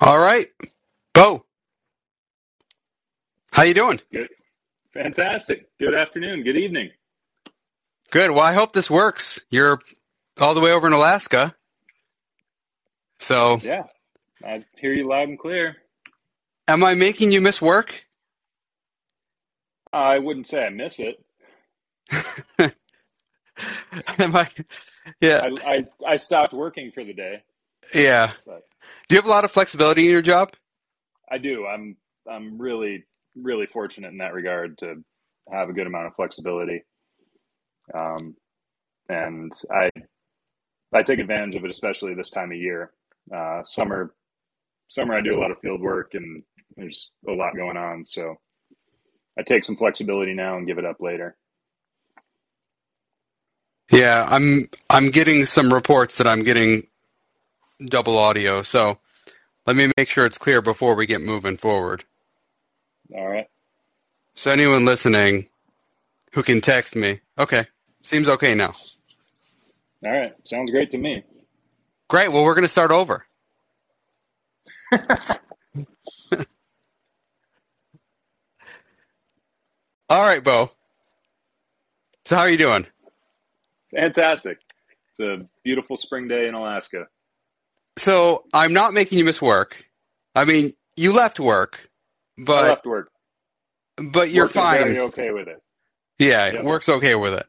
All right, Bo. How you doing? Good. Fantastic. Good afternoon. Good evening. Good. Well, I hope this works. You're all the way over in Alaska. So, Yeah, I hear you loud and clear. am I making you miss work? I wouldn't say I miss it. am I? Yeah. I, I, I stopped working for the day, Yeah. but Do you have a lot of flexibility in your job? I do. I'm I'm really really fortunate in that regard to have a good amount of flexibility. Um, and I I take advantage of it, especially this time of year. Uh, summer summer I do a lot of field work and there's a lot going on, so I take some flexibility now and give it up later. Yeah, I'm I'm getting some reports that I'm getting double audio. So, let me make sure it's clear before we get moving forward. All right. So anyone listening who can text me, okay, seems okay now. All right. Sounds great to me. Great. Well, we're going to start over. All right, Bo. So how are you doing? Fantastic. It's a beautiful spring day in Alaska. So I'm not making you miss work. I mean, you left work, I but left work. but you're Work is fine. Very okay with it. Yeah, it Yep. works okay with it.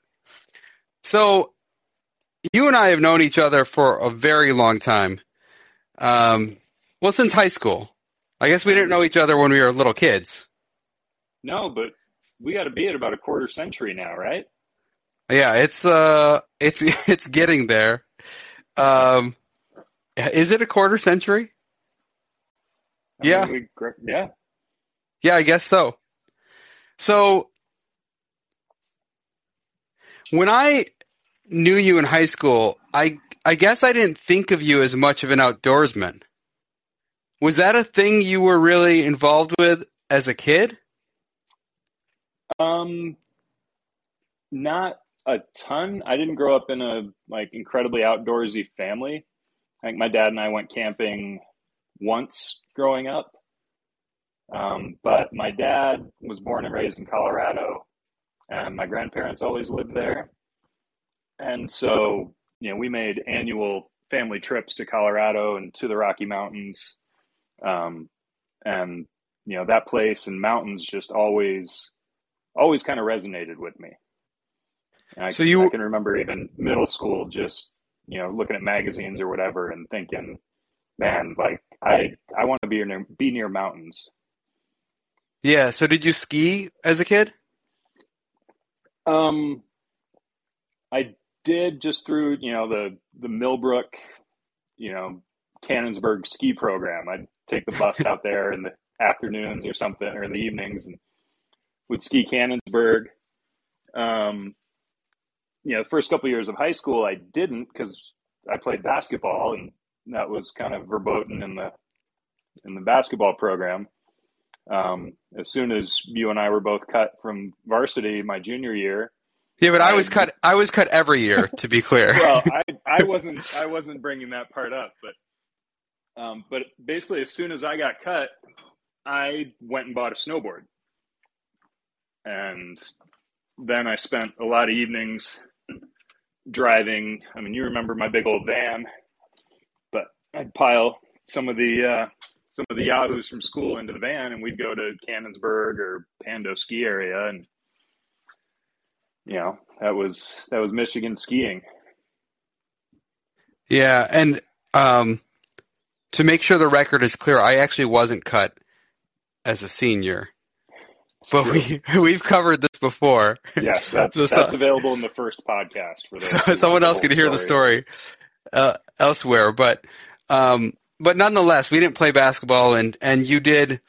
So, you and I have known each other for a very long time. Um, well, since high school. I guess we didn't know each other when we were little kids. No, but we got to be at about a quarter century now, right? Yeah, it's uh, it's it's getting there. Um, is it a quarter century? I Yeah. mean, we, yeah. Yeah, I guess so. So when I knew you in high school, I I guess I didn't think of you as much of an outdoorsman. Was that a thing you were really involved with as a kid? Um, not a ton. I didn't grow up in a like incredibly outdoorsy family. I think my dad and I went camping once growing up. Um, but my dad was born and raised in Colorado, and my grandparents always lived there. And so, you know, we made annual family trips to Colorado and to the Rocky Mountains. Um, and, you know, that place and mountains just always, always kind of resonated with me. And I, So you- I can remember even middle school just, you know, looking at magazines or whatever and thinking, man, like I, I want to be near, be near mountains. Yeah. So did you ski as a kid? Um, I did just through you know the the Millbrook, you know, Cannonsburg ski program. I'd take the bus out there in the afternoons or something, or in the evenings, and would ski Cannonsburg. Um, you know, the first couple years of high school, I didn't because I played basketball, and that was kind of verboten in the in the basketball program. Um, as soon as you and I were both cut from varsity my junior year, Yeah, but I I- was cut. I was cut every year. To be clear. well, I, I wasn't I wasn't bringing that part up, but um, but basically, as soon as I got cut, I went and bought a snowboard, and then I spent a lot of evenings driving. I mean, you remember my big old van, but I'd pile some of the uh, some of the yahoos from school into the van, and we'd go to Cannonsburg or Pando ski area, and you know that was that was Michigan skiing. Yeah, and um, to make sure the record is clear, I actually wasn't cut as a senior, but we we've covered this before. Yes, that's, So- that's available in the first podcast. For so someone else could hear the story uh, elsewhere. But um, but nonetheless, we didn't play basketball, and and you did.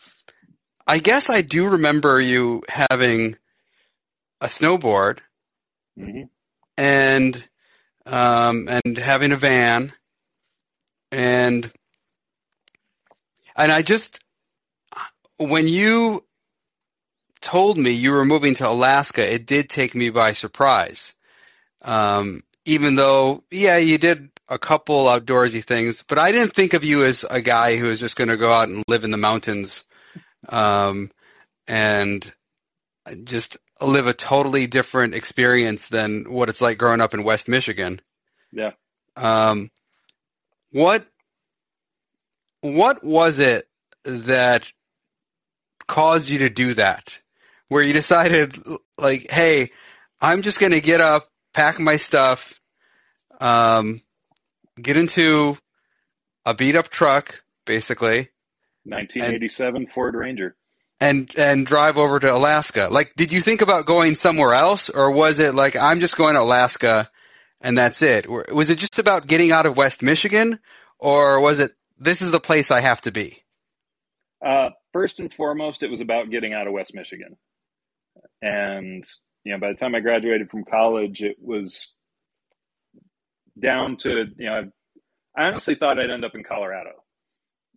I guess I do remember you having a snowboard Mhm. and um, and having a van, and and I just when you told me you were moving to Alaska, it did take me by surprise. Um, even though, yeah, you did a couple outdoorsy things, but I didn't think of you as a guy who was just going to go out and live in the mountains, um, and just live a totally different experience than what it's like growing up in West Michigan. Yeah. Um, what what was it that caused you to do that? Where you decided, like, hey, I'm just going to get up, pack my stuff, um, get into a beat up truck, basically. 1987 and, Ford Ranger. And and drive over to Alaska. Like, did you think about going somewhere else, or was it like I'm just going to Alaska, and that's it? Was it just about getting out of West Michigan, or was it this is the place I have to be? Uh, first and foremost, it was about getting out of West Michigan, and you know, by the time I graduated from college, it was down to you know, I honestly thought I'd end up in Colorado.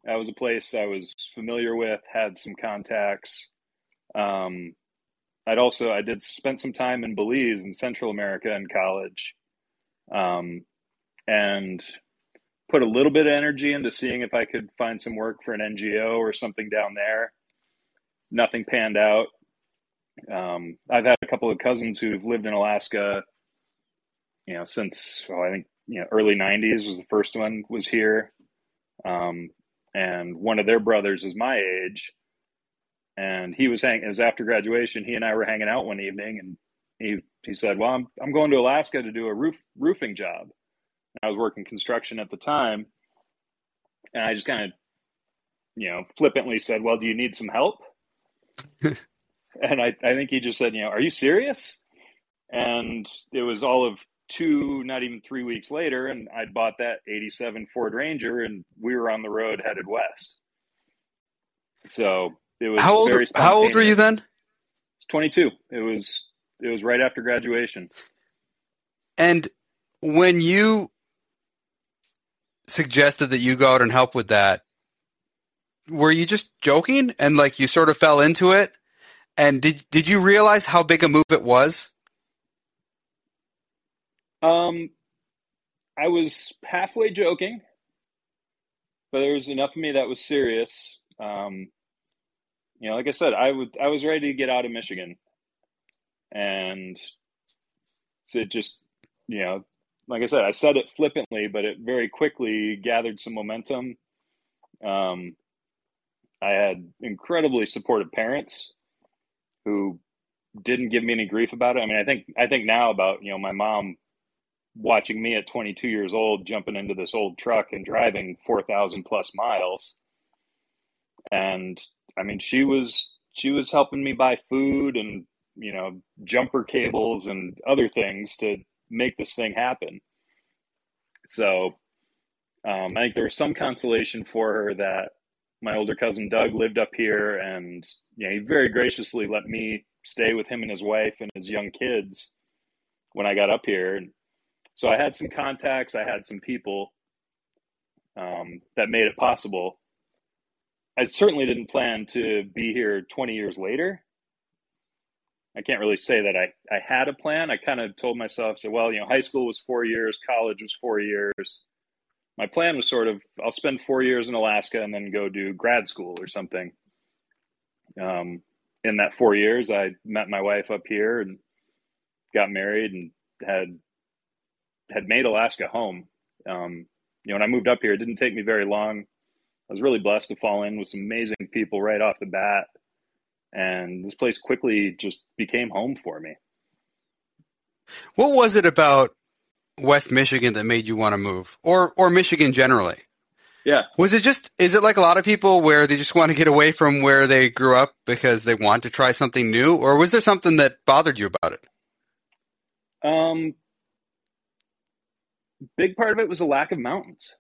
That was a place I was familiar with, had some contacts. Um, I'd also I did spent some time in Belize in Central America in college, um, and put a little bit of energy into seeing if I could find some work for an NGO or something down there. Nothing panned out. Um, I've had a couple of cousins who've lived in Alaska, you know, since I think you know early '90s was the first one was here, um, and one of their brothers is my age, and he was hanging. It was after graduation. He and I were hanging out one evening, and he he said, "Well, I'm I'm going to Alaska to do a roof roofing job." I was working construction at the time, and I just kind of, you know, flippantly said, "Well, do you need some help?" and I, I think he just said, you know, are you serious? And it was all of two, not even three weeks later, and I'd bought that 87 Ford Ranger and we were on the road headed west. So it was how old, how old were you then? 22. It was, it was right after graduation. And when you suggested that you go out and help with that, were you just joking and like you sort of fell into it and did did you realize how big a move it was? Um, I was halfway joking, but there was enough of me that was serious. Um, you know, like I said, I would I was ready to get out of Michigan, and so it just you know, like I said, I said it flippantly, but it very quickly gathered some momentum. Um, I had incredibly supportive parents who didn't give me any grief about it. I mean, I think I think now about you know my mom watching me at 22 years old jumping into this old truck and driving 4,000 plus miles, and I mean she was she was helping me buy food and you know jumper cables and other things to make this thing happen. So um, I think there was some consolation for her that my older cousin Doug lived up here, and you know, he very graciously let me stay with him and his wife and his young kids when I got up here. And so I had some contacts, I had some people um, that made it possible. I certainly didn't plan to be here 20 years later. I can't really say that I, I had a plan. I kind of told myself, so, well, you know, high school was four years, college was four years my plan was sort of I'll spend four years in Alaska and then go do grad school or something. Um, in that four years, I met my wife up here and got married and had had made Alaska home. Um, you know, when I moved up here, it didn't take me very long. I was really blessed to fall in with some amazing people right off the bat, and this place quickly just became home for me. What was it about West Michigan that made you want to move, or or Michigan generally? Yeah. Was it just? Is it like a lot of people where they just want to get away from where they grew up because they want to try something new, or was there something that bothered you about it? Um, big part of it was a lack of mountains,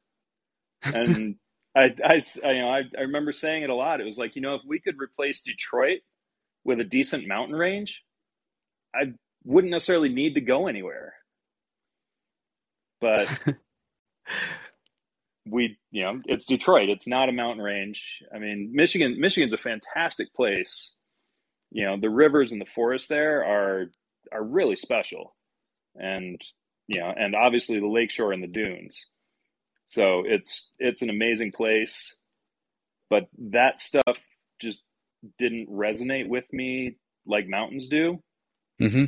and I, I, I, you know, I, I remember saying it a lot. It was like, you know, if we could replace Detroit with a decent mountain range, I wouldn't necessarily need to go anywhere but we you know it's detroit. It's not a mountain range. I mean michigan michigan's a fantastic place. You know the rivers and the forests there are are really special. And you know and obviously the lakeshore and the dunes. So it's it's an amazing place, but that stuff just didn't resonate with me like mountains do. Mm-hmm.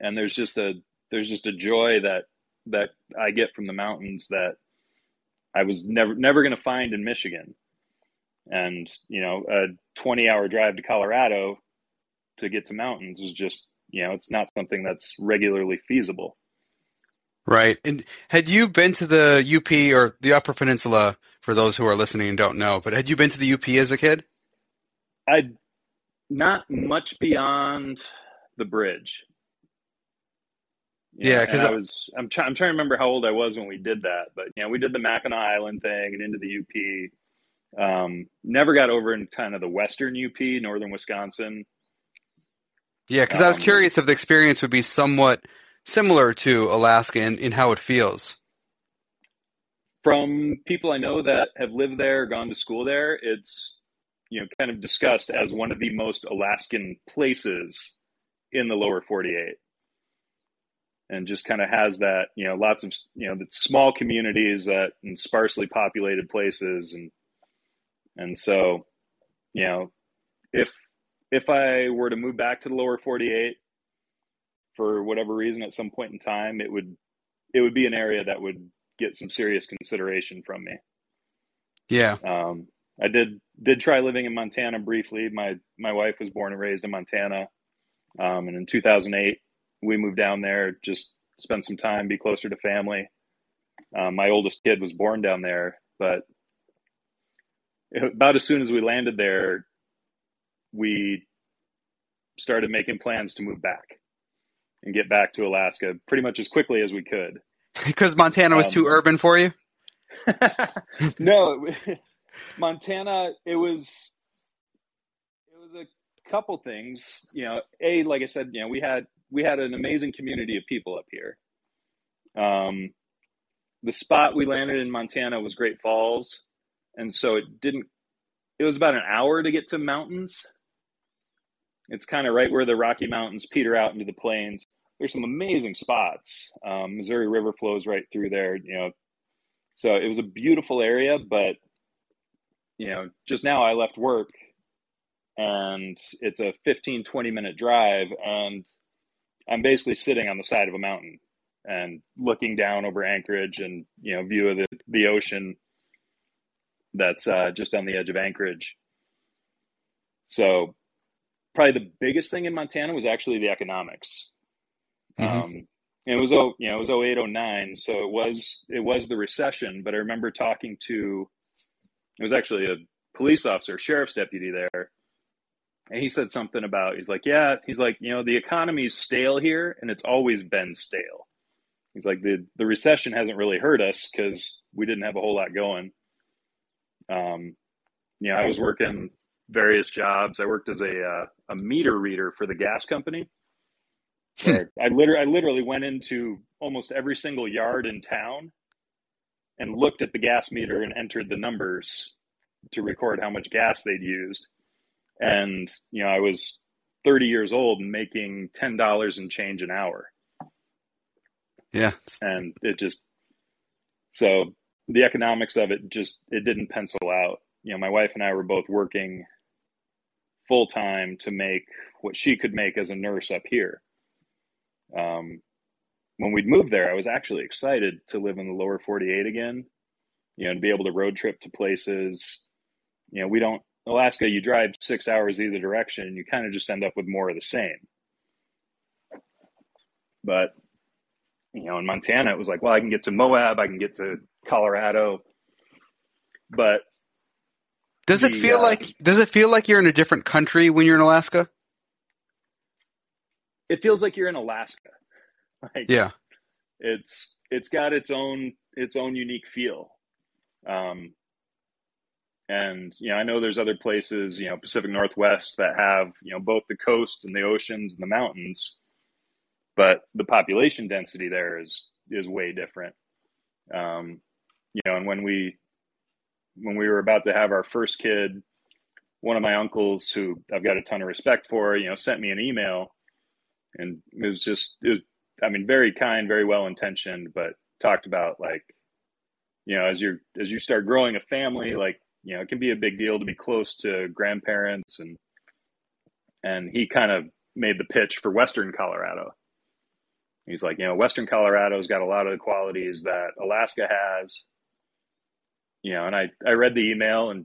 And there's just a there's just a joy that that I get from the mountains that I was never never going to find in Michigan. And you know, a 20 hour drive to Colorado to get to mountains is just you know it's not something that's regularly feasible. Right. And had you been to the UP or the Upper Peninsula? For those who are listening and don't know, but had you been to the UP as a kid? I not much beyond the bridge. Yeah, because I, was I'm trying I'm trying to remember how old I was when we did that, but you know we did the Mackinac Island thing and into the UP. Um, never got over in kind of the western UP, northern Wisconsin. Yeah, because um, I was um, curious if the experience would be somewhat similar to Alaska in, in how it feels. From people I know that have lived there, gone to school there, it's you know kind of discussed as one of the most Alaskan places in the lower 48 and just kind of has that you know lots of you know the small communities that in sparsely populated places and and so you know if if I were to move back to the lower 48 for whatever reason at some point in time, it would it would be an area that would get some serious consideration from me. Yeah. Um, I did did try living in Montana briefly. My my wife was born and raised in Montana, um, and in 2008 we moved down there just spend some time, be closer to family. Um, my oldest kid was born down there, but about as soon as we landed there, we started making plans to move back and get back to Alaska pretty much as quickly as we could. Because Montana was um, too urban for you? no, Montana, it was it was a couple things. You know, a like I said, you know, we had we had an amazing community of people up here. Um, the spot we landed in Montana was Great Falls, and so it didn't. It was about an hour to get to mountains, it's kind of right where the Rocky Mountains peter out into the plains. There's some amazing spots. Um, Missouri River flows right through there, you know. So it was a beautiful area, but you know, just now I left work and it's a 15 20 minute drive and I'm basically sitting on the side of a mountain and looking down over Anchorage and you know view of the, the ocean that's uh, just on the edge of Anchorage. So probably the biggest thing in Montana was actually the economics. Mm-hmm. Um, it was oh you know it was 08, 09, so it was it was the recession. But I remember talking to it was actually a police officer, sheriff's deputy there, and he said something about he's like yeah he's like you know the economy's stale here and it's always been stale. He's like the the recession hasn't really hurt us because we didn't have a whole lot going. Um, you know, I was working various jobs. I worked as a uh, a meter reader for the gas company. I literally I literally went into almost every single yard in town and looked at the gas meter and entered the numbers to record how much gas they'd used. And you know, I was 30 years old and making ten dollars and change an hour. Yeah, and it just so the economics of it just it didn't pencil out. You know, my wife and I were both working full time to make what she could make as a nurse up here. Um, when we'd moved there, I was actually excited to live in the lower 48 again, you know, and be able to road trip to places. You know, we don't, Alaska, you drive six hours either direction and you kind of just end up with more of the same. But, you know, in Montana, it was like, well, I can get to Moab, I can get to Colorado. But does it feel uh, like does it feel like you're in a different country when you're in Alaska? It feels like you're in Alaska. Like, yeah. It's it's got its own its own unique feel. Um and you know, I know there's other places, you know, Pacific Northwest that have, you know, both the coast and the oceans and the mountains, but the population density there is is way different. Um, you know, and when we when we were about to have our first kid, one of my uncles, who I've got a ton of respect for, you know, sent me an email, and it was just, it was, I mean, very kind, very well intentioned, but talked about like, you know, as you as you start growing a family, like you know, it can be a big deal to be close to grandparents and and he kind of made the pitch for Western Colorado. He's like, you know, Western Colorado's got a lot of the qualities that Alaska has. You know, and I, I read the email and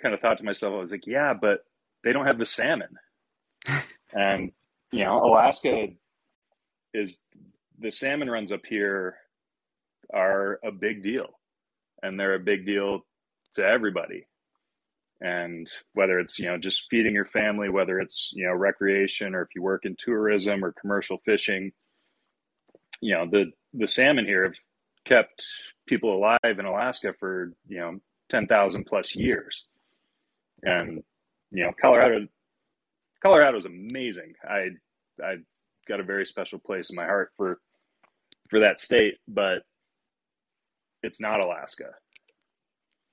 kind of thought to myself, I was like, yeah, but they don't have the salmon. and, you know, Alaska is the salmon runs up here are a big deal. And they're a big deal to everybody. And whether it's you know just feeding your family whether it's you know recreation or if you work in tourism or commercial fishing you know the the salmon here have kept people alive in Alaska for you know 10,000 plus years. And you know Colorado Colorado is amazing. I I've got a very special place in my heart for for that state but it's not Alaska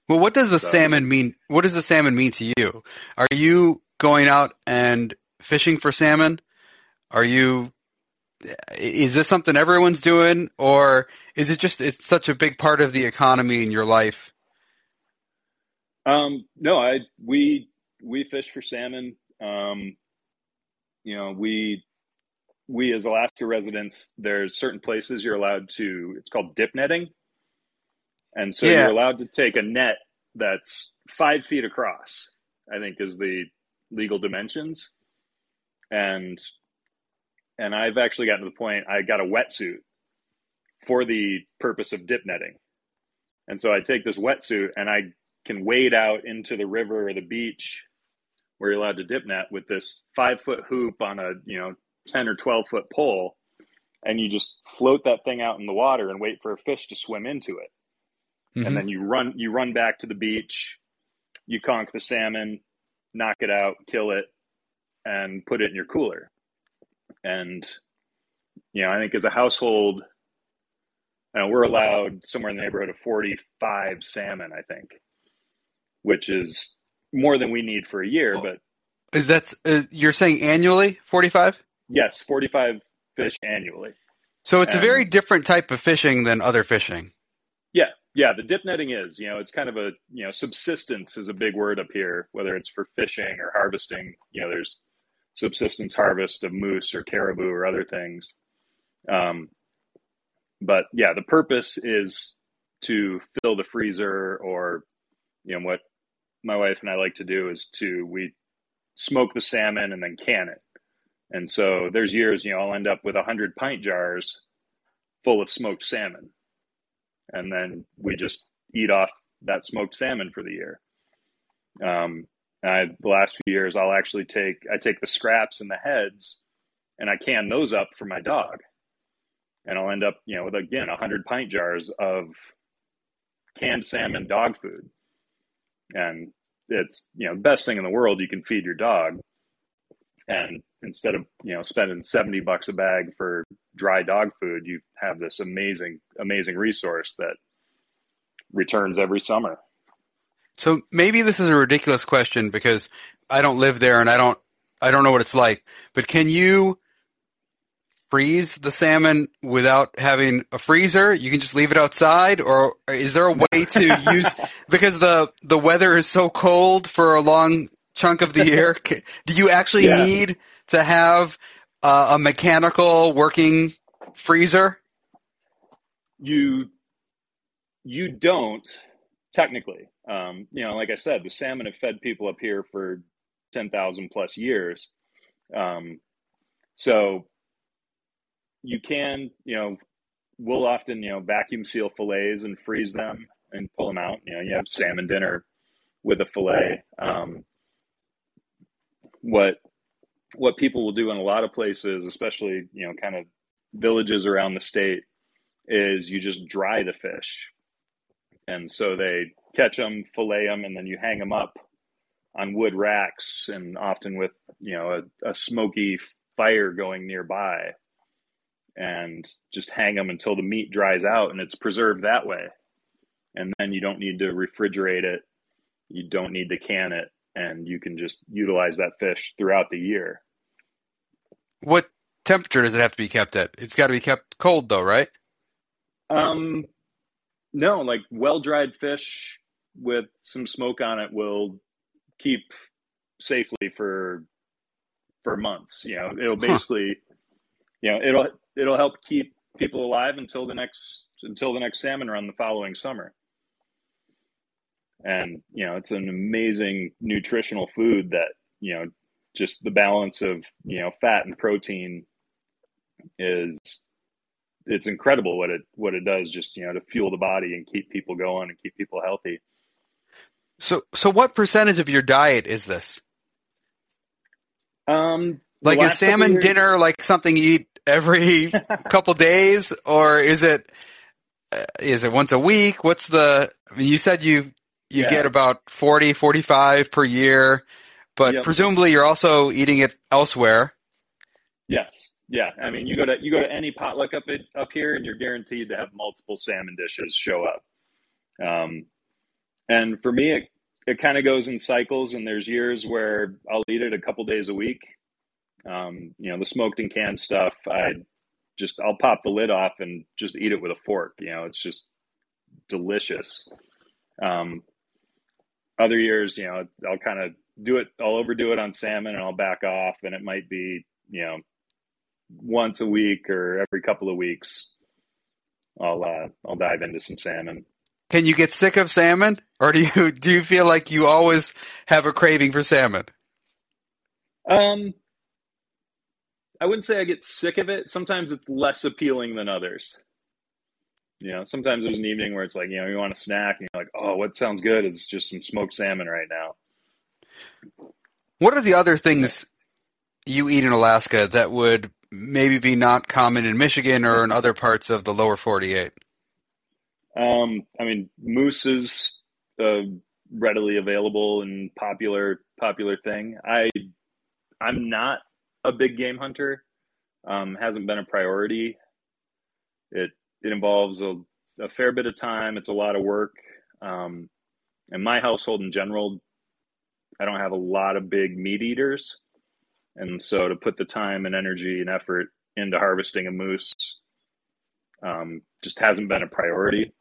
well, what does the so, salmon mean? What does the salmon mean to you? Are you going out and fishing for salmon? Are you? Is this something everyone's doing, or is it just it's such a big part of the economy in your life? Um, no, I we we fish for salmon. Um, you know, we we as Alaska residents, there's certain places you're allowed to. It's called dip netting and so yeah. you're allowed to take a net that's five feet across, I think is the legal dimensions. And and I've actually gotten to the point I got a wetsuit for the purpose of dip netting. And so I take this wetsuit and I can wade out into the river or the beach where you're allowed to dip net with this five foot hoop on a, you know, 10 or 12 foot pole. And you just float that thing out in the water and wait for a fish to swim into it mm-hmm. and then you run you run back to the beach, you conk the salmon, knock it out, kill it, and put it in your cooler. And you know, I think as a household, you know, we're allowed somewhere in the neighborhood of 45 salmon, I think, which is more than we need for a year. But is that uh, you're saying annually 45? Yes, 45 fish annually. So it's and, a very different type of fishing than other fishing. Yeah, yeah, the dip netting is, you know, it's kind of a, you know, subsistence is a big word up here, whether it's for fishing or harvesting. You know, there's subsistence harvest of moose or caribou or other things. Um, but yeah, the purpose is to fill the freezer or, you know, what my wife and I like to do is to, we smoke the salmon and then can it. And so there's years, you know, I'll end up with a hundred pint jars full of smoked salmon and then we just eat off that smoked salmon for the year. Um, I, the last few years, I'll actually take I take the scraps and the heads, and I can those up for my dog, and I'll end up you know with again hundred pint jars of canned salmon dog food, and it's you know best thing in the world you can feed your dog, and instead of you know spending 70 bucks a bag for dry dog food you have this amazing amazing resource that returns every summer. So maybe this is a ridiculous question because i don't live there and i don't i don't know what it's like but can you freeze the salmon without having a freezer? You can just leave it outside or is there a way to use because the the weather is so cold for a long chunk of the year. Do you actually yeah. need to have uh, a mechanical working freezer? You you don't technically. Um, you know, like I said, the salmon have fed people up here for ten thousand plus years. Um, so you can, you know, we'll often, you know, vacuum seal fillets and freeze them and pull them out. You know, you have salmon dinner with a fillet. Um, what what people will do in a lot of places, especially you know, kind of villages around the state, is you just dry the fish, and so they catch them, fillet them, and then you hang them up on wood racks, and often with you know a, a smoky fire going nearby, and just hang them until the meat dries out, and it's preserved that way. And then you don't need to refrigerate it, you don't need to can it, and you can just utilize that fish throughout the year. What temperature does it have to be kept at? It's got to be kept cold, though, right? Um, no, like well dried fish with some smoke on it will keep safely for for months. You know, it'll basically, huh. you know, it'll it'll help keep people alive until the next until the next salmon run the following summer. And you know, it's an amazing nutritional food that you know, just the balance of you know fat and protein is it's incredible what it what it does just you know to fuel the body and keep people going and keep people healthy. So so what percentage of your diet is this? Um like is salmon dinner like something you eat every couple days or is it uh, is it once a week? What's the I mean, you said you you yeah. get about 40 45 per year, but yep. presumably you're also eating it elsewhere. Yes. Yeah, I mean, you go to you go to any potluck up it, up here, and you're guaranteed to have multiple salmon dishes show up. Um, and for me, it it kind of goes in cycles, and there's years where I'll eat it a couple days a week. Um, you know, the smoked and canned stuff, I just I'll pop the lid off and just eat it with a fork. You know, it's just delicious. Um, other years, you know, I'll kind of do it. I'll overdo it on salmon, and I'll back off, and it might be you know once a week or every couple of weeks, I'll uh, I'll dive into some salmon. Can you get sick of salmon, or do you do you feel like you always have a craving for salmon? Um, I wouldn't say I get sick of it. Sometimes it's less appealing than others. You know, sometimes there's an evening where it's like, you know, you want a snack and you're like, oh, what sounds good is just some smoked salmon right now. What are the other things you eat in Alaska that would maybe be not common in Michigan or in other parts of the lower 48? Um, I mean, moose is a readily available and popular popular thing. I I'm not a big game hunter. Um, hasn't been a priority. It it involves a, a fair bit of time. It's a lot of work. Um, and my household in general, I don't have a lot of big meat eaters. And so to put the time and energy and effort into harvesting a moose um, just hasn't been a priority.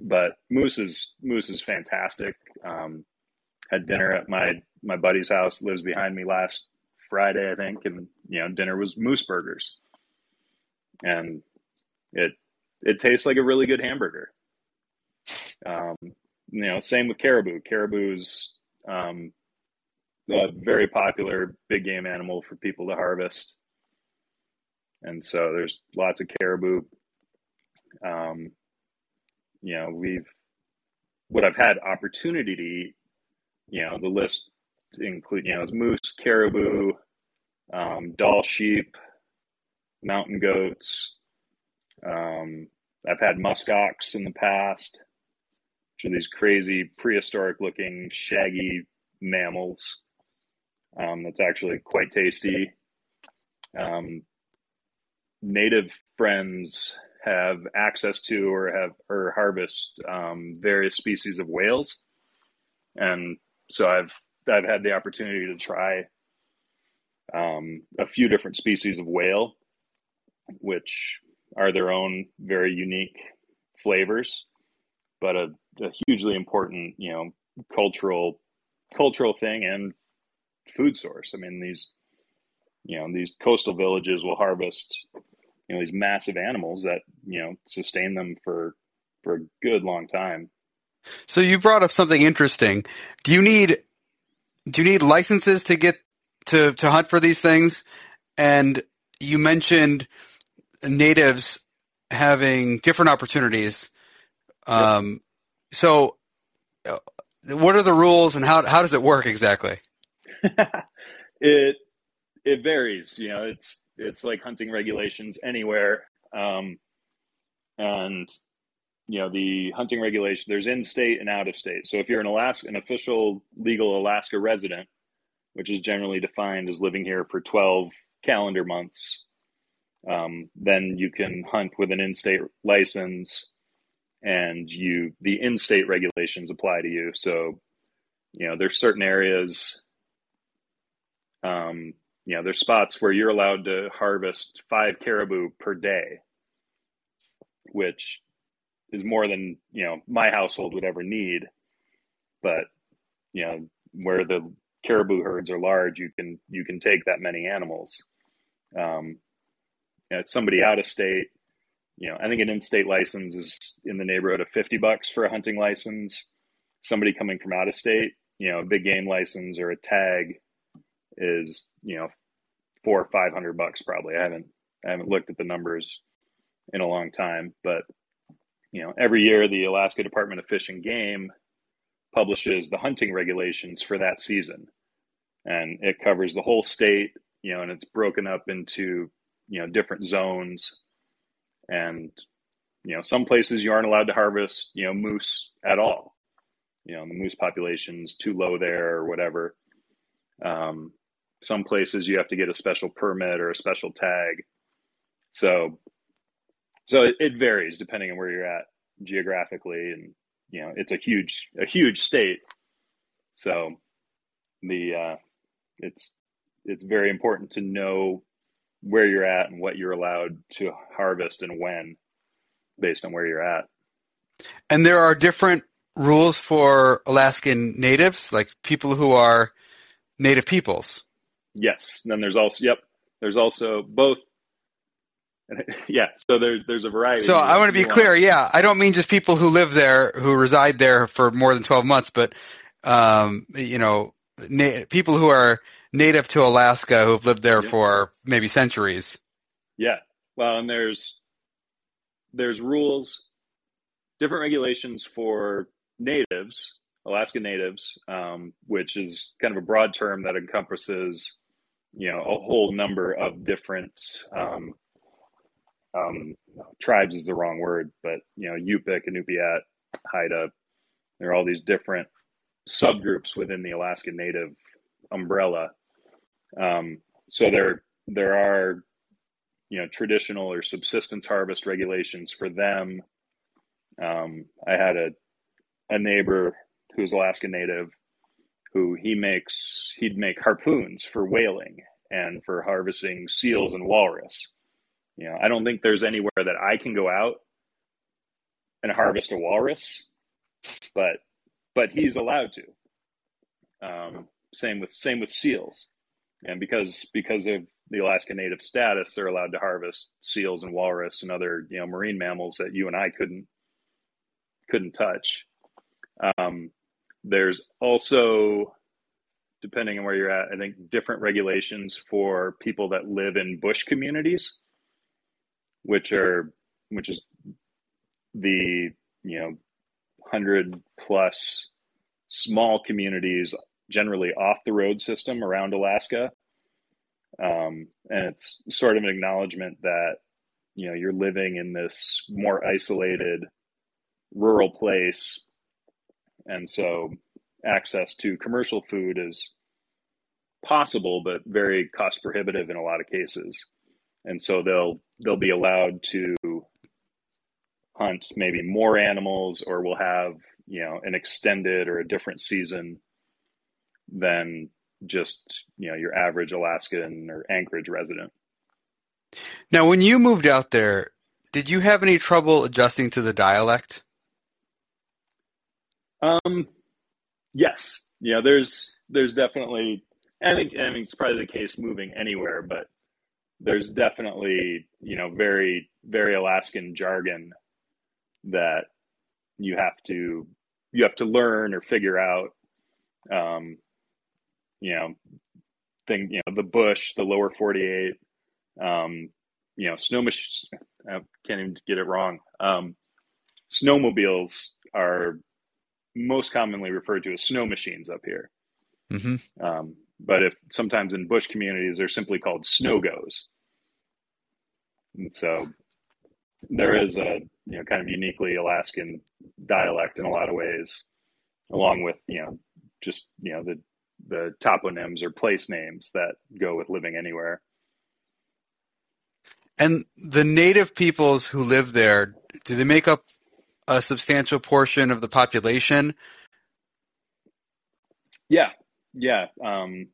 But moose is moose is fantastic. Um, had dinner at my my buddy's house, lives behind me last Friday, I think, and you know dinner was moose burgers, and it it tastes like a really good hamburger. Um, you know, same with caribou. Caribou's um, a very popular big game animal for people to harvest. And so there's lots of caribou. Um, you know, we've, what I've had opportunity to eat, you know, the list include, you know, moose, caribou, um, Dall sheep, mountain goats. Um, I've had muskox in the past, which are these crazy prehistoric looking shaggy mammals. Um, that's actually quite tasty. Um, native friends have access to or have or harvest um, various species of whales, and so I've I've had the opportunity to try um, a few different species of whale, which are their own very unique flavors, but a, a hugely important you know cultural cultural thing and food source. I mean, these, you know, these coastal villages will harvest, you know, these massive animals that, you know, sustain them for, for a good long time. So you brought up something interesting. Do you need, do you need licenses to get to, to hunt for these things? And you mentioned natives having different opportunities. Um, yep. so uh, what are the rules and how, how does it work exactly? it it varies. You know, it's it's like hunting regulations anywhere. Um, and you know the hunting regulation there's in state and out of state so if you're an alaska an official legal alaska resident which is generally defined as living here for 12 calendar months um, then you can hunt with an in-state license and you the in-state regulations apply to you so you know there's certain areas um, you know, there's spots where you're allowed to harvest five caribou per day, which is more than you know my household would ever need. But you know where the caribou herds are large, you can you can take that many animals. Um, you know, somebody out of state, you know, I think an in-state license is in the neighborhood of fifty bucks for a hunting license. Somebody coming from out of state, you know, a big game license or a tag is you know four or five hundred bucks probably. I haven't I haven't looked at the numbers in a long time, but you know, every year the Alaska Department of Fish and Game publishes the hunting regulations for that season. And it covers the whole state, you know, and it's broken up into, you know, different zones. And, you know, some places you aren't allowed to harvest, you know, moose at all. You know, the moose population's too low there or whatever. Um, some places you have to get a special permit or a special tag. So so it, it varies depending on where you're at geographically, and you know it's a huge a huge state. So the uh, it's it's very important to know where you're at and what you're allowed to harvest and when based on where you're at. And there are different rules for Alaskan natives, like people who are native peoples. Yes. And then there's also yep. There's also both yeah, so there's there's a variety. So I want to be clear. Yeah, I don't mean just people who live there, who reside there for more than twelve months, but um, you know, na- people who are native to Alaska who've lived there yeah. for maybe centuries. Yeah, well, and there's there's rules, different regulations for natives, Alaska natives, um, which is kind of a broad term that encompasses, you know, a whole number of different. Um, um, tribes is the wrong word, but you know, Yupik, Inupiat, Haida, there are all these different subgroups within the Alaska Native umbrella. Um, so there, there are, you know, traditional or subsistence harvest regulations for them. Um, I had a, a neighbor who's Alaska Native who he makes, he'd make harpoons for whaling and for harvesting seals and walrus. You know, I don't think there's anywhere that I can go out and harvest a walrus, but but he's allowed to. Um, same with same with seals, and because because of the Alaska Native status, they're allowed to harvest seals and walrus and other you know marine mammals that you and I couldn't couldn't touch. Um, there's also, depending on where you're at, I think different regulations for people that live in bush communities which are which is the you know hundred plus small communities generally off the road system around Alaska. Um, and it's sort of an acknowledgement that you know you're living in this more isolated rural place and so access to commercial food is possible but very cost prohibitive in a lot of cases and so they'll they'll be allowed to hunt maybe more animals or we'll have you know an extended or a different season than just you know your average Alaskan or Anchorage resident. Now, when you moved out there, did you have any trouble adjusting to the dialect? Um, yes. Yeah, there's there's definitely. I think I mean it's probably the case moving anywhere, but there's definitely you know very very Alaskan jargon that you have to you have to learn or figure out. Um, you know, thing you know the bush, the lower forty eight. Um, you know, snow mach- I can't even get it wrong. Um, snowmobiles are most commonly referred to as snow machines up here. Mm-hmm. Um, but if sometimes in bush communities they're simply called snow goes. And so there is a you know kind of uniquely Alaskan dialect in a lot of ways, along with you know just you know the the toponyms or place names that go with living anywhere. And the native peoples who live there, do they make up a substantial portion of the population? Yeah, yeah. Um,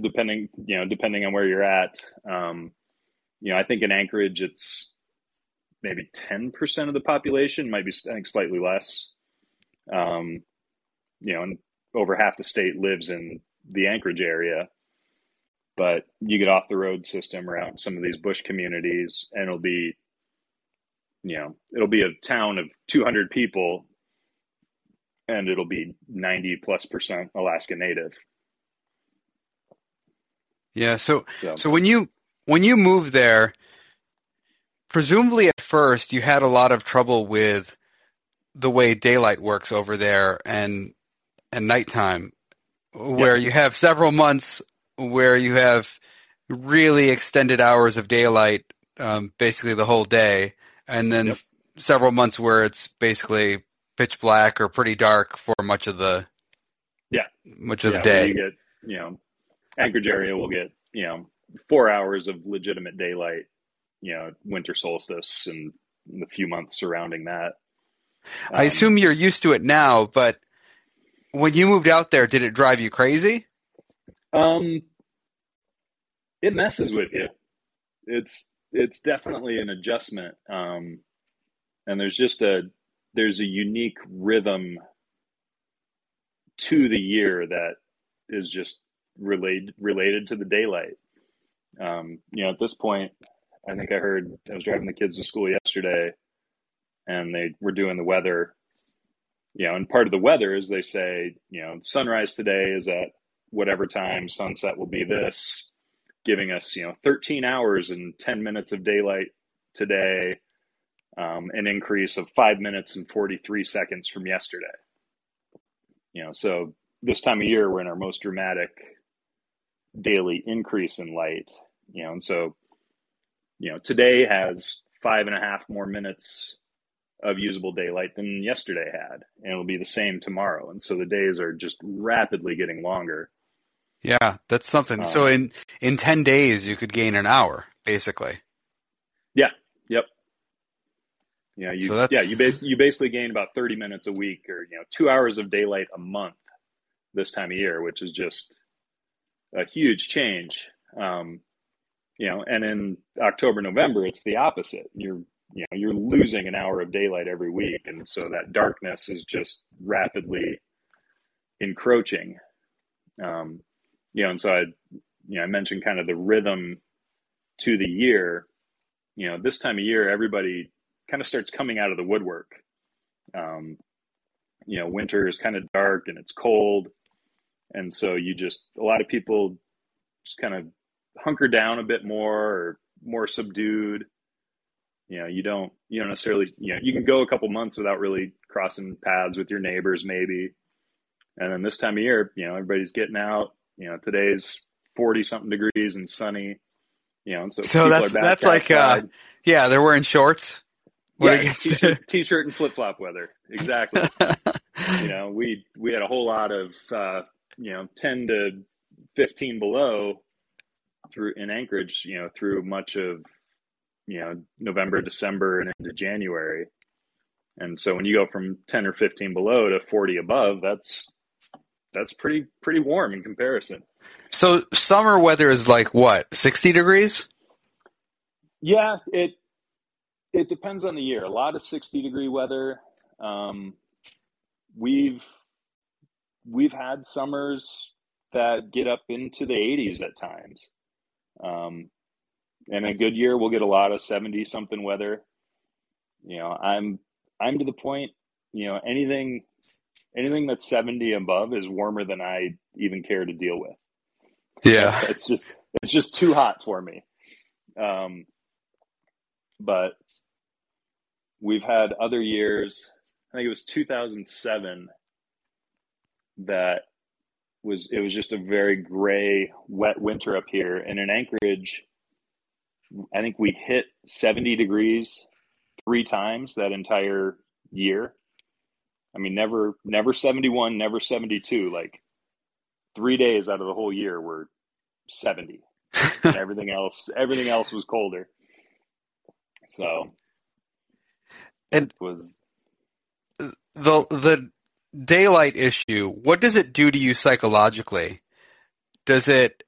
depending, you know, depending on where you're at. Um, you know, I think in Anchorage, it's maybe 10% of the population, might be, I think, slightly less. Um, you know, and over half the state lives in the Anchorage area. But you get off the road system around some of these bush communities, and it'll be, you know, it'll be a town of 200 people, and it'll be 90 plus percent Alaska Native. Yeah. So, so, so when you when you moved there, presumably at first you had a lot of trouble with the way daylight works over there and and nighttime, where you have several months where you have really extended hours of daylight, um, basically the whole day, and then yep. several months where it's basically pitch black or pretty dark for much of the yeah much of yeah, the day. You get you know Anchorage area will get you know four hours of legitimate daylight, you know winter solstice and the few months surrounding that. Um, I assume you're used to it now, but when you moved out there, did it drive you crazy? Um, it messes with you. It's it's definitely an adjustment. Um, and there's just a there's a unique rhythm to the year that is just related related to the daylight. Um, you know, at this point, I think I heard I was driving the kids to school yesterday, and they were doing the weather. You know, and part of the weather is they say, you know, sunrise today is at whatever time, sunset will be this, giving us, you know, 13 hours and 10 minutes of daylight today, um, an increase of five minutes and 43 seconds from yesterday. You know, so this time of year, we're in our most dramatic daily increase in light, you know, and so, you know, today has five and a half more minutes of usable daylight than yesterday had, and it'll be the same tomorrow. And so the days are just rapidly getting longer. Yeah, that's something. Um, so in in ten days, you could gain an hour, basically. Yeah. Yep. Yeah. You. So yeah. You basically you basically gain about thirty minutes a week, or you know, two hours of daylight a month this time of year, which is just a huge change. Um, you know, and in October, November, it's the opposite. You're you know you're losing an hour of daylight every week. And so that darkness is just rapidly encroaching. Um, you know and so i you know i mentioned kind of the rhythm to the year. You know this time of year everybody kind of starts coming out of the woodwork. Um, you know winter is kind of dark and it's cold. And so you just a lot of people just kind of hunker down a bit more or more subdued you know you don't you don't necessarily you know you can go a couple months without really crossing paths with your neighbors maybe. And then this time of year you know everybody's getting out. You know today's 40 something degrees and sunny you know and so so that's that's like uh yeah they're wearing shorts what yeah, t-shirt, t-shirt and flip-flop weather. Exactly. You know we we had a whole lot of uh you know 10 to 15 below through in anchorage you know through much of you know November, December, and into January. And so when you go from 10 or 15 below to 40 above, that's that's pretty pretty warm in comparison. So summer weather is like what, 60 degrees? Yeah, it it depends on the year. A lot of 60 degree weather. Um, we've we've had summers that get up into the 80s at times. Um, in a good year, we'll get a lot of 70 something weather. You know, I'm, I'm to the point, you know, anything, anything that's 70 above is warmer than I even care to deal with. Yeah. It's just, it's just too hot for me. Um, but we've had other years, I think it was 2007 that was, it was just a very gray, wet winter up here. And in Anchorage, I think we hit 70 degrees three times that entire year. I mean, never, never 71, never 72. Like three days out of the whole year were 70. and everything else, everything else was colder. So, and was the the daylight issue. What does it do to you psychologically? Does it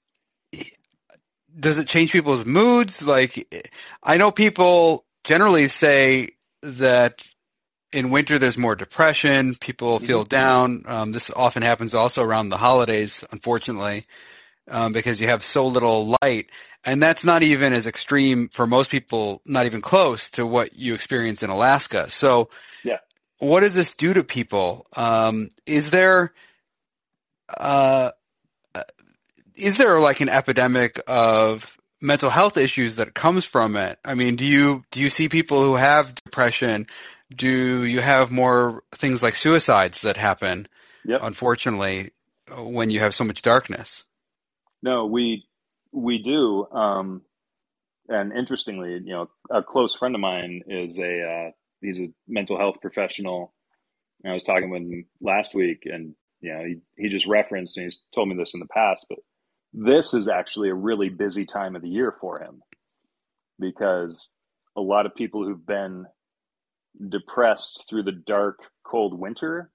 does it change people's moods? Like, I know people generally say that in winter there's more depression, people feel Mhm. down. Um, this often happens also around the holidays, unfortunately, um, because you have so little light. And that's not even as extreme for most people, not even close to what you experience in Alaska. So, Yeah. what does this do to people? Um, is there, uh, is there like an epidemic of mental health issues that comes from it? I mean, do you do you see people who have depression? Do you have more things like suicides that happen? Yep. Unfortunately, when you have so much darkness. No, we we do. Um, and interestingly, you know, a close friend of mine is a uh, he's a mental health professional. And I was talking with him last week, and you know, he he just referenced and he's told me this in the past, but this is actually a really busy time of the year for him because a lot of people who've been depressed through the dark, cold winter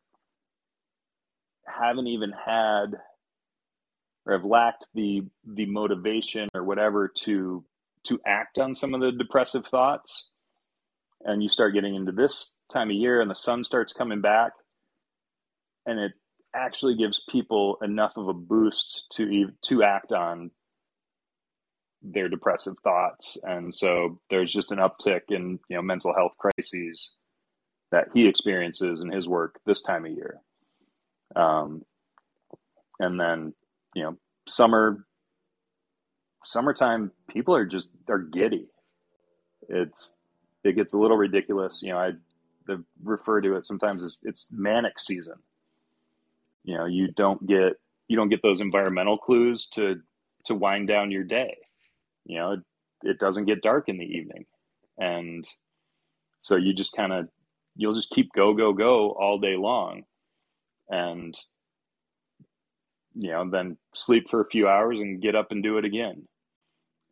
haven't even had or have lacked the the motivation or whatever to to act on some of the depressive thoughts. And you start getting into this time of year and the sun starts coming back and it actually gives people enough of a boost to to act on their depressive thoughts. And so there's just an uptick in you know mental health crises that he experiences in his work this time of year. Um, and then you know summer summertime people are just they're giddy. It's it gets a little ridiculous. You know i refer to it sometimes as it's manic season you know you don't get you don't get those environmental clues to to wind down your day. You know it, it doesn't get dark in the evening. And so you just kind of you'll just keep go go go all day long. And you know then sleep for a few hours and get up and do it again.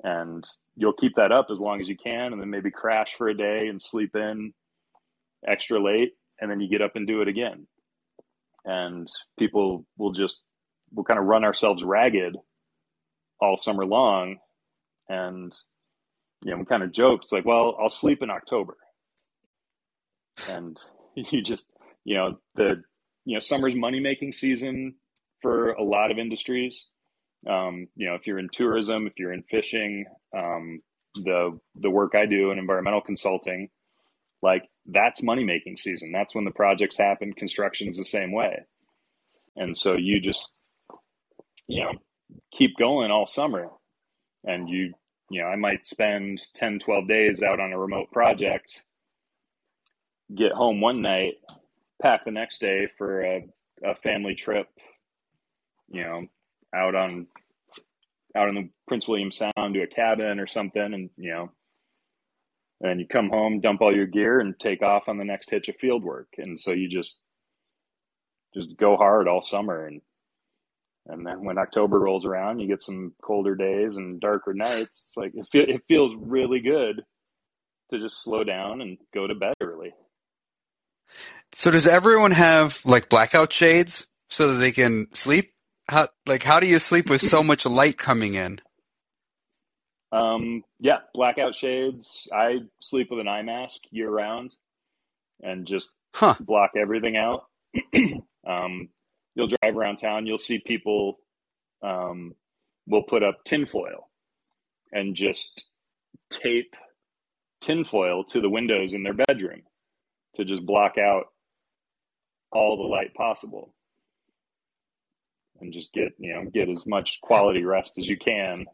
And you'll keep that up as long as you can and then maybe crash for a day and sleep in extra late. And then you get up and do it again and people will just we'll kind of run ourselves ragged all summer long. And you know we kind of joke it's like well i'll sleep in october. And you just you know the you know summer's money making season for a lot of industries. Um, you know if you're in tourism if you're in fishing um, the the work i do in environmental consulting like that's money making season. That's when the projects happen. Construction's the same way. And so you just you know keep going all summer. And you you know i might spend 10 12 days out on a remote project get home one night pack the next day for a, a family trip you know out on out on the prince william sound to a cabin or something and you know and you come home dump all your gear and take off on the next hitch of field work and so you just just go hard all summer and and then when october rolls around you get some colder days and darker nights it's like it, fe- it feels really good to just slow down and go to bed early So does everyone have like blackout shades so that they can sleep? How like how do you sleep with so much light coming in? Um, yeah, blackout shades. I sleep with an eye mask year round and just Huh. block everything out. um, you'll drive around town, you'll see people um, will put up tinfoil and just tape tinfoil to the windows in their bedroom to just block out all the light possible and just get you know get as much quality rest as you can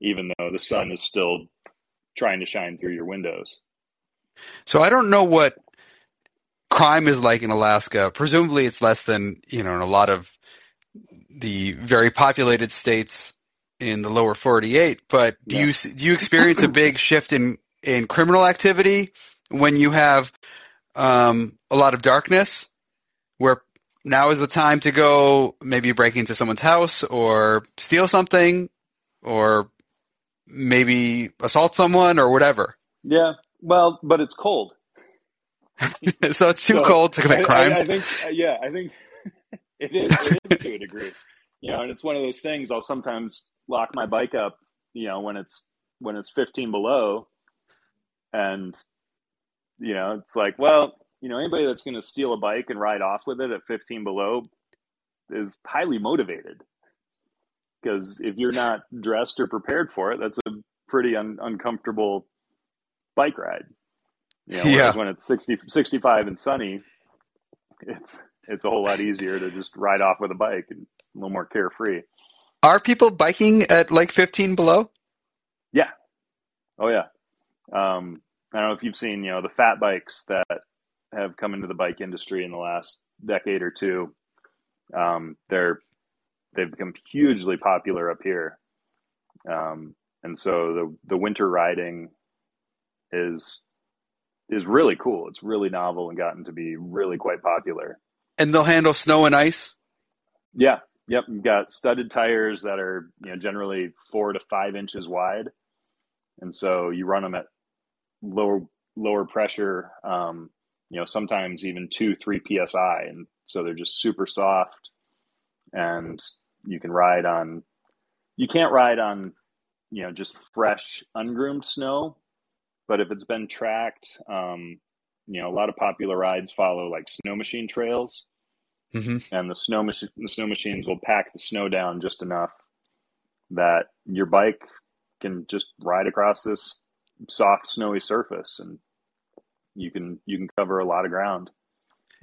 even though the sun is still trying to shine through your windows So I don't know what crime is like in Alaska. Presumably it's less than, you know, in a lot of the very populated states in the lower 48, but do Yeah. you do you experience a big shift in in criminal activity when you have um, a lot of darkness where now is the time to go maybe break into someone's house or steal something or maybe assault someone or whatever. yeah well but it's cold so it's too So, cold to I, commit I- crimes. I, think uh, yeah i think it is it is to a degree you know and it's one of those things i'll sometimes lock my bike up you know when it's when it's 15 below and you know, it's like, well, you know, anybody that's going to steal a bike and ride off with it at 15 below is highly motivated. Because if you're not dressed or prepared for it, that's a pretty un- uncomfortable bike ride. You know, Yeah. when it's 60, 65 and sunny, it's it's a whole lot easier to just ride off with a bike and a little more carefree. Are people biking at like 15 below? Yeah. Oh yeah. Um, I don't know if you've seen, you know, the fat bikes that have come into the bike industry in the last decade or two. Um, they're they've become hugely popular up here, um, and so the the winter riding is is really cool. It's really novel and gotten to be really quite popular. And they'll handle snow and ice? Yeah. Yep. You've got studded tires that are, you know, generally four to five inches wide. And so you run them at lower, lower pressure, um, you know, sometimes even two, three PSI. And so they're just super soft and you can ride on, you can't ride on, you know, just fresh, ungroomed snow. But if it's been tracked, um, you know, a lot of popular rides follow like snow machine trails. Hmm and the snow machine the snow machines will pack the snow down just enough that your bike can just ride across this soft snowy surface and you can you can cover a lot of ground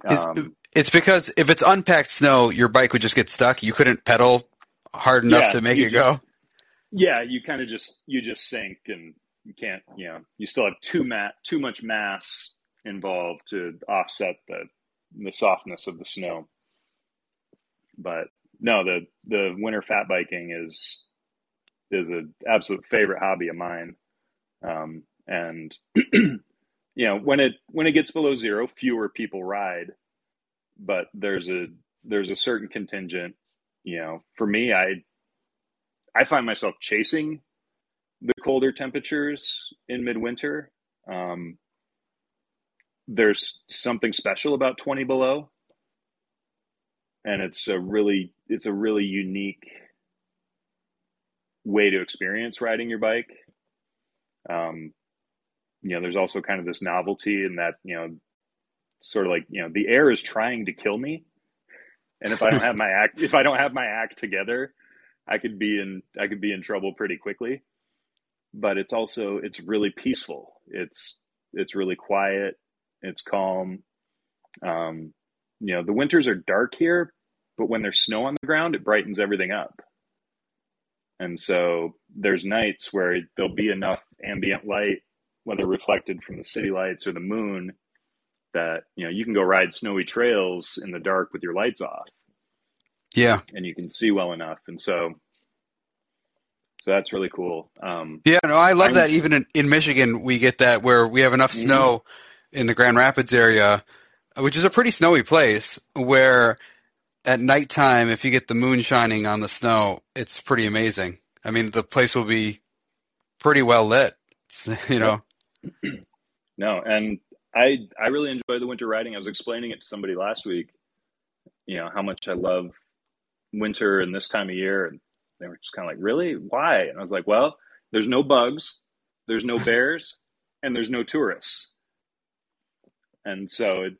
um, It's because if it's unpacked snow, your bike would just get stuck. You couldn't pedal hard enough Yeah, to make it just- go. yeah you kind of just you just sink and you can't you know you still have too mat too much mass involved to offset the the softness of the snow but no the the winter fat biking is is an absolute favorite hobby of mine um, and you know when it when it gets below zero fewer people ride but there's a there's a certain contingent you know for me i i find myself chasing the colder temperatures in midwinter. Um, there's something special about 20 below and it's a really it's a really unique way to experience riding your bike. Um, you know there's also kind of this novelty in that you know sort of like you know the air is trying to kill me. And if i don't have my act if i don't have my act together i could be in i could be in trouble pretty quickly. But it's also it's really peaceful. It's it's really quiet. It's calm. Um, you know the winters are dark here but when there's snow on the ground it brightens everything up. And so there's nights where there'll be enough ambient light whether reflected from the city lights or the moon that you know you can go ride snowy trails in the dark with your lights off Yeah. and you can see well enough and so so that's really cool um, Yeah, no, I love I'm- that. Even in, in Michigan, we get that where we have enough Mhm. snow in the Grand Rapids area, which is a pretty snowy place, where at nighttime, if you get the moon shining on the snow, it's pretty amazing. I mean, the place will be pretty well lit. You know, No, and I I really enjoy the winter riding. I was explaining it to somebody last week, you know, how much I love winter and this time of year. And they were just kind of like, really? Why? And I was like, well, there's no bugs, there's no bears, and there's no tourists. And so it,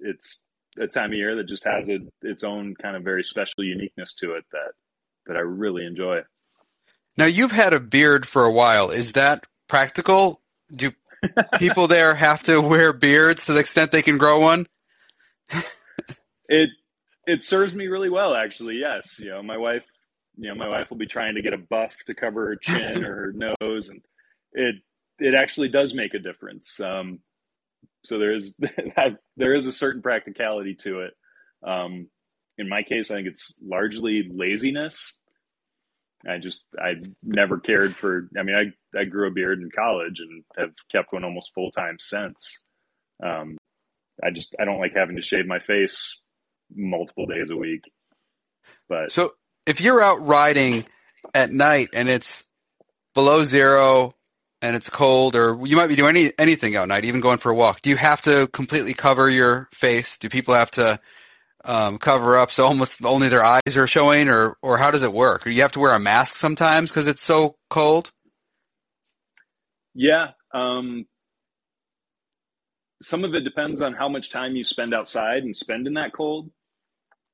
it's a time of year that just has a, its own kind of very special uniqueness to it that, that I really enjoy. now you've had a beard for a while. Is that practical? Do people there have to wear beards to the extent they can grow one? It it serves me really well, actually. Yes, you know, my wife, you know, my wife will be trying to get a buff to cover her chin or her nose, and it it actually does make a difference. Um, so there is there is a certain practicality to it. Um, in my case, I think it's largely laziness. I just I never cared for. I mean, I I grew a beard in college and have kept one almost full time since. Um, I just I don't like having to shave my face multiple days a week. But So if you're out riding at night and it's below zero and it's cold, or you might be doing any, anything out night, even going for a walk, do you have to completely cover your face? Do people have to um, cover up so almost only their eyes are showing, or or how does it work? Or you have to wear a mask sometimes because it's so cold? yeah, um, some of it depends on how much time you spend outside and spend in that cold.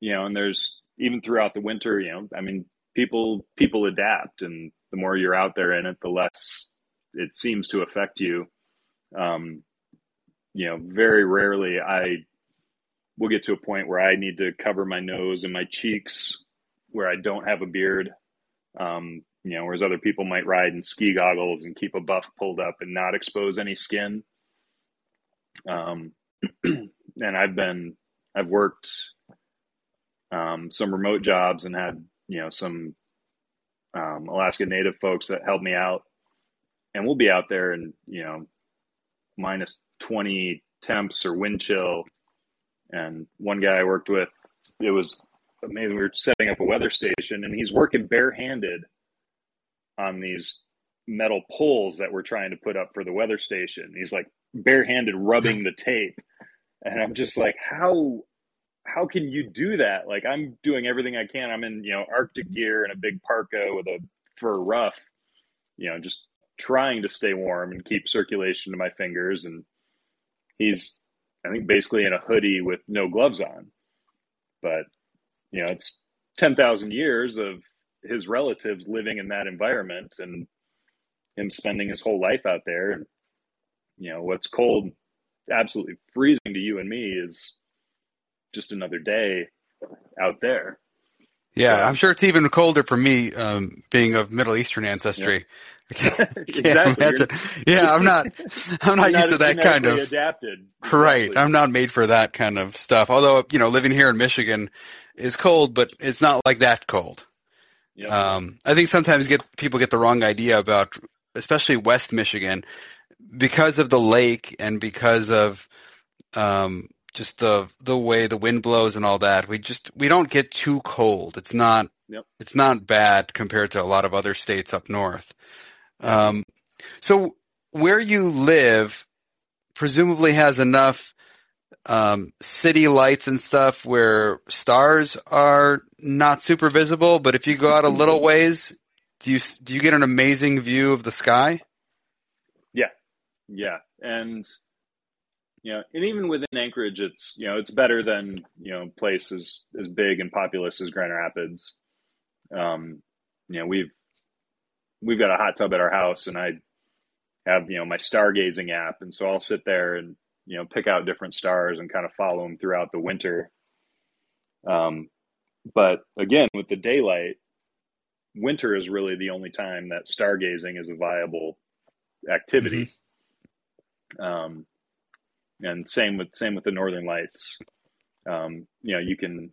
You know, and there's even throughout the winter, you know, I mean, people people adapt, and the more you're out there in it, the less it seems to affect you. Um, you know, very rarely I will get to a point where I need to cover my nose and my cheeks where I don't have a beard. Um, you know, whereas other people might ride in ski goggles and keep a buff pulled up and not expose any skin. Um, and I've been, I've worked um, some remote jobs and had, you know, some um, Alaska Native folks that helped me out. And we'll be out there and, you know, minus 20 temps or wind chill. And one guy I worked with, it was amazing. We were setting up a weather station and he's working barehanded on these metal poles that we're trying to put up for the weather station. He's like barehanded rubbing the tape. And I'm just like, how how can you do that? Like I'm doing everything I can. I'm in, you know, Arctic gear and a big parka with a fur ruff, you know, just trying to stay warm and keep circulation to my fingers. And he's, I think, basically in a hoodie with no gloves on. But, you know, it's 10,000 years of his relatives living in that environment and him spending his whole life out there. And, you know, what's cold, absolutely freezing to you and me is just another day out there. Yeah, so, I'm sure it's even colder for me, um, being of Middle Eastern ancestry. Yeah. exactly. Imagine. Yeah, I'm not. I'm not used to that kind of adapted. Exactly. Right, I'm not made for that kind of stuff. Although you know, living here in Michigan is cold, but it's not like that cold. Yep. Um, I think sometimes get people get the wrong idea about, especially West Michigan, because of the lake and because of um, just the the way the wind blows and all that. We just we don't get too cold. It's not yep. it's not bad compared to a lot of other states up north. Um, so where you live presumably has enough um, city lights and stuff where stars are not super visible. But if you go out a little ways, do you do you get an amazing view of the sky? Yeah, yeah, and you know, and even within Anchorage, it's you know it's better than you know places as big and populous as Grand Rapids. Um, you know, we've we've got a hot tub at our house, and I have you know my stargazing app, and so I'll sit there and you know pick out different stars and kind of follow them throughout the winter. Um, but again, with the daylight, winter is really the only time that stargazing is a viable activity. Mm-hmm. Um, and same with same with the northern lights. Um, you know you can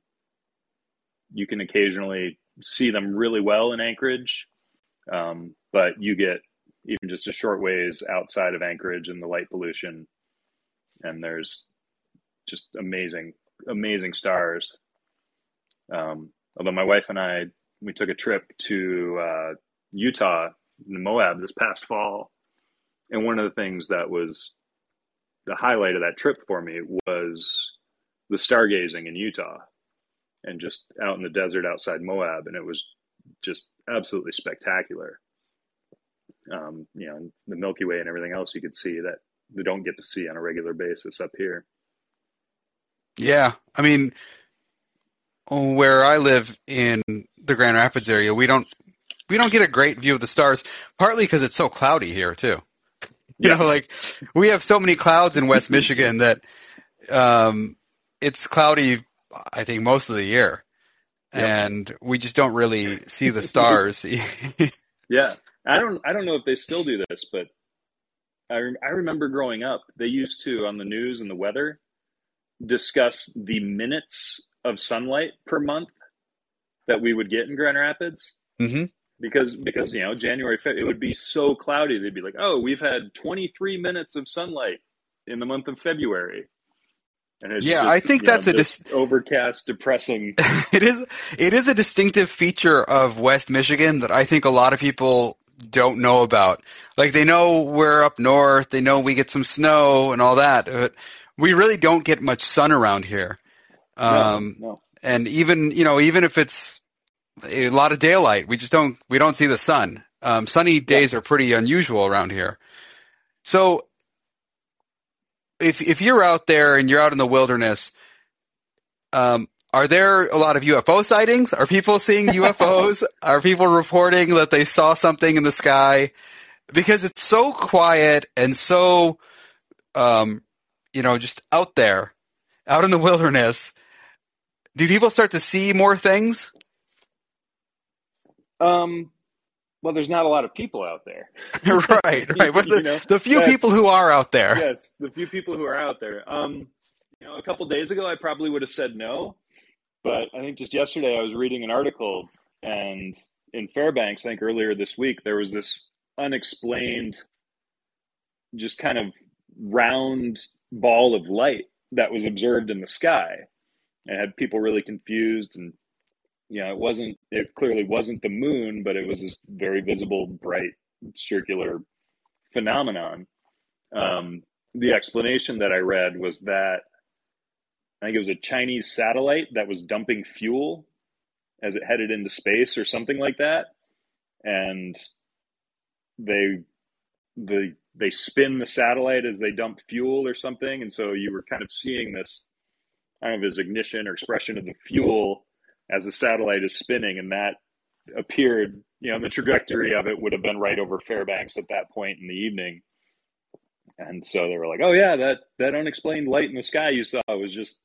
you can occasionally see them really well in anchorage um, but you get even just a short ways outside of anchorage and the light pollution. And there's just amazing amazing stars. Um, although my wife and i we took a trip to uh, utah moab this past fall. And one of the things that was the highlight of that trip for me was the stargazing in Utah and just out in the desert outside Moab, and it was just absolutely spectacular. Um, you know, the Milky Way and everything else you could see that we don't get to see on a regular basis up here. Yeah, I mean, where I live in the Grand Rapids area, we don't we don't get a great view of the stars. Partly because it's so cloudy here too. You yeah. know, like we have so many clouds in West Michigan that um, it's cloudy. I think most of the year, and we just don't really see the stars. yeah, I don't. I don't know if they still do this, but I I remember growing up, they used to on the news and the weather discuss the minutes of sunlight per month that we would get in Grand Rapids. Mm-hmm because because you know January it would be so cloudy they'd be like oh we've had 23 minutes of sunlight in the month of February. And it's yeah just, I think that's know, a dis- overcast depressing it is it is a distinctive feature of West Michigan that I think a lot of people don't know about. Like they know we're up north they know we get some snow and all that but we really don't get much sun around here. Um, no, no. and even you know even if it's a lot of daylight. We just don't we don't see the sun. Um, sunny days yeah. are pretty unusual around here. So, if if you're out there and you're out in the wilderness, um, are there a lot of UFO sightings? Are people seeing UFOs? are people reporting that they saw something in the sky? Because it's so quiet and so, um, you know, just out there, out in the wilderness. Do people start to see more things? Um, well, there's not a lot of people out there. right, right. But the, you know, the few people who are out there. Yes, the few people who are out there. Um, you know, a couple days ago, I probably would have said no, but I think just yesterday I was reading an article, and in Fairbanks, I think earlier this week, there was this unexplained, just kind of round ball of light that was observed in the sky, and had people really confused and you know, it wasn't, it clearly wasn't the moon, but it was this very visible, bright, circular phenomenon. Um, the explanation that I read was that I think it was a Chinese satellite that was dumping fuel as it headed into space or something like that. And they, the, they spin the satellite as they dump fuel or something. And so you were kind of seeing this kind of as ignition or expression of the fuel as the satellite is spinning, and that appeared, you know, the trajectory of it would have been right over Fairbanks at that point in the evening. And so they were like, "Oh yeah, that that unexplained light in the sky you saw was just,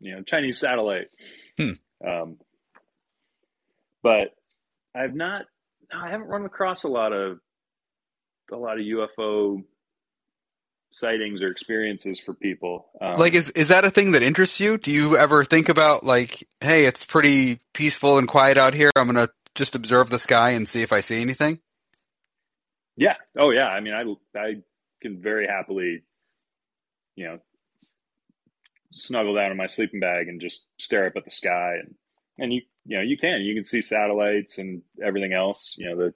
you know, Chinese satellite." Hmm. Um, but I've not, I haven't run across a lot of a lot of UFO sightings or experiences for people. Um, like, is is that a thing that interests you? Do you ever think about like, hey, it's pretty peaceful and quiet out here. I'm gonna just observe the sky and see if I see anything. Yeah. Oh, yeah. I mean, I I can very happily, you know, snuggle down in my sleeping bag and just stare up at the sky and and you you know you can you can see satellites and everything else. You know the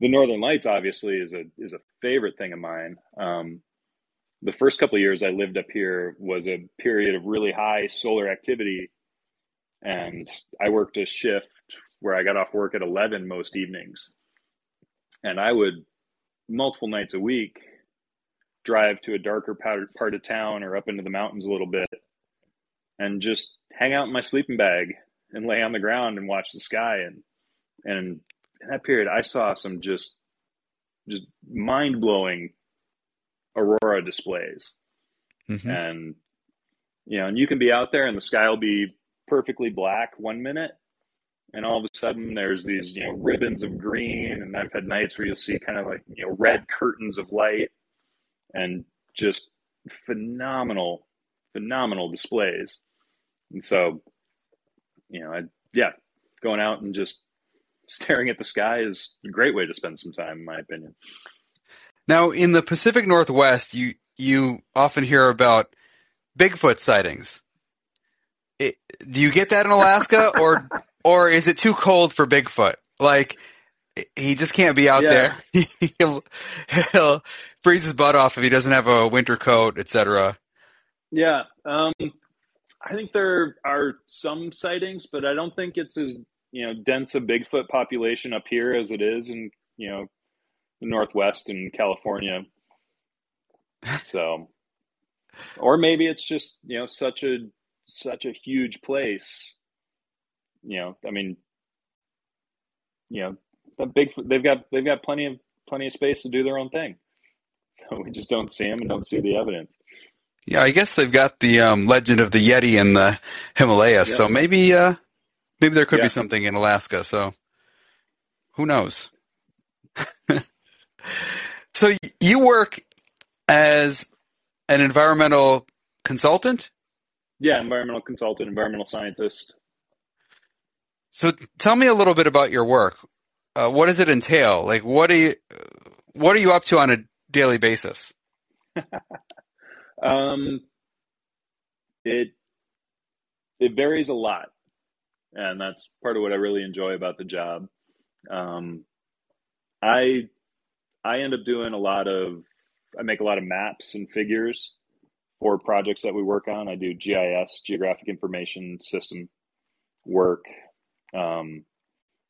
the northern lights obviously is a is a favorite thing of mine. Um, the first couple of years I lived up here was a period of really high solar activity. And I worked a shift where I got off work at 11 most evenings. And I would, multiple nights a week, drive to a darker part of town or up into the mountains a little bit and just hang out in my sleeping bag and lay on the ground and watch the sky. And, and in that period, I saw some just, just mind blowing aurora displays. Mm-hmm. And you know, and you can be out there and the sky will be perfectly black one minute and all of a sudden there's these, you know, ribbons of green and I've had nights where you'll see kind of like, you know, red curtains of light and just phenomenal phenomenal displays. And so, you know, I, yeah, going out and just staring at the sky is a great way to spend some time, in my opinion. Now, in the Pacific Northwest, you you often hear about Bigfoot sightings. It, do you get that in Alaska, or or is it too cold for Bigfoot? Like he just can't be out yeah. there. he'll, he'll freeze his butt off if he doesn't have a winter coat, etc. Yeah, um, I think there are some sightings, but I don't think it's as you know dense a Bigfoot population up here as it is in you know the Northwest and California. So, or maybe it's just you know such a such a huge place. You know, I mean, you know, the big they've got they've got plenty of plenty of space to do their own thing. So we just don't see them and don't see the evidence. Yeah, I guess they've got the um, legend of the Yeti in the Himalayas, yeah. so maybe uh, maybe there could yeah. be something in Alaska. So who knows? So you work as an environmental consultant? Yeah, environmental consultant, environmental scientist. So tell me a little bit about your work. Uh, what does it entail? Like, what are you, what are you up to on a daily basis? um, it it varies a lot, and that's part of what I really enjoy about the job. Um, I I end up doing a lot of, I make a lot of maps and figures for projects that we work on. I do GIS, Geographic Information System work, um,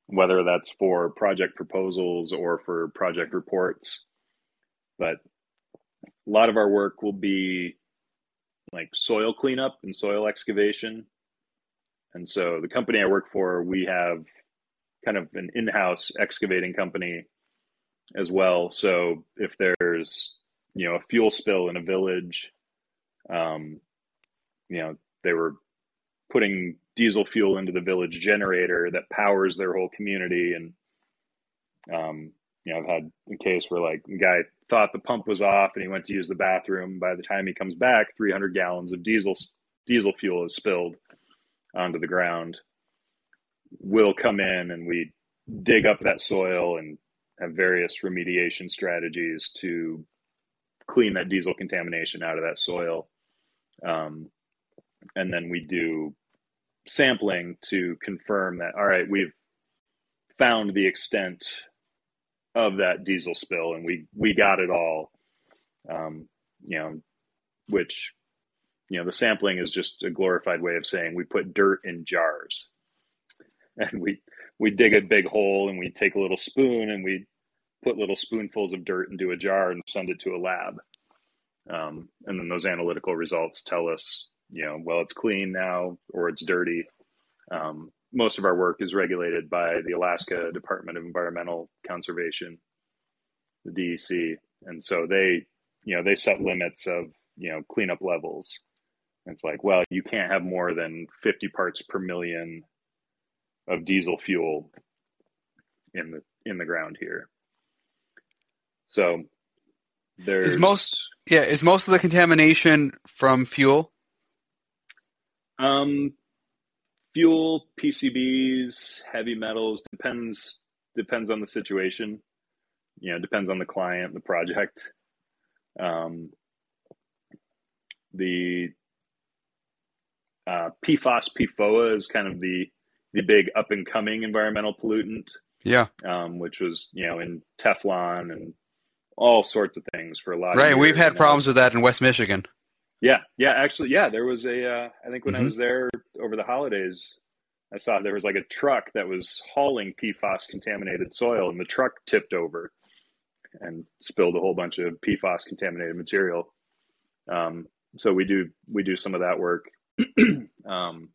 whether that's for project proposals or for project reports. But a lot of our work will be like soil cleanup and soil excavation. And so the company I work for, we have kind of an in-house excavating company as well. So if there's you know a fuel spill in a village, um, you know they were putting diesel fuel into the village generator that powers their whole community, and um, you know I've had a case where like the guy thought the pump was off and he went to use the bathroom. By the time he comes back, 300 gallons of diesel diesel fuel is spilled onto the ground. We'll come in and we dig up that soil and have various remediation strategies to clean that diesel contamination out of that soil. Um, and then we do sampling to confirm that, all right, we've found the extent of that diesel spill and we, we got it all. Um, you know, which, you know, the sampling is just a glorified way of saying we put dirt in jars and we, we dig a big hole and we take a little spoon and we put little spoonfuls of dirt into a jar and send it to a lab. Um, and then those analytical results tell us, you know, well, it's clean now or it's dirty. Um, most of our work is regulated by the Alaska Department of Environmental Conservation, the DEC. And so they, you know, they set limits of, you know, cleanup levels. It's like, well, you can't have more than 50 parts per million of diesel fuel in the in the ground here. So there's is most yeah is most of the contamination from fuel. Um, fuel, PCBs, heavy metals depends depends on the situation. You know, depends on the client, the project. Um, the uh, PFAS, PFOA is kind of the the big up and coming environmental pollutant. Yeah. Um, which was you know in Teflon and all sorts of things for a lot. Right, we've had problems with that in West Michigan. Yeah, yeah, actually, yeah. There was a. Uh, I think when mm-hmm. I was there over the holidays, I saw there was like a truck that was hauling PFAS contaminated soil, and the truck tipped over and spilled a whole bunch of PFAS contaminated material. Um, so we do we do some of that work. um,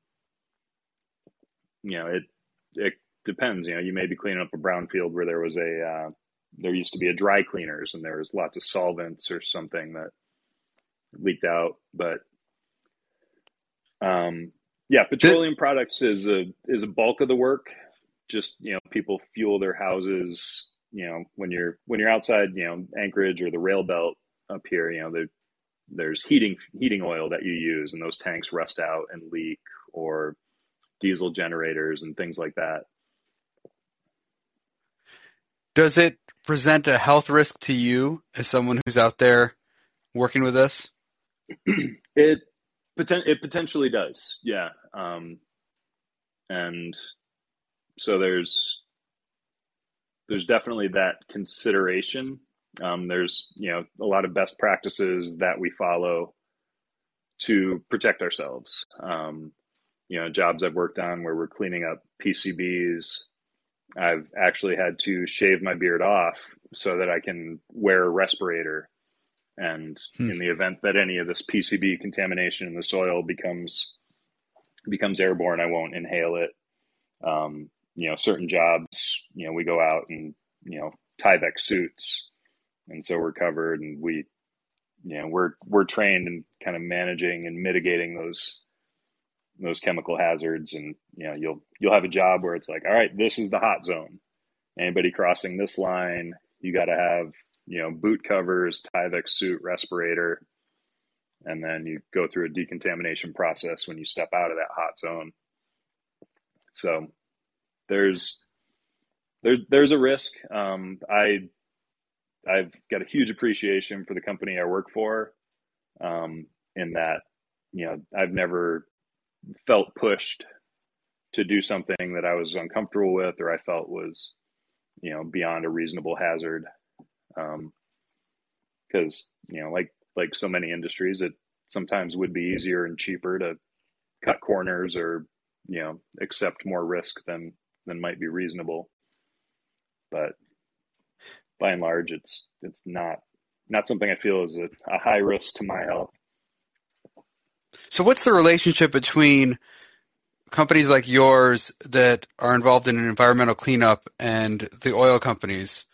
you know, it it depends. You know, you may be cleaning up a brownfield where there was a uh, there used to be a dry cleaners and there was lots of solvents or something that leaked out. But um, yeah, petroleum products is a is a bulk of the work. Just you know, people fuel their houses. You know, when you're when you're outside, you know, Anchorage or the rail belt up here, you know, there, there's heating heating oil that you use, and those tanks rust out and leak, or diesel generators and things like that. Does it present a health risk to you as someone who's out there working with this? it it potentially does, yeah. Um, and so there's there's definitely that consideration. Um, there's you know a lot of best practices that we follow to protect ourselves. Um, you know, jobs I've worked on where we're cleaning up PCBs I've actually had to shave my beard off so that I can wear a respirator. And hmm. in the event that any of this PCB contamination in the soil becomes becomes airborne, I won't inhale it. Um, you know, certain jobs, you know, we go out and you know Tyvek suits, and so we're covered, and we, you know, we're we're trained in kind of managing and mitigating those those chemical hazards and you know you'll you'll have a job where it's like all right this is the hot zone. Anybody crossing this line you got to have you know boot covers tyvek suit respirator and then you go through a decontamination process when you step out of that hot zone. So there's there's there's a risk. Um, i i've got a huge appreciation for the company i work for um, in that you know i've never felt pushed to do something that I was uncomfortable with or I felt was, you know, beyond a reasonable hazard. Um, cause, you know, like, like so many industries, it sometimes would be easier and cheaper to cut corners or, you know, accept more risk than, than might be reasonable. But by and large, it's, it's not, not something I feel is a, a high risk to my health. So, what's the relationship between companies like yours that are involved in an environmental cleanup and the oil companies?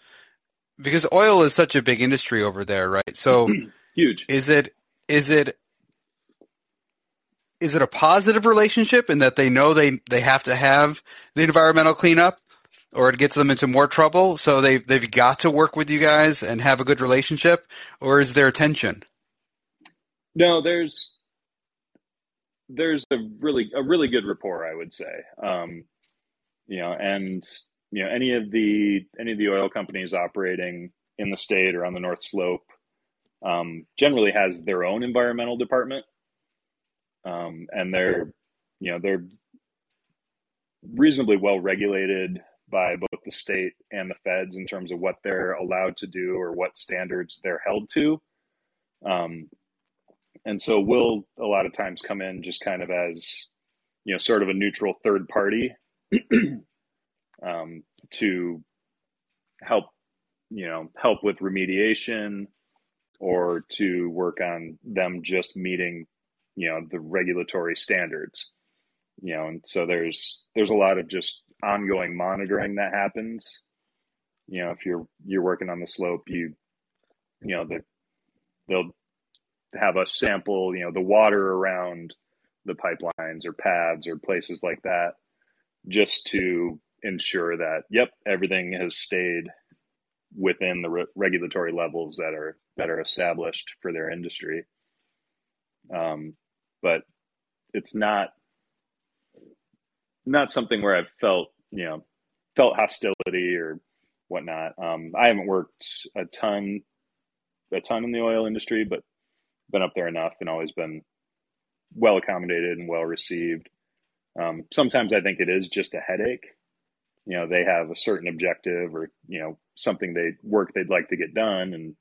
Because oil is such a big industry over there, right? So, huge. Is it is it is it a positive relationship in that they know they they have to have the environmental cleanup or it gets them into more trouble so they they've got to work with you guys and have a good relationship or is there tension no there's there's a really a really good rapport i would say um, you know and you know any of the any of the oil companies operating in the state or on the north slope um, generally has their own environmental department um, and they're you know they're reasonably well regulated by both the state and the feds in terms of what they're allowed to do or what standards they're held to. Um, and so we'll a lot of times come in just kind of as you know sort of a neutral third party um, to help you know help with remediation or to work on them just meeting you know the regulatory standards. You know and so there's there's a lot of just ongoing monitoring that happens. You know if you're you're working on the slope you you know the they'll have us sample you know the water around the pipelines or pads or places like that just to ensure that yep everything has stayed within the re- regulatory levels that are that are established for their industry um, but it's not not something where I've felt you know felt hostility or whatnot. Um, I haven't worked a ton a ton in the oil industry, but been up there enough and always been well accommodated and well received. Um, sometimes I think it is just a headache. You know, they have a certain objective or you know something they work they'd like to get done, and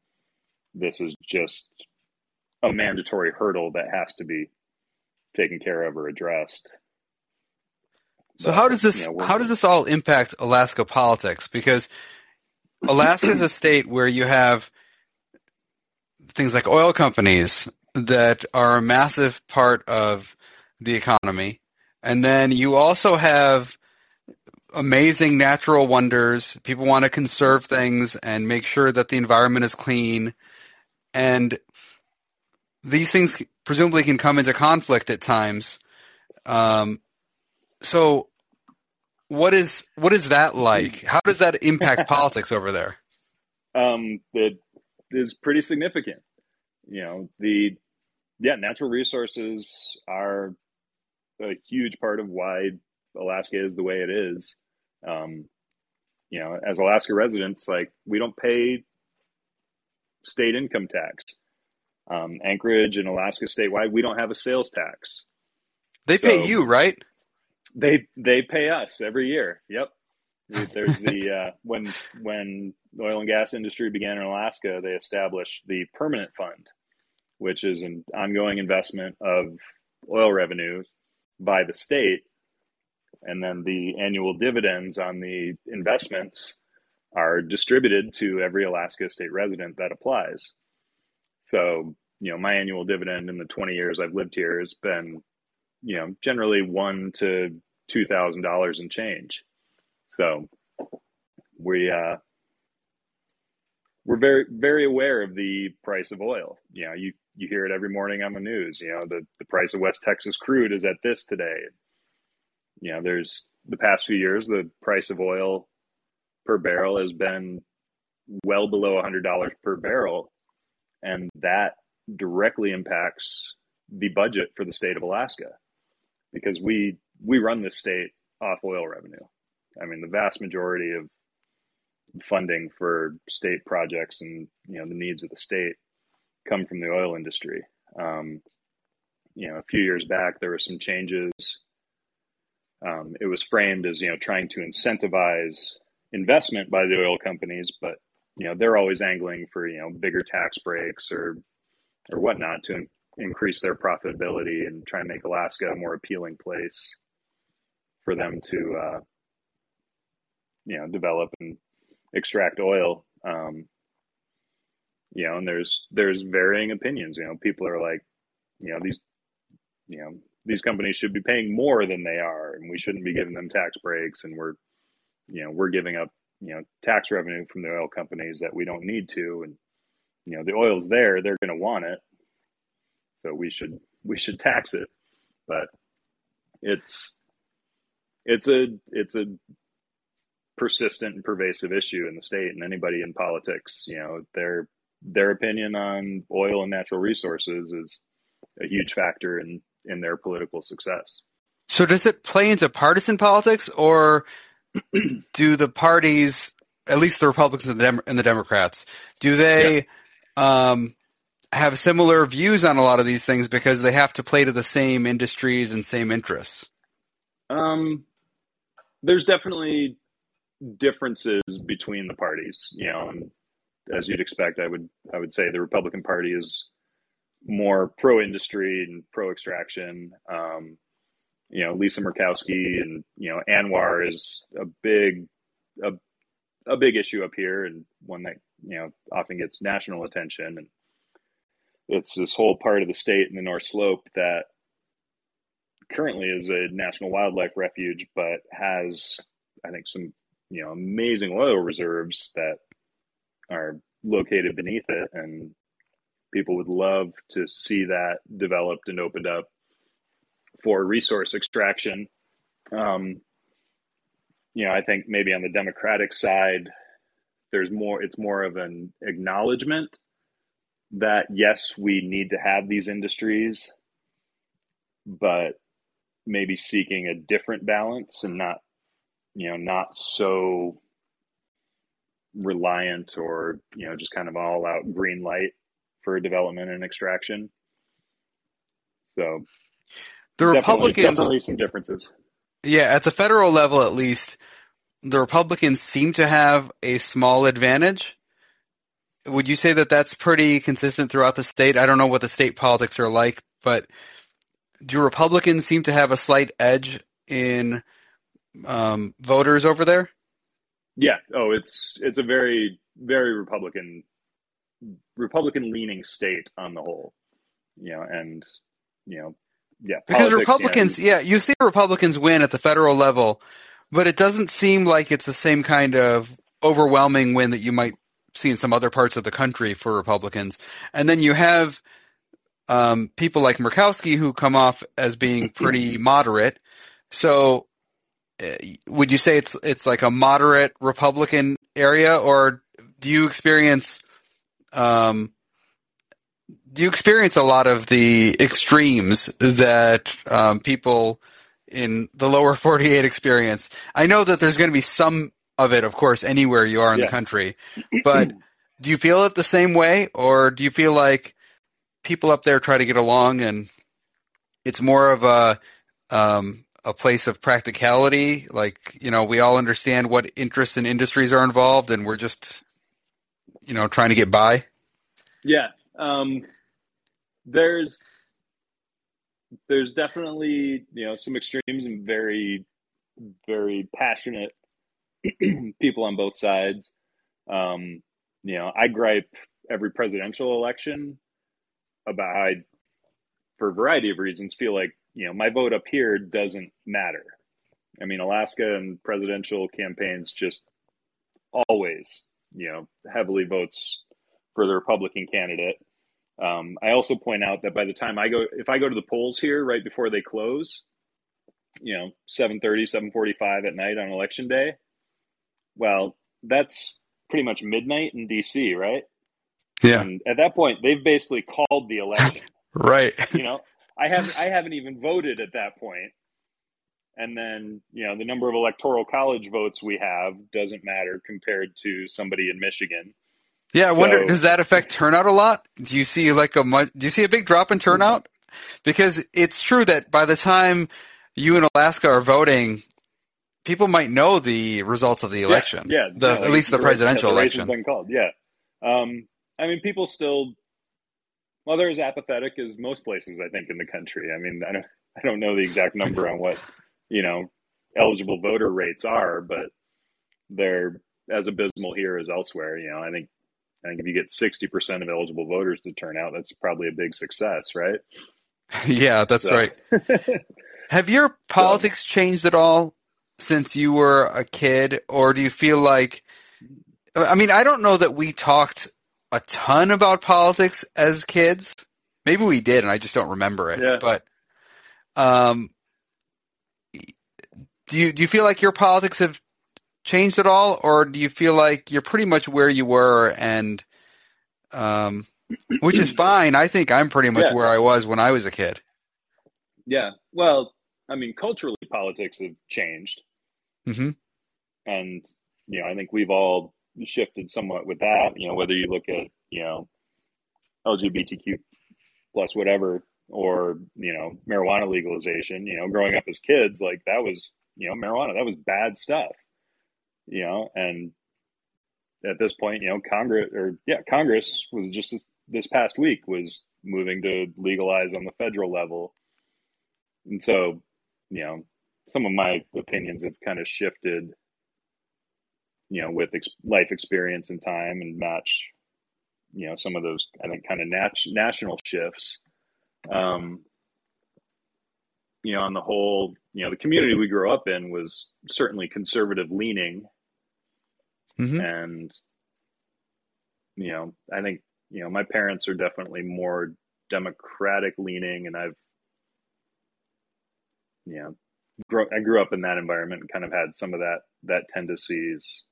this is just a mandatory hurdle that has to be taken care of or addressed. So but, how does this you know, how does this all impact Alaska politics? Because Alaska is a state where you have things like oil companies that are a massive part of the economy, and then you also have amazing natural wonders. People want to conserve things and make sure that the environment is clean, and these things presumably can come into conflict at times. Um, so, what is what is that like? How does that impact politics over there? Um, it is pretty significant. You know, the yeah, natural resources are a huge part of why Alaska is the way it is. Um, you know, as Alaska residents, like we don't pay state income tax. Um, Anchorage and Alaska statewide, we don't have a sales tax. They so pay you, right? They they pay us every year. Yep. There's the uh, when when the oil and gas industry began in Alaska, they established the permanent fund, which is an ongoing investment of oil revenues by the state, and then the annual dividends on the investments are distributed to every Alaska state resident that applies. So, you know, my annual dividend in the 20 years I've lived here has been, you know, generally one to two thousand dollars in change. So we uh we're very very aware of the price of oil. You know, you you hear it every morning on the news. You know, the the price of West Texas crude is at this today. You know, there's the past few years the price of oil per barrel has been well below $100 per barrel and that directly impacts the budget for the state of Alaska because we we run this state off oil revenue. I mean, the vast majority of funding for state projects and you know the needs of the state come from the oil industry. Um, you know, a few years back there were some changes. Um, it was framed as you know trying to incentivize investment by the oil companies, but you know they're always angling for you know bigger tax breaks or or whatnot to in- increase their profitability and try and make Alaska a more appealing place for them to uh, you know develop and extract oil. Um, you know, and there's there's varying opinions. You know, people are like, you know, these, you know, these companies should be paying more than they are, and we shouldn't be giving them tax breaks, and we're, you know, we're giving up, you know, tax revenue from the oil companies that we don't need to, and you know, the oil's there, they're going to want it, so we should we should tax it, but it's it's a it's a persistent and pervasive issue in the state and anybody in politics you know their their opinion on oil and natural resources is a huge factor in in their political success so does it play into partisan politics or do the parties at least the republicans and the, Dem- and the democrats do they yeah. um, have similar views on a lot of these things because they have to play to the same industries and same interests um there's definitely differences between the parties. You know, and as you'd expect, I would I would say the Republican Party is more pro industry and pro extraction. Um, you know, Lisa Murkowski and you know ANWR is a big a, a big issue up here and one that you know often gets national attention and it's this whole part of the state in the North Slope that currently is a national wildlife refuge, but has I think some you know amazing oil reserves that are located beneath it. And people would love to see that developed and opened up for resource extraction. Um, you know i think maybe on the democratic side there's more it's more of an acknowledgement that yes we need to have these industries but maybe seeking a different balance and not you know, not so reliant or, you know, just kind of all out green light for development and extraction. So the Republicans definitely some differences. Yeah, at the federal level at least, the Republicans seem to have a small advantage. Would you say that that's pretty consistent throughout the state? I don't know what the state politics are like, but do Republicans seem to have a slight edge in um, voters over there? Yeah. Oh, it's it's a very very Republican Republican leaning state on the whole. You know, and you know, yeah, because Republicans, and, yeah, you see Republicans win at the federal level, but it doesn't seem like it's the same kind of overwhelming win that you might see in some other parts of the country for Republicans. And then you have um, people like Murkowski who come off as being pretty moderate. So would you say it's it's like a moderate Republican area, or do you experience um, do you experience a lot of the extremes that um, people in the lower 48 experience? I know that there's going to be some of it, of course, anywhere you are in yeah. the country, but do you feel it the same way, or do you feel like people up there try to get along and it's more of a um, a place of practicality. Like, you know, we all understand what interests and industries are involved, and we're just, you know, trying to get by. Yeah. Um, there's there's definitely you know some extremes and very very passionate people on both sides. Um, you know, I gripe every presidential election about how I, for a variety of reasons, feel like you know, my vote up here doesn't matter. I mean, Alaska and presidential campaigns just always, you know, heavily votes for the Republican candidate. Um, I also point out that by the time I go, if I go to the polls here right before they close, you know, 7.30, 7.45 at night on election day, well, that's pretty much midnight in D.C., right? Yeah. And at that point, they've basically called the election. right. You know, I haven't I haven't even voted at that point. And then, you know, the number of electoral college votes we have doesn't matter compared to somebody in Michigan. Yeah, I so, wonder does that affect turnout a lot? Do you see like a do you see a big drop in turnout? Because it's true that by the time you in Alaska are voting, people might know the results of the election. Yeah, yeah the, no, at least the, presidential the election. Been called, yeah. Um, I mean, people still well, they're as apathetic as most places, I think, in the country. I mean, I don't, I don't know the exact number on what, you know, eligible voter rates are, but they're as abysmal here as elsewhere. You know, I think I think if you get 60% of eligible voters to turn out, that's probably a big success, right? yeah, that's so. right. Have your politics so. changed at all since you were a kid, or do you feel like? I mean, I don't know that we talked a ton about politics as kids. Maybe we did, and I just don't remember it. Yeah. But, um, do you do you feel like your politics have changed at all, or do you feel like you're pretty much where you were, and um, which is fine. I think I'm pretty much yeah. where I was when I was a kid. Yeah. Well, I mean, culturally, politics have changed. Mm-hmm. And, you know, I think we've all shifted somewhat with that, you know, whether you look at, you know, LGBTQ plus whatever, or, you know, marijuana legalization, you know, growing up as kids, like that was, you know, marijuana, that was bad stuff, you know, and at this point, you know, Congress or yeah, Congress was just this, this past week was moving to legalize on the federal level. And so, you know, some of my opinions have kind of shifted, you know, with ex- life experience and time and match, you know, some of those, I think, kind of nat- national shifts. Um, you know, on the whole, you know, the community we grew up in was certainly conservative leaning. Mm-hmm. And, you know, I think, you know, my parents are definitely more democratic leaning and I've, you know, grow, I grew up in that environment and kind of had some of that, that tendencies.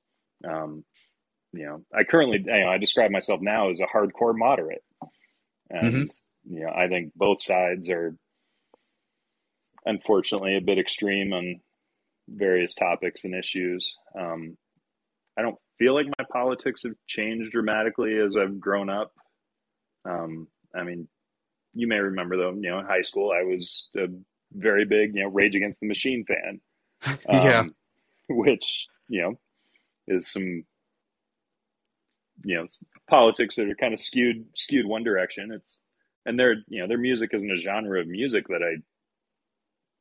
Um, you know, I currently, you know, I describe myself now as a hardcore moderate. And, mm-hmm. you know, I think both sides are unfortunately a bit extreme on various topics and issues. Um, I don't feel like my politics have changed dramatically as I've grown up. Um, I mean, you may remember though, you know, in high school, I was a very big, you know, Rage Against the Machine fan. Um, yeah. Which, you know, is some, you know, politics that are kind of skewed, skewed one direction. It's, and their, you know, their music isn't a genre of music that I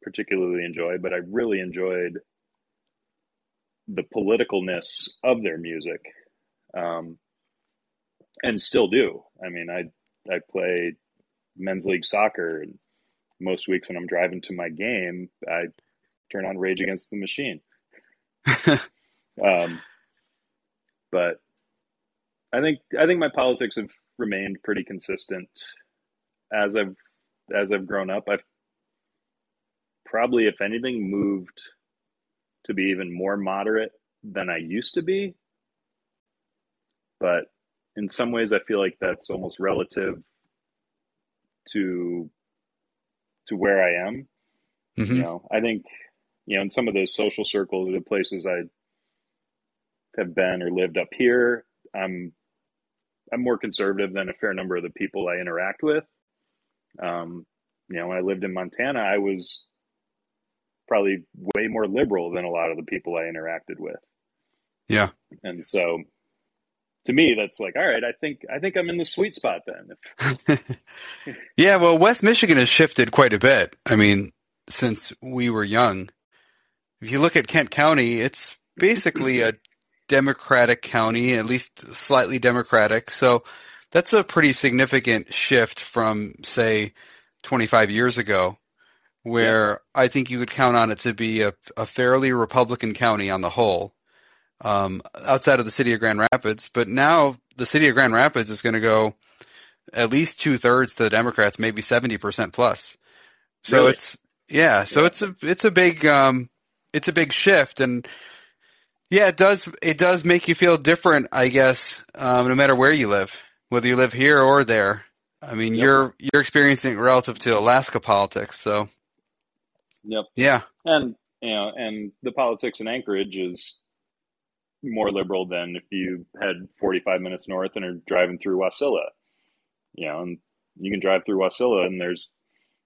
particularly enjoy, but I really enjoyed the politicalness of their music, um, and still do. I mean, I I play men's league soccer, and most weeks when I'm driving to my game, I turn on Rage Against the Machine. um, but I think I think my politics have remained pretty consistent as I've as I've grown up. I've probably, if anything, moved to be even more moderate than I used to be. But in some ways, I feel like that's almost relative to to where I am. Mm-hmm. You know, I think you know in some of those social circles, the places I have been or lived up here, I'm I'm more conservative than a fair number of the people I interact with. Um, you know, when I lived in Montana, I was probably way more liberal than a lot of the people I interacted with. Yeah. And so to me that's like all right i think i think i'm in the sweet spot then yeah well west michigan has shifted quite a bit i mean since we were young if you look at kent county it's basically a democratic county at least slightly democratic so that's a pretty significant shift from say 25 years ago where yeah. I think you could count on it to be a, a fairly Republican county on the whole, um, outside of the city of Grand Rapids. But now the city of Grand Rapids is going to go at least two thirds to the Democrats, maybe seventy percent plus. So really? it's yeah, so yeah. it's a it's a big um, it's a big shift, and yeah, it does it does make you feel different, I guess, um, no matter where you live, whether you live here or there. I mean, yep. you're you're experiencing it relative to Alaska politics, so Yep. Yeah. And you know, and the politics in Anchorage is more liberal than if you head 45 minutes north and are driving through Wasilla. You know, and you can drive through Wasilla and there's,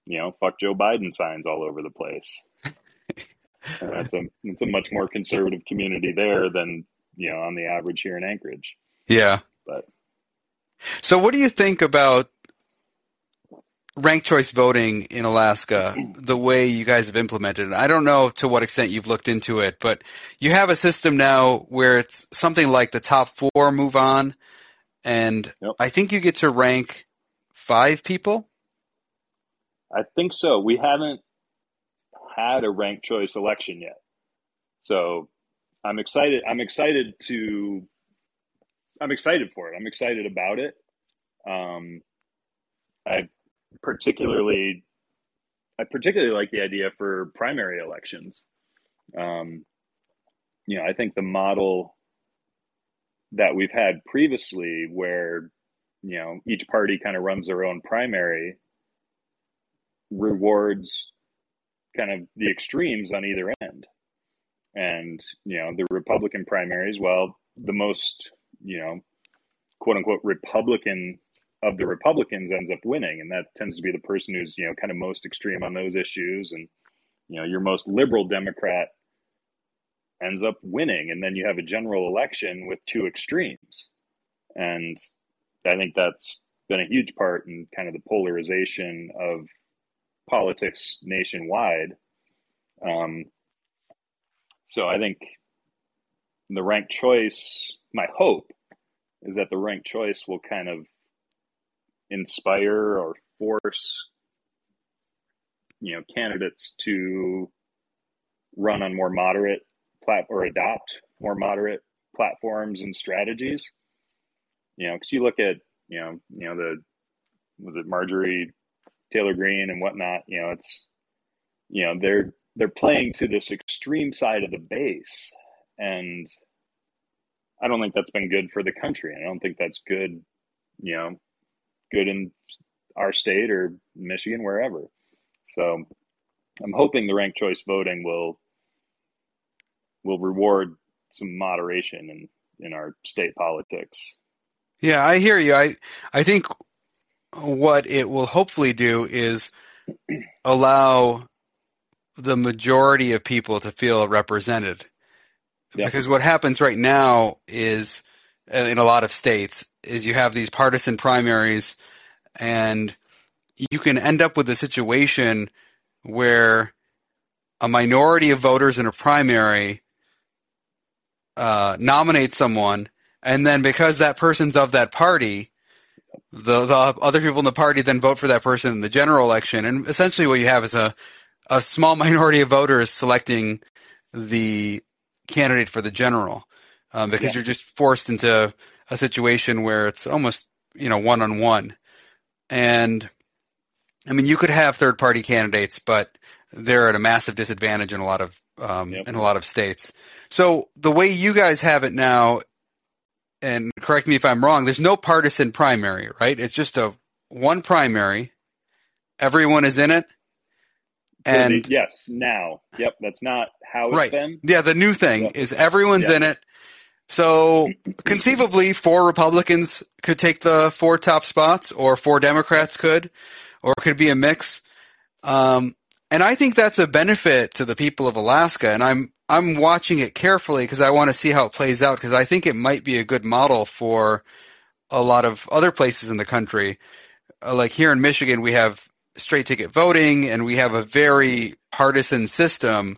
you know, fuck Joe Biden signs all over the place. that's a it's a much more conservative community there than, you know, on the average here in Anchorage. Yeah. But so what do you think about ranked choice voting in Alaska, the way you guys have implemented it. I don't know to what extent you've looked into it, but you have a system now where it's something like the top four move on, and Yep. I think you get to rank five people. I think so. We haven't had a ranked choice election yet. So I'm excited. I'm excited to, I'm excited for it. I'm excited about it. Um, I particularly, I particularly like the idea for primary elections. Um, you know, I think the model that we've had previously where, you know, each party kind of runs their own primary rewards kind of the extremes on either end. And, you know, the Republican primaries, well, the most, you know, quote unquote Republican of the Republicans ends up winning. And that tends to be the person who's, you know, kind of most extreme on those issues. And, you know, your most liberal Democrat ends up winning. And then you have a general election with two extremes. And I think that's been a huge part in kind of the polarization of politics nationwide. Um, so I think the ranked choice, my hope is that the ranked choice will kind of inspire or force, you know, candidates to run on more moderate plat or adopt more moderate platforms and strategies. You know, because you look at, you know, you know the was it Marjorie Taylor Greene and whatnot. You know, it's you know they're they're playing to this extreme side of the base, and I don't think that's been good for the country. I don't think that's good, you know, good in our state or Michigan, wherever. So I'm hoping the ranked choice voting will will reward some moderation in in our state politics. Yeah, I hear you. I I think what it will hopefully do is allow the majority of people to feel represented. Because what happens right now is uh, in a lot of states is you have these partisan primaries and you can end up with a situation where a minority of voters in a primary uh, nominate someone and then because that person's of that party the, the other people in the party then vote for that person in the general election and essentially what you have is a, a small minority of voters selecting the candidate for the general um, because Yeah. you're just forced into a situation where it's almost you know one on one and i mean you could have third party candidates but they're at a massive disadvantage in a lot of um, Yep. in a lot of states so the way you guys have it now and correct me if i'm wrong there's no partisan primary right it's just a one primary everyone is in it and yes, now, yep, that's not how it's Right. been. Yeah, the new thing Yeah. is everyone's Yeah. in it. So conceivably, four Republicans could take the four top spots, or four Democrats could, or it could be a mix. Um, and I think that's a benefit to the people of Alaska. And I'm I'm watching it carefully because I want to see how it plays out because I think it might be a good model for a lot of other places in the country. Uh, like here in Michigan, we have straight ticket voting, and we have a very partisan system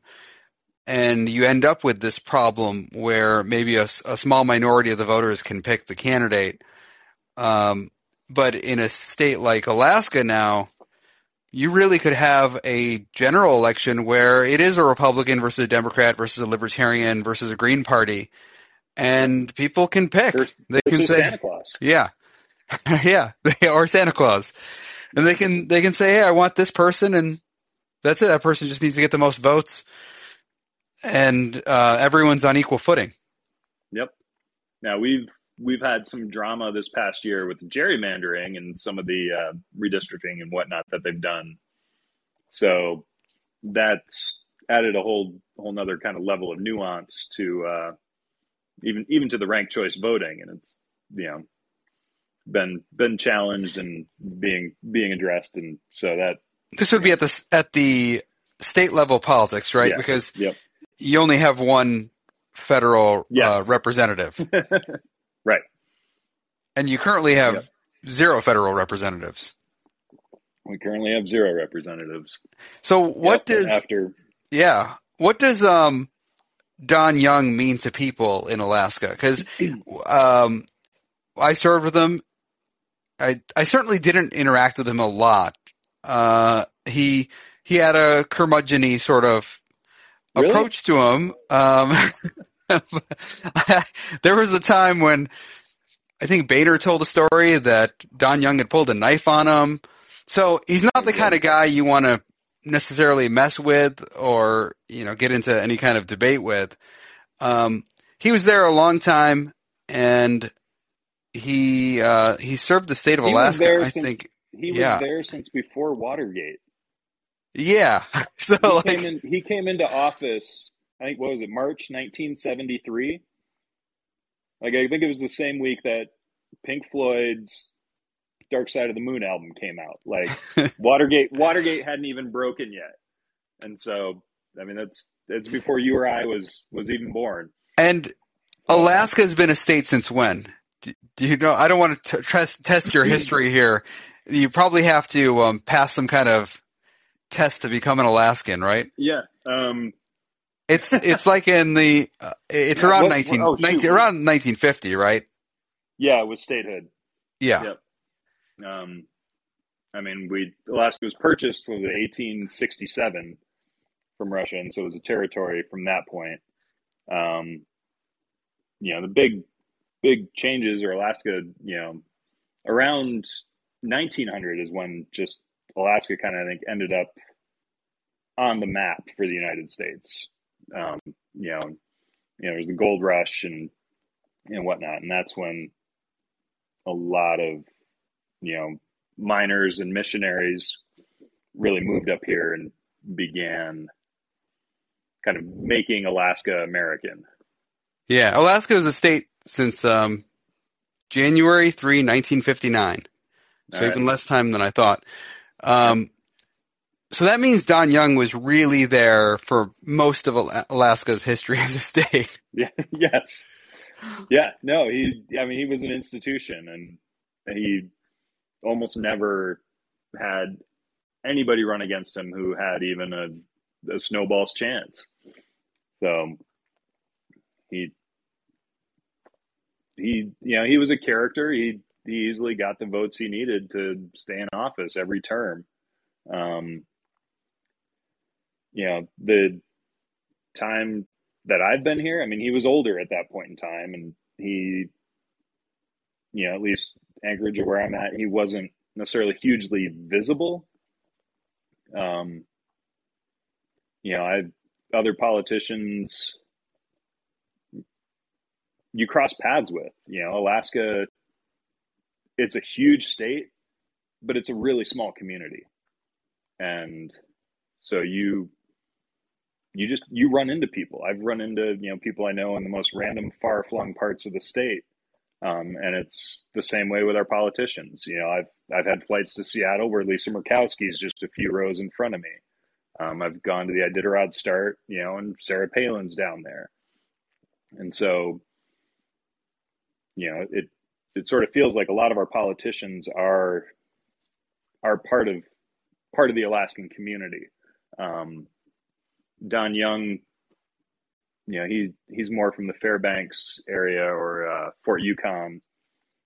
and you end up with this problem where maybe a small minority of the voters can pick the candidate. Um, but in a state like Alaska now, you really could have a general election where it is a Republican versus a Democrat versus a Libertarian versus a Green Party, and people can pick. Vers- they can say, Santa Claus. yeah, yeah, or Santa Claus, and they can they can say, hey, I want this person, and that's it. That person just needs to get the most votes, and uh, everyone's on equal footing. Yep. Now we've we've had some drama this past year with gerrymandering and some of the uh, redistricting and whatnot that they've done. So that's added a whole whole nother kind of level of nuance to uh, even even to the ranked choice voting, and it's you know been been challenged and being being addressed, and so that This would be at the at the state level politics, right? Yeah. Because yep you only have one federal uh, representative, right and you currently have Yep. zero federal representatives. we currently have zero representatives. So what Yep, does after Yeah. What does um Don Young mean to people in Alaska? Because um, I served with him. I I certainly didn't interact with him a lot. Uh, he he had a curmudgeony sort of Really? approach to him. Um, there was a time when I think Boehner told a story that Don Young had pulled a knife on him. So he's not the kind of guy you want to necessarily mess with or you know get into any kind of debate with. Um, he was there a long time, and he uh, he served the state of He Alaska. I since- think, He was Yeah. there since before Watergate. yeah. So He like, came in. He came into office. I think what was it, March 1973? Like I think it was the same week that Pink Floyd's Dark Side of the Moon album came out. Like Watergate. Watergate hadn't even broken yet, and so I mean that's that's before you or I was was even born. and So- Alaska has been a state since when? Do, do you know? I don't want to t- test test your history here. You probably have to um, pass some kind of test to become an Alaskan, right? Yeah. Um, It's it's like in the uh, it's Yeah, around what- 19, oh, 19 around 1950, right? yeah, with statehood. Yeah. Yep. Um, I mean, we Alaska was purchased was 1867 from Russia, and so it was a territory from that point. Um, you know, the big, big changes or Alaska, you know, around 1900 is when just Alaska kind of I think ended up on the map for the United States. Um, you know, you know, there's the gold rush and and whatnot, and that's when a lot of you know miners and missionaries really moved up here and began kind of making Alaska American. Yeah, Alaska is a state since um, January 3, 1959. So right. even less time than I thought. Um, so that means Don Young was really there for most of Alaska's history as a state. Yeah. yes. Yeah. No. He. I mean, he was an institution, and he almost never had anybody run against him who had even a, a snowball's chance. So he he you know he was a character. He he easily got the votes he needed to stay in office every term. Um, you know the time that I've been here, I mean, he was older at that point in time, and he, you know, at least Anchorage or where I'm at, he wasn't necessarily hugely visible. Um, you know, I other politicians you cross paths with. You know, Alaska, it's a huge state, but it's a really small community, and so you you just you run into people. I've run into you know people I know in the most random, far flung parts of the state, um, and it's the same way with our politicians. You know, I've I've had flights to Seattle where Lisa Murkowski is just a few rows in front of me. Um, I've gone to the Iditarod start, you know, and Sarah Palin's down there, and so you know it it sort of feels like a lot of our politicians are are part of part of the Alaskan community. Um, Don Young, you know, he he's more from the Fairbanks area or uh, Fort Yukon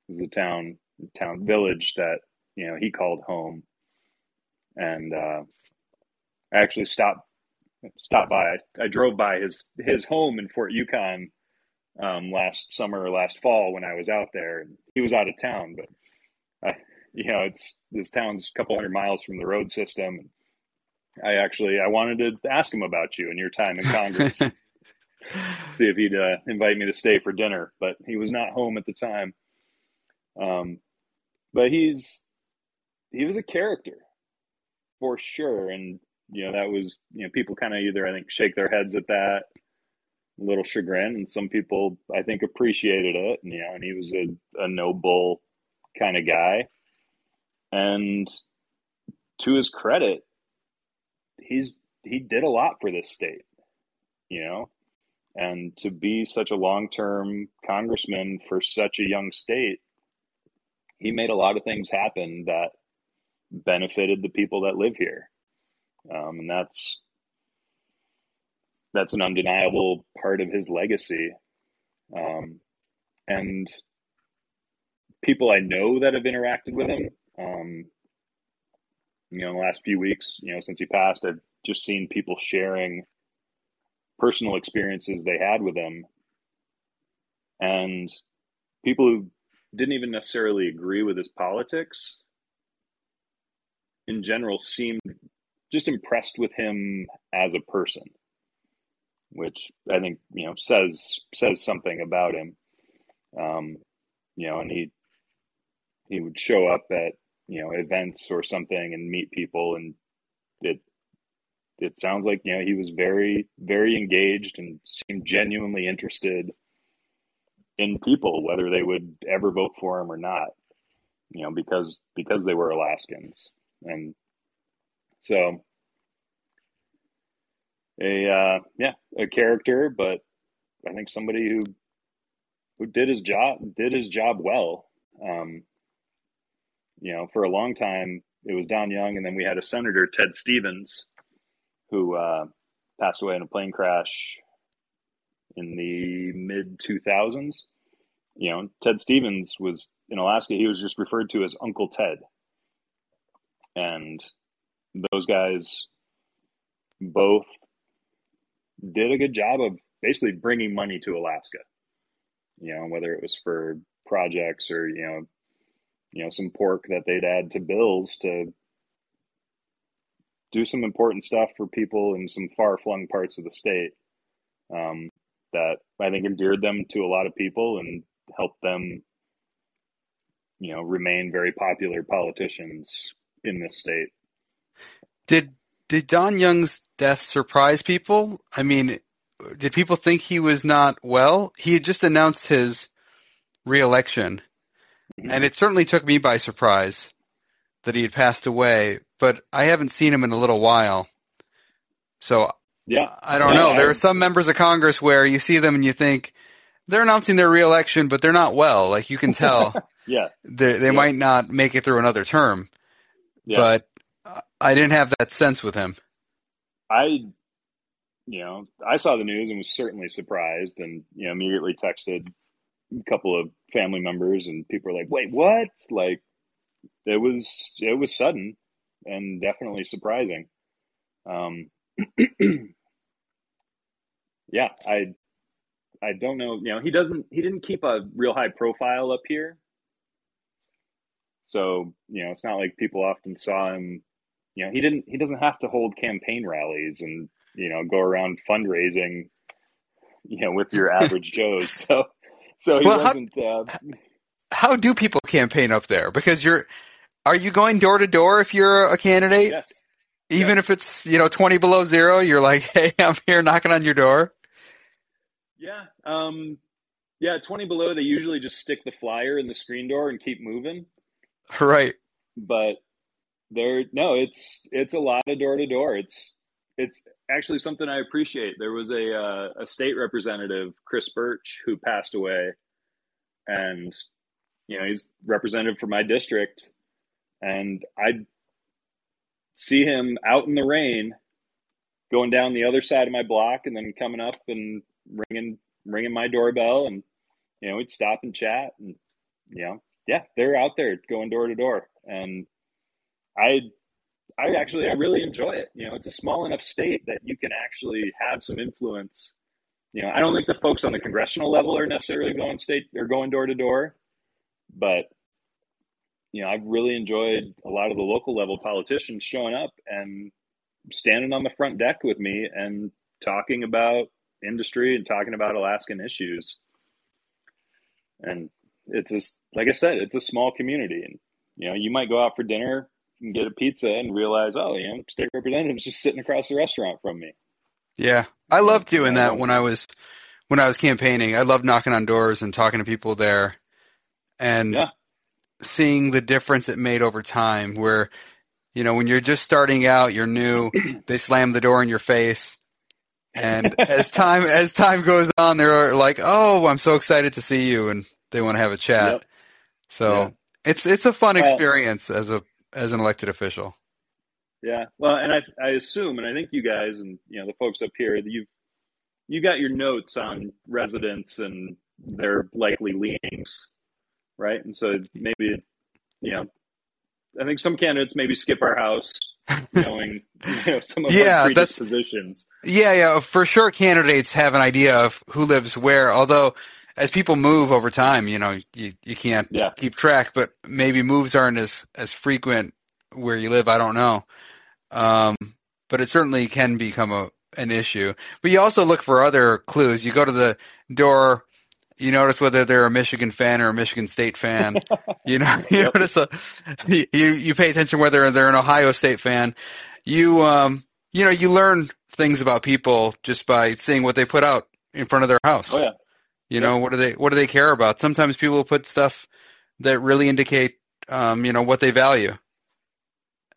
is a town town village that you know he called home, and uh, I actually stopped stopped by. I, I drove by his his home in Fort Yukon um, last summer or last fall when I was out there. He was out of town, but I, you know, it's this town's a couple hundred miles from the road system. I actually I wanted to ask him about you and your time in Congress, see if he'd uh, invite me to stay for dinner, but he was not home at the time. Um, but he's he was a character for sure, and you know that was you know people kind of either I think shake their heads at that a little chagrin, and some people I think appreciated it. And, you know, and he was a, a no bull kind of guy, and to his credit, he's he did a lot for this state, you know, and to be such a long term congressman for such a young state, he made a lot of things happen that benefited the people that live here, um, and that's that's an undeniable part of his legacy. Um, and people I know that have interacted with him. Um, you know, in the last few weeks, you know, since he passed, I've just seen people sharing personal experiences they had with him, and people who didn't even necessarily agree with his politics in general seemed just impressed with him as a person which I think you know says says something about him. Um, you know, and he he would show up at you know events or something and meet people, and it it sounds like you know he was very very engaged and seemed genuinely interested in people, whether they would ever vote for him or not. You know, because because they were Alaskans, and so a uh, yeah a character, but I think somebody who who did his job did his job well. Um, you know, for a long time it was Don Young, and then we had a senator Ted Stevens who uh, passed away in a plane crash in the mid two thousands. You know, Ted Stevens was in Alaska. He was just referred to as Uncle Ted, and those guys both did a good job of basically bringing money to Alaska. You know, whether it was for projects or you know, you know, some pork that they'd add to bills to do some important stuff for people in some far flung parts of the state. Um, that I think endeared them to a lot of people and helped them, you know, remain very popular politicians in this state. Did did Don Young's death surprise people? I mean, did people think he was not well? He had just announced his reelection. And it certainly took me by surprise that he had passed away. But I haven't seen him in a little while, so yeah, I don't know. There are some members of Congress where you see them and you think they're announcing their reelection, but they're not well. Like you can tell, yeah, they, they yeah. might not make it through another term. Yeah. But I didn't have that sense with him. I, you know, I saw the news and was certainly surprised, and you know, immediately texted a couple of family members, and people were like, "Wait, what?" Like, it was it was sudden and definitely surprising. Um, yeah, I I don't know. You know, he doesn't he didn't keep a real high profile up here. So, you know, it's not like people often saw him you know, he didn't he doesn't have to hold campaign rallies and, you know, go around fundraising, you know, with your average Joes. So so he well, wasn't how, uh, how do people campaign up there? Because you're are you going door to door if you're a candidate? Yes. Even yes. if it's, you know, 20 below 0, you're like, "Hey, I'm here knocking on your door." Yeah. Um yeah, 20 below they usually just stick the flyer in the screen door and keep moving. Right. But there no it's it's a lot of door to door it's it's actually something i appreciate. There was a uh, a state representative chris birch who passed away. And you know he's representative for my district. And i'd see him out in the rain going down the other side of my block and then coming up and ringing ringing my doorbell and you know we'd stop and chat and you know yeah they're out there going door to door. And I I actually I really enjoy it. You know, it's a small enough state that you can actually have some influence. You know, I don't think the folks on the congressional level are necessarily going state or going door to door, but you know, I've really enjoyed a lot of the local level politicians showing up and standing on the front deck with me and talking about industry and talking about Alaskan issues. And it's just like I said, it's a small community and you know, you might go out for dinner and get a pizza and realize, oh, you know, state representative's just sitting across the restaurant from me. Yeah, I loved doing that when I was when I was campaigning. I loved knocking on doors and talking to people there, and yeah. seeing the difference it made over time. Where you know when you're just starting out, you're new, they slam the door in your face. And as time as time goes on, they're like, "Oh, I'm so excited to see you," and they want to have a chat. Yep. So yeah. it's it's a fun experience as a as an elected official. Yeah, well, and I I assume, and I think you guys and you know the folks up here, you you got your notes on residents and their likely leanings, right? And so maybe, you know, I think some candidates maybe skip our house, knowing you know, some of Yeah, our that's- predispositions. Yeah, yeah, for sure. Candidates have an idea of who lives where. Although, as people move over time, you know, you you can't Yeah. keep track. But maybe moves aren't as as frequent where you live. I don't know. Um, but it certainly can become a an issue. But you also look for other clues. You go to the door. You notice whether they're a Michigan fan or a Michigan State fan. you know, you Yep. notice a, you you pay attention whether they're an Ohio State fan. You um you know you learn things about people just by seeing what they put out in front of their house. Oh yeah, You know what do they what do they care about? Sometimes people put stuff that really indicate um you know what they value,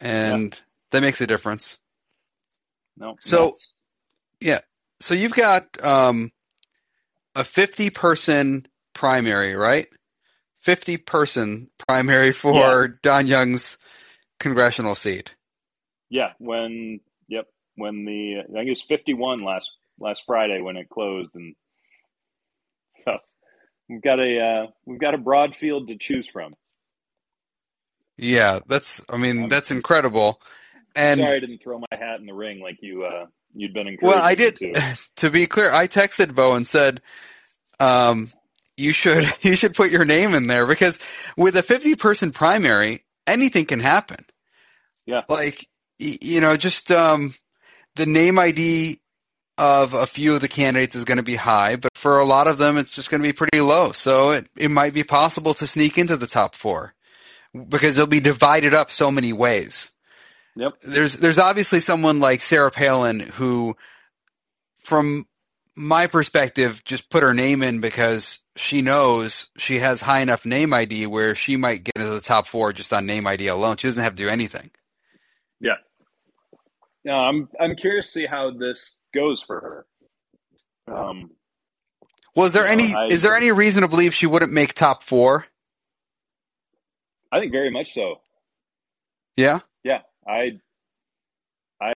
and that makes a difference. no. So- yeah, So you've got um a fifty person primary, right? Fifty person primary for Don Young's congressional seat. yeah, when yep, when the I think it was fifty one last last Friday when it closed, and so we've got a uh, we've got a broad field to choose from. Yeah, that's I mean Um, that's incredible. And Sorry, I didn't throw my hat in the ring like you uh, you'd been encouraged. well, I did. To. To be clear, I texted Bo and said, um, "You should you should put your name in there because with a fifty person primary, anything can happen. Yeah. like you know, just um, the name ID of a few of the candidates is going to be high, but for a lot of them, it's just going to be pretty low. So it it might be possible to sneak into the top four because they'll be divided up so many ways." Yep. there's there's obviously someone like Sarah Palin who, from my perspective, just put her name in because she knows she has high enough name ID where she might get into the top four just on name ID alone. She doesn't have to do anything. Yeah. No, I'm I'm curious to see how this goes for her. Um, Well, is there any I- is there any reason to believe she wouldn't make top four? I think very much so. Yeah. Yeah, I, I,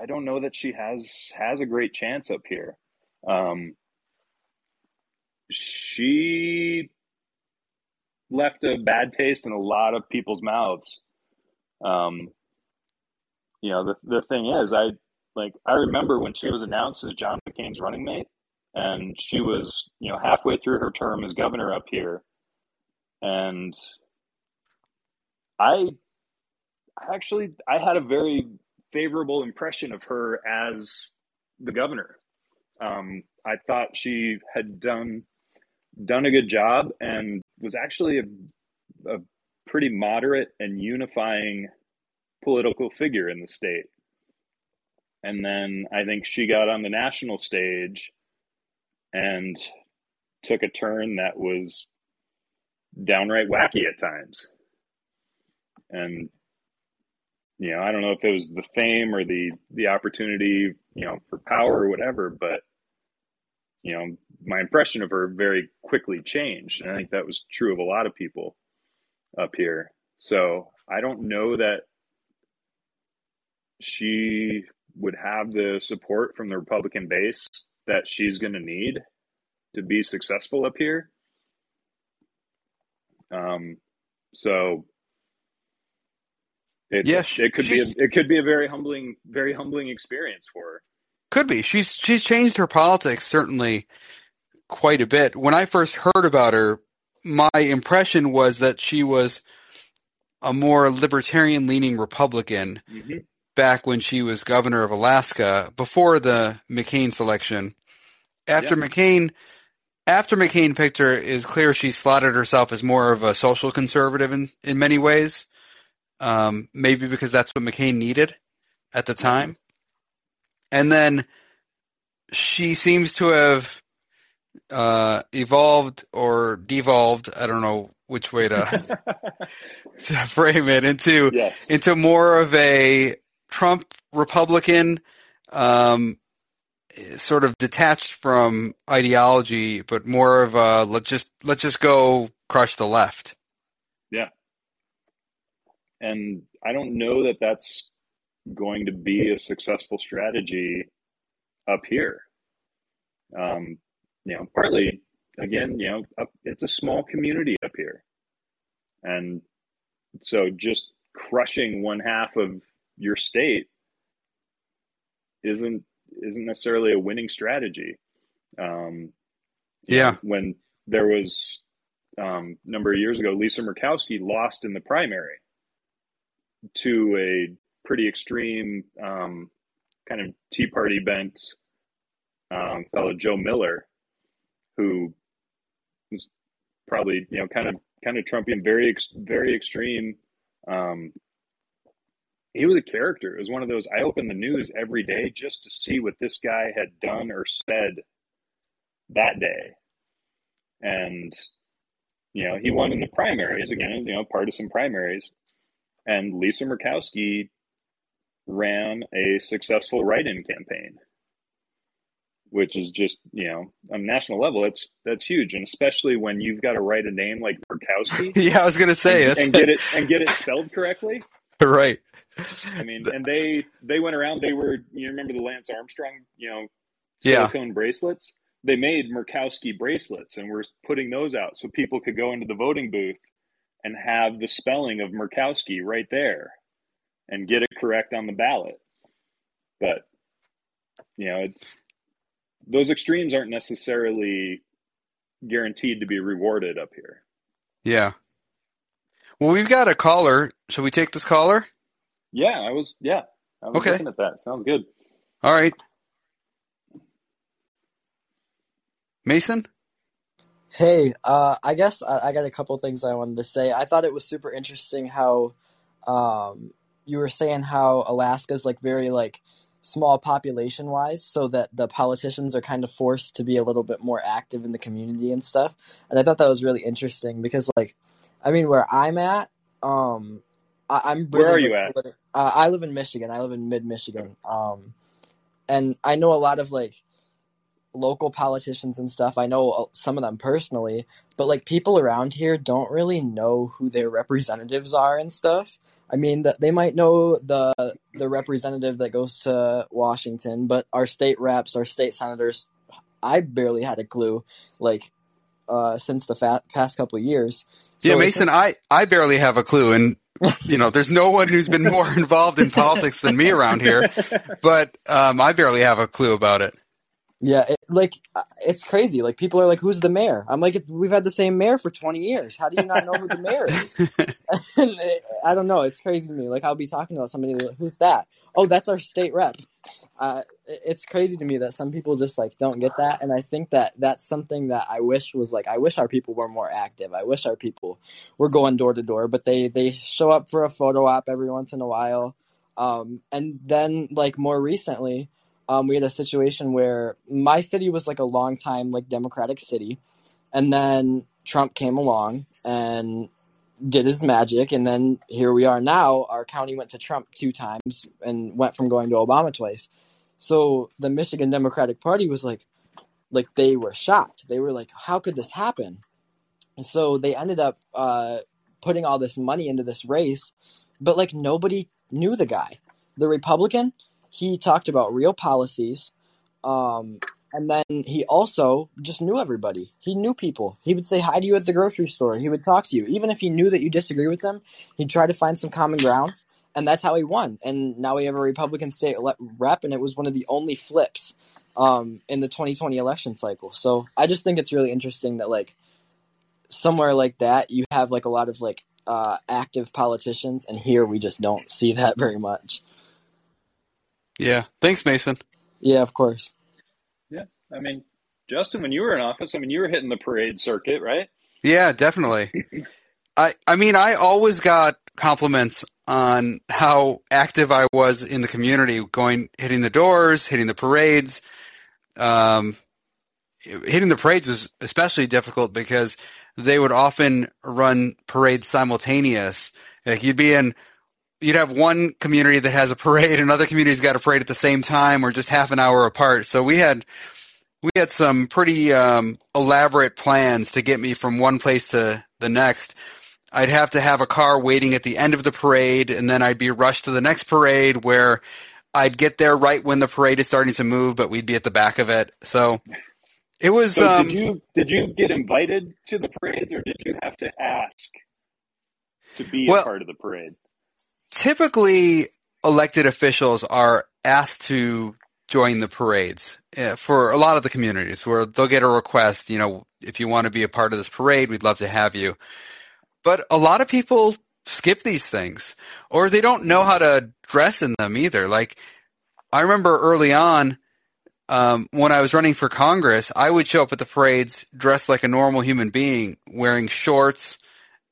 I don't know that she has has a great chance up here. Um, she left a bad taste in a lot of people's mouths. Um, you know, the the thing is, I like I remember when she was announced as John McCain's running mate, and she was you know halfway through her term as governor up here, and I actually I had a very favorable impression of her as the governor. Um, I thought she had done done a good job and was actually a, a pretty moderate and unifying political figure in the state. And then I think she got on the national stage and took a turn that was downright wacky at times. And you know, I don't know if it was the fame or the the opportunity, you know, for power or whatever, but you know, my impression of her very quickly changed. And I think that was true of a lot of people up here. So I don't know that she would have the support from the Republican base that she's going to need to be successful up here. Um, so it's, Yeah, she- it could be a, it could be a very humbling, very humbling experience for her. Could be. She's she's changed her politics certainly quite a bit. When I first heard about her, my impression was that she was a more libertarian leaning Republican Mm-hmm. Back when she was governor of Alaska before the McCain selection. After Yeah. McCain after McCain picked her, it is clear she slotted herself as more of a social conservative in, in many ways. Um, maybe because that's what McCain needed at the time. And then she seems to have uh, evolved or devolved. I don't know which way to, to frame it into yes. into more of a Trump Republican, um, sort of detached from ideology, but more of a let's just let's just go crush the left. Yeah, and I don't know that that's going to be a successful strategy up here. Um, you know, partly again, you know, up, it's a small community up here, and so just crushing one half of your state isn't isn't necessarily a winning strategy. Um, yeah. when there was um, a number of years ago, Lisa Murkowski lost in the primary to a pretty extreme um, kind of Tea Party bent um, fellow Joe Miller, who was probably you know kind of kind of Trumpian, very very extreme. Um, he was a character. It was one of those. I opened the news every day just to see what this guy had done or said that day, and you know he won in the primaries again. You know, partisan primaries, and Lisa Murkowski ran a successful write-in campaign which is just you know on a national level it's that's huge and especially when you've got to write a name like Murkowski yeah I was gonna say and, and get it and get it spelled correctly right I mean and they they went around they were you remember the Lance Armstrong you know yeah. silicone bracelets they made Murkowski bracelets and we're putting those out so people could go into the voting booth and have the spelling of Murkowski right there and get it correct on the ballot but you know it's those extremes aren't necessarily guaranteed to be rewarded up here. Yeah. Well, we've got a caller. Should we take this caller? Yeah, I was. Yeah, I was okay. looking at that. Sounds good. All right. Mason. Hey, uh, I guess I, I, got a couple things I wanted to say. I thought it was super interesting how um, you were saying how Alaska's like very like small population wise so that the politicians are kind of forced to be a little bit more active in the community and stuff and i thought that was really interesting because like i mean where i'm at um I, am where are you at? uh, i live in michigan. I live in mid michigan um and i know a lot of like local politicians and stuff. I know uh, some of them personally but like people around here don't really know who their representatives are and stuff. I mean, that they might know the the representative that goes to Washington, but our state reps, our state senators, I barely had a clue. Like uh, since the fa- past couple of years. So yeah, Mason, just... I I barely have a clue, and you know, there's no one who's been more involved in politics than me around here. But um, I barely have a clue about it. Yeah, it, like uh, it's crazy. Like people are like, "Who's the mayor?" I'm like, "We've had the same mayor for 20 years. How do you not know who the mayor is?" it, I don't know. It's crazy to me. Like I'll be talking about somebody, like, "Who's that?" Oh, that's our state rep. Uh, it, it's crazy to me that some people just like don't get that, and I think that that's something that I wish was like. I wish our people were more active. I wish our people were going door to door, but they they show up for a photo op every once in a while, um, and then like more recently um, we had a situation where my city was like a long time like Democratic city, and then Trump came along and did his magic, and then here we are now. Our county went to Trump two times and went from going to Obama twice. So the Michigan Democratic Party was like, like they were shocked. They were like, "How could this happen?" And so they ended up uh, putting all this money into this race, but like nobody knew the guy. The Republican, he talked about real policies. Um, and then he also just knew everybody. He knew people. He would say hi to you at the grocery store. He would talk to you. Even if he knew that you disagree with him, he'd try to find some common ground. And that's how he won. And now we have a Republican state rep, and it was one of the only flips um, in the 2020 election cycle. So I just think it's really interesting that, like, somewhere like that, you have, like, a lot of, like, uh, active politicians, and here we just don't see that very much. Yeah. Thanks, Mason. Yeah, of course. Yeah. I mean, Justin, when you were in office, I mean, you were hitting the parade circuit, right? Yeah, definitely. I I mean, I always got compliments on how active I was in the community, going hitting the doors, hitting the parades. Um, hitting the parades was especially difficult because they would often run parades simultaneous. Like you'd be in you'd have one community that has a parade, another community's got a parade at the same time, or just half an hour apart. So we had we had some pretty um, elaborate plans to get me from one place to the next. I'd have to have a car waiting at the end of the parade, and then I'd be rushed to the next parade where I'd get there right when the parade is starting to move, but we'd be at the back of it. So It was. So um, did you did you get invited to the parades, or did you have to ask to be Well- a part of the parade? Typically elected officials are asked to join the parades uh, for a lot of the communities where they'll get a request you know if you want to be a part of this parade we'd love to have you. But a lot of people skip these things or they don't know how to dress in them either. Like i remember early on um, when i was running for congress i would show up at the parades dressed like a normal human being wearing shorts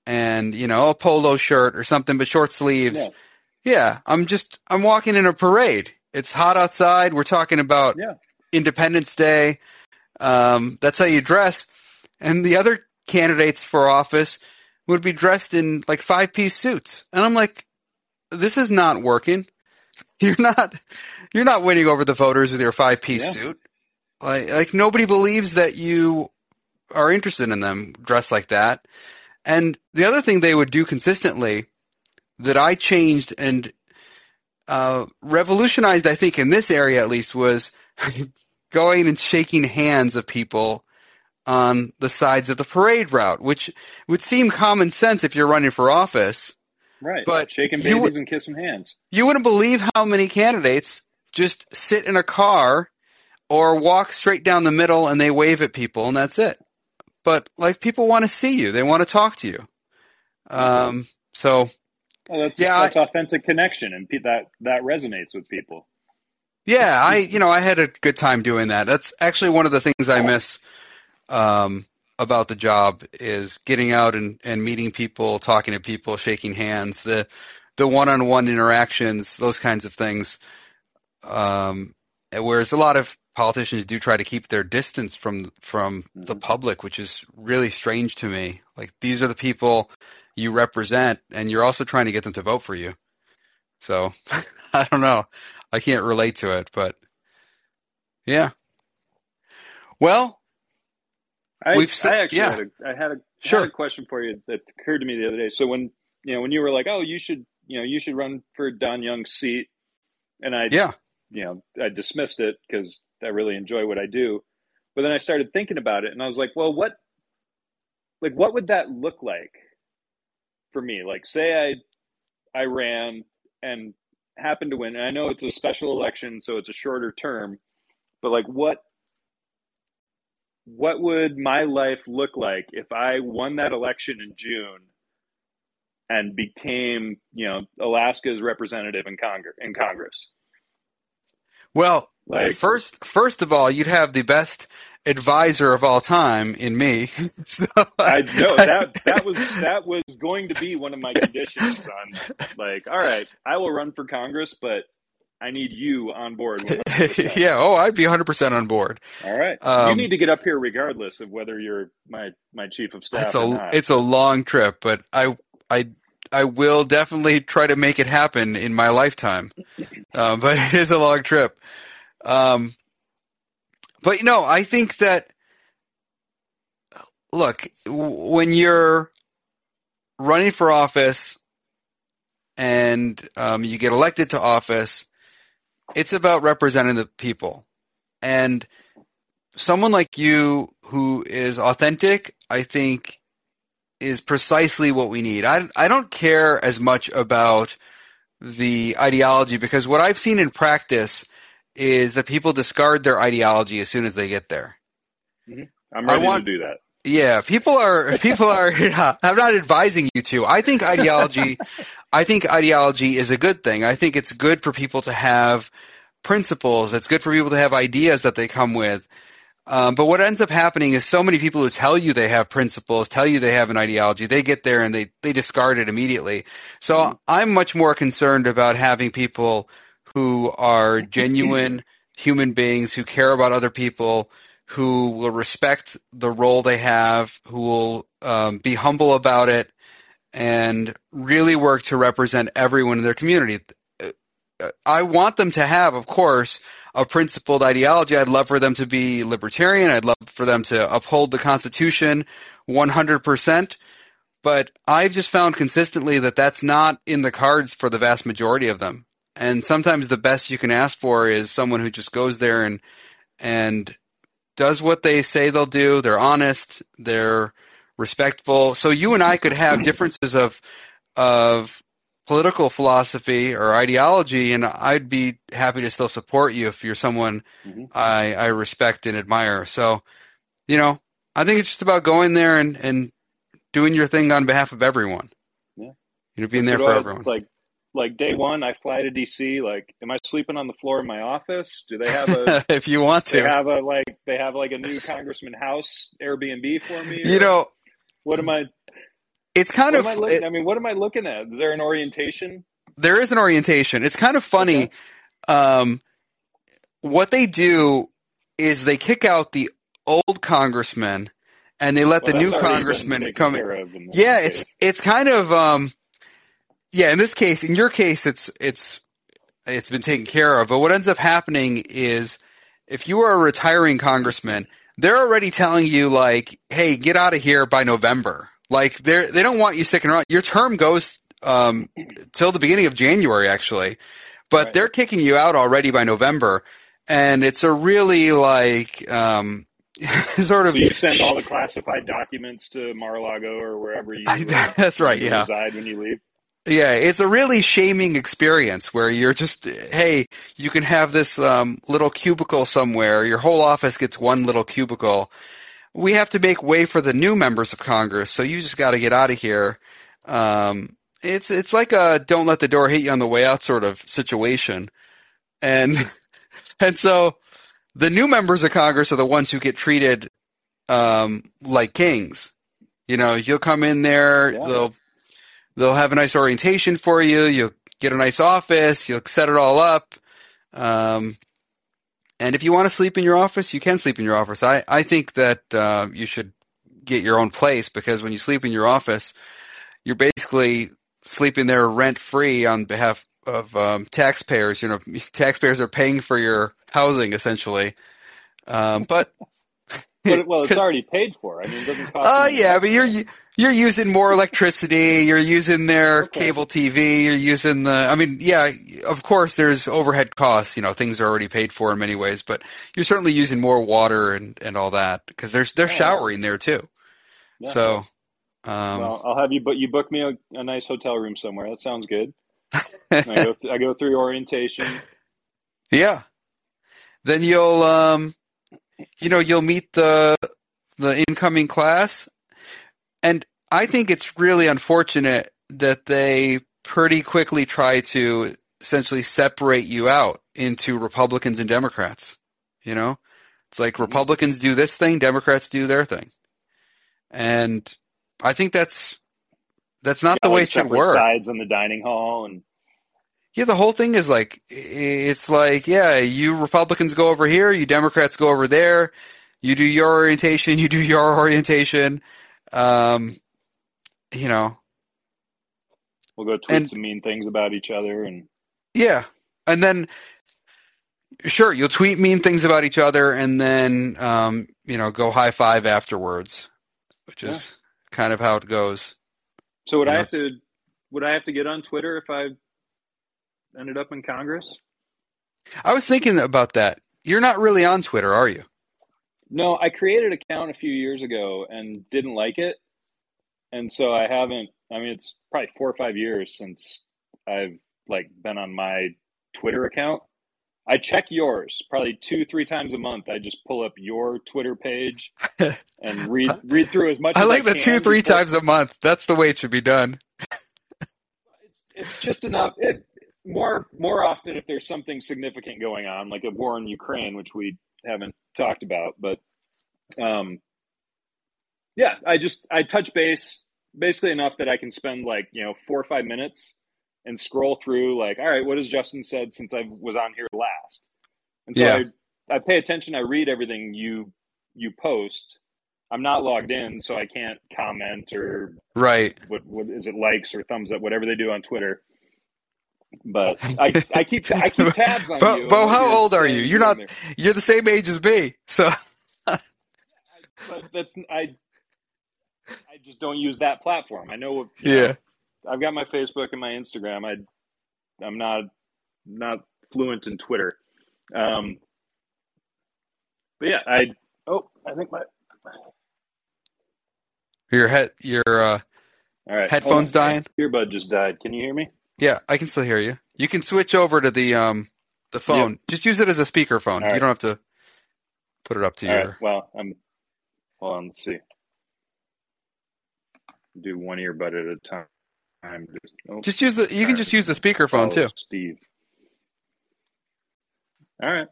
and you know a polo shirt or something but short sleeves Yeah. yeah, I'm just I'm walking in a parade. It's hot outside. We're talking about Yeah. Independence Day. Um, that's how you dress. And the other candidates for office would be dressed in like five piece suits. And I'm like, this is not working. You're not you're not winning over the voters with your five piece Yeah. suit. Like like nobody believes that you are interested in them dressed like that. And the other thing they would do consistently that I changed and uh, revolutionized, I think, in this area at least, was going and shaking hands of people on the sides of the parade route, which would seem common sense if you're running for office. Right. But shaking babies would- and kissing hands. You wouldn't believe how many candidates just sit in a car or walk straight down the middle and they wave at people and that's it. But like people want to see you, they want to talk to you. Um, so Well, that's Yeah, that's authentic connection, and pe- that that resonates with people. Yeah, I you know I had a good time doing that. That's actually one of the things I miss um, about the job is getting out and, and meeting people, talking to people, shaking hands, the the one on one interactions, those kinds of things. Um, whereas a lot of politicians do try to keep their distance from from the Mhm. public, which is really strange to me. Like these are the people you represent, and you're also trying to get them to vote for you. So I don't know. I can't relate to it, but yeah. Well, I, We've I actually yeah. had a, I had a, Sure. had a question for you that occurred to me the other day. So when you know when you were like, oh, you should you know you should run for Don Young's seat, and I yeah. you know I dismissed it because I really enjoy what I do, but then I started thinking about it, and I was like, well, what like what would that look like for me? Like, say I I ran and happened to win, and I know it's a special election, so it's a shorter term, but like what what would my life look like if I won that election in June and became, you know, Alaska's representative in Congress in Congress? Well, Like first, first of all, you'd have the best advisor of all time in me. so, I know that that was that was going to be one of my conditions on like, all right, I will run for Congress, but I need you on board. 100%. yeah. Oh, I'd be 100% on board. All right. you Um, need to get up here regardless of whether you're my my chief of staff It's a it's a long trip, but I I I will definitely try to make it happen in my lifetime. Uh, but it is a long trip. Um, but you know, I think that look when you're running for office and um, you get elected to office, it's about representing the people and someone like you who is authentic, I think is precisely what we need. I, I don't care as much about the ideology because what I've seen in practice is that people discard their ideology as soon as they get there. Mm-hmm. I'm I want- to do that. Yeah, people are people are. I'm not advising you to. I think ideology. I think ideology is a good thing. I think it's good for people to have principles. It's good for people to have ideas that they come with. Um, but what ends up happening is so many people who tell you they have principles, tell you they have an ideology, they get there and they, they discard it immediately. So I'm much more concerned about having people who are genuine human beings who care about other people, who will respect the role they have, who will um, be humble about it, and really work to represent everyone in their community. Uh, I want them to have, of course, a principled ideology. I'd love for them to be libertarian. I'd love for them to uphold the Constitution 100%. But I've just found consistently that that's not in the cards for the vast majority of them. And sometimes the best you can ask for is someone who just goes there and and does what they say they'll do. They're honest. They're respectful. So you and I could have differences of of political philosophy or ideology, and I'd be happy to still support you if you're someone Mhm. I I respect and admire. So, you know, I think it's just about going there and and doing your thing on behalf of everyone. Yeah. You know, being there for everyone. Like, like day one, I fly to DC. Like, am I sleeping on the floor in my office? Do they have a if you want to, they have a like they have like a new congressman house Airbnb for me? you know, what am I? It's kind What of I looking? I mean, what am I looking at? Is there an orientation? there is an orientation. It's kind of funny. Okay. Um, what they do is they kick out the old congressman and they let Well, the new that's already been congressman come. in Yeah, case. it's it's kind of um, yeah. In this case, in your case, it's it's it's been taken care of. But what ends up happening is if you are a retiring congressman, they're already telling you like, hey, get out of here by November. Like they're they don't want you sticking around. Your term goes um till the beginning of January actually, but Right. they're kicking you out already by November, and it's a really like um sort of So you send all the classified documents to Mar-a-Lago or wherever you I- that's right, you yeah. reside when you leave. Yeah, it's a really shaming experience where you're just, hey, you can have this um, little cubicle somewhere. Your whole office gets one little cubicle. We have to make way for the new members of Congress, so you just got to get out of here. Um, it's it's like a don't let the door hit you on the way out sort of situation, and and so the new members of Congress are the ones who get treated um, like kings. You know, you'll come in there, Yeah. they'll they'll have a nice orientation for you. You'll get a nice office. You'll set it all up. Um, and if you want to sleep in your office, you can sleep in your office. I, I think that uh, you should get your own place because when you sleep in your office, you're basically sleeping there rent free on behalf of um, taxpayers. You know, taxpayers are paying for your housing essentially. Um, but But, well, it's already paid for. I mean, it doesn't cost. Oh them yeah, but you're you're using more electricity. You're using their Okay. cable TV. You're using the. I mean, yeah, of course, there's overhead costs. You know, things are already paid for in many ways, but you're certainly using more water and, and all that because there's they're Yeah. showering there too. Yeah. So, um, well, I'll have you, but you book me a, a nice hotel room somewhere. That sounds good. I go, th- I go through orientation. yeah. Then you'll um, you know, you'll meet the the incoming class, and I think it's really unfortunate that they pretty quickly try to essentially separate you out into Republicans and Democrats. You know, it's like mm-hmm. Republicans do this thing, Democrats do their thing, and I think that's that's not the way it should work. Sides in the dining hall, and Yeah, the whole thing is like it's like yeah, you Republicans go over here, you Democrats go over there. You do your orientation, you do your orientation. Um, you know, we'll go tweet And- some mean things about each other. And yeah, and then sure, you'll tweet mean things about each other, and then um, you know, go high five afterwards, which is kind of how it goes. so would You I know? have to? Would I have to get on Twitter if I ended up in Congress? I was thinking about that. You're not really on Twitter, are you? No, I created an account a few years ago and didn't like it, and so I haven't. I mean, it's probably four or five years since I've like been on my Twitter account. I check yours probably two, three times a month. I just pull up your Twitter page and read read through as much. As I as like the can two, three before- times a month. That's the way it should be done. It's, it's just enough. It, more more often if there's something significant going on, like a war in Ukraine, which we haven't talked about, but um, yeah, I just I touch base basically enough that I can spend like you know four or five minutes and scroll through like, all right, what has Justin said since I was on here last? And so Yeah. I, I pay attention. I read everything you you post. I'm not logged in, so I can't comment or Right. what what is it likes or thumbs up, whatever they do on Twitter. But I I keep I keep tabs on Bo, you. Bo how old are you? You're not. You're the same age as me. So But that's I. I just don't use that platform. I know. what- yeah. I've got my Facebook and my Instagram. I I'm not not fluent in Twitter. Um, but yeah, I Oh, I think my Your head, your uh, all right headphones dying. Earbud just died. Can you hear me? Yeah, I can still hear you. You can switch over to the um the phone. Just use it as a speakerphone. All right. You don't have to put it up to All your. right. Well, I'm. Hold on. Let's see. Do one earbud at a time. Just, oh, Just use the. You can just use the speakerphone follow too. Steve. All right.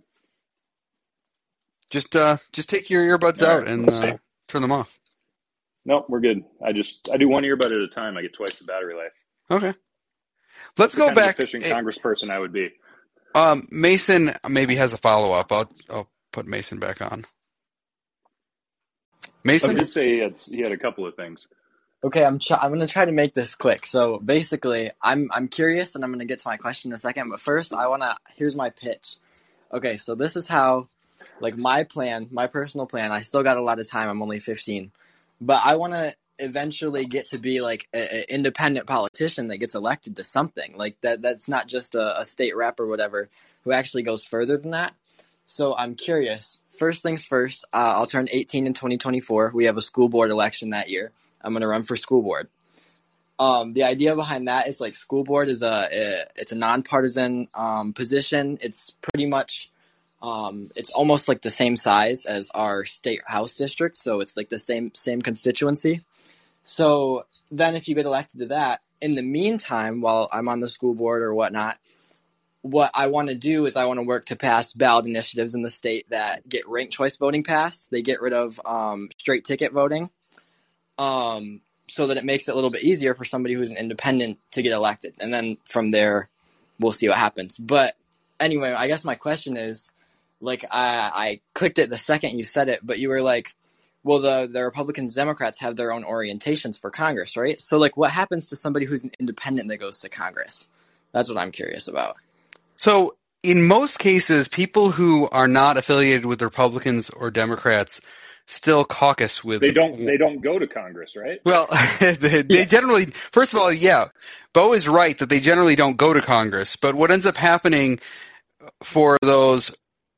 Just uh, just take your earbuds All out and uh, turn them off. Nope, we're good. I just I do one earbud at a time. I get twice the battery life. Okay. Let's go back. efficient eh, congressperson I would be. Um, Mason maybe has a follow up. I'll I'll put Mason back on. Mason, I did say he had, he had a couple of things. Okay, I'm try- I'm gonna try to make this quick. So basically, I'm I'm curious, and I'm gonna get to my question in a second. But first, I wanna here's my pitch. Okay, so this is how, like my plan, my personal plan. I still got a lot of time. I'm only 15, but I want to eventually get to be like an independent politician that gets elected to something like that. That's not just a, a state rep or whatever who actually goes further than that. So I'm curious. First things first, uh, I'll turn 18 in 2024. We have a school board election that year. I'm going to run for school board. Um, the idea behind that is like school board is a, a it's a nonpartisan um, position. It's pretty much um, it's almost like the same size as our state house district, so it's like the same same constituency. So then, if you get elected to that, in the meantime, while I'm on the school board or whatnot, what I want to do is I want to work to pass ballot initiatives in the state that get ranked choice voting passed. They get rid of um, straight ticket voting, um, so that it makes it a little bit easier for somebody who's an independent to get elected. And then from there, we'll see what happens. But anyway, I guess my question is, like, I, I clicked it the second you said it, but you were like, well, the the Republicans, Democrats have their own orientations for Congress, right? So, like, what happens to somebody who's an independent that goes to Congress? That's what I'm curious about. So, in most cases, people who are not affiliated with Republicans or Democrats still caucus with. They don't they don't go to Congress, right? Well, they, they Yeah. generally, first of all, yeah, Bo is right that they generally don't go to Congress. But what ends up happening for those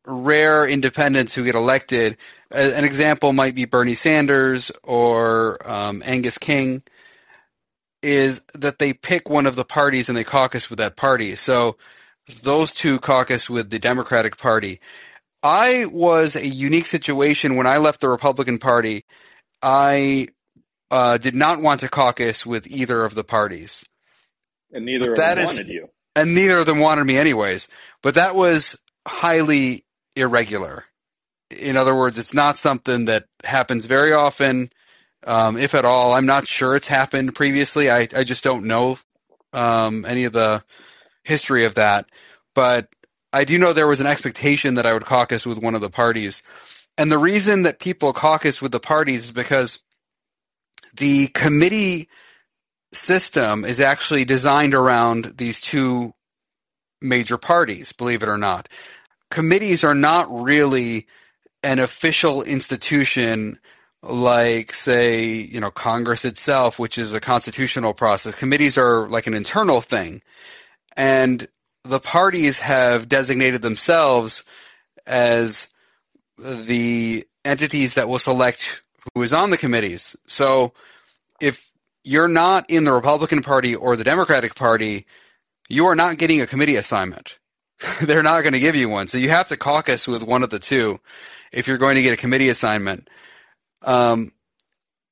rare independents who get elected, an example might be Bernie Sanders or um, Angus King, is that they pick one of the parties and they caucus with that party. So those two caucus with the Democratic Party. I was a unique situation when I left the Republican Party. I uh, did not want to caucus with either of the parties, And neither of That them is- wanted you. and neither of them wanted me anyways. But that was highly irregular. In other words, it's not something that happens very often, um, if at all. I'm not sure it's happened previously. I, I just don't know um, any of the history of that. But I do know there was an expectation that I would caucus with one of the parties. And the reason that people caucus with the parties is because the committee system is actually designed around these two major parties, believe it or not. Committees are not really an official institution like say, you know, Congress itself, which is a constitutional process. Committees are like an internal thing. And the parties have designated themselves as the entities that will select who is on the committees. So if you're not in the Republican Party or the Democratic Party, you are not getting a committee assignment. They're not going to give you one. So you have to caucus with one of the two if you're going to get a committee assignment. Um,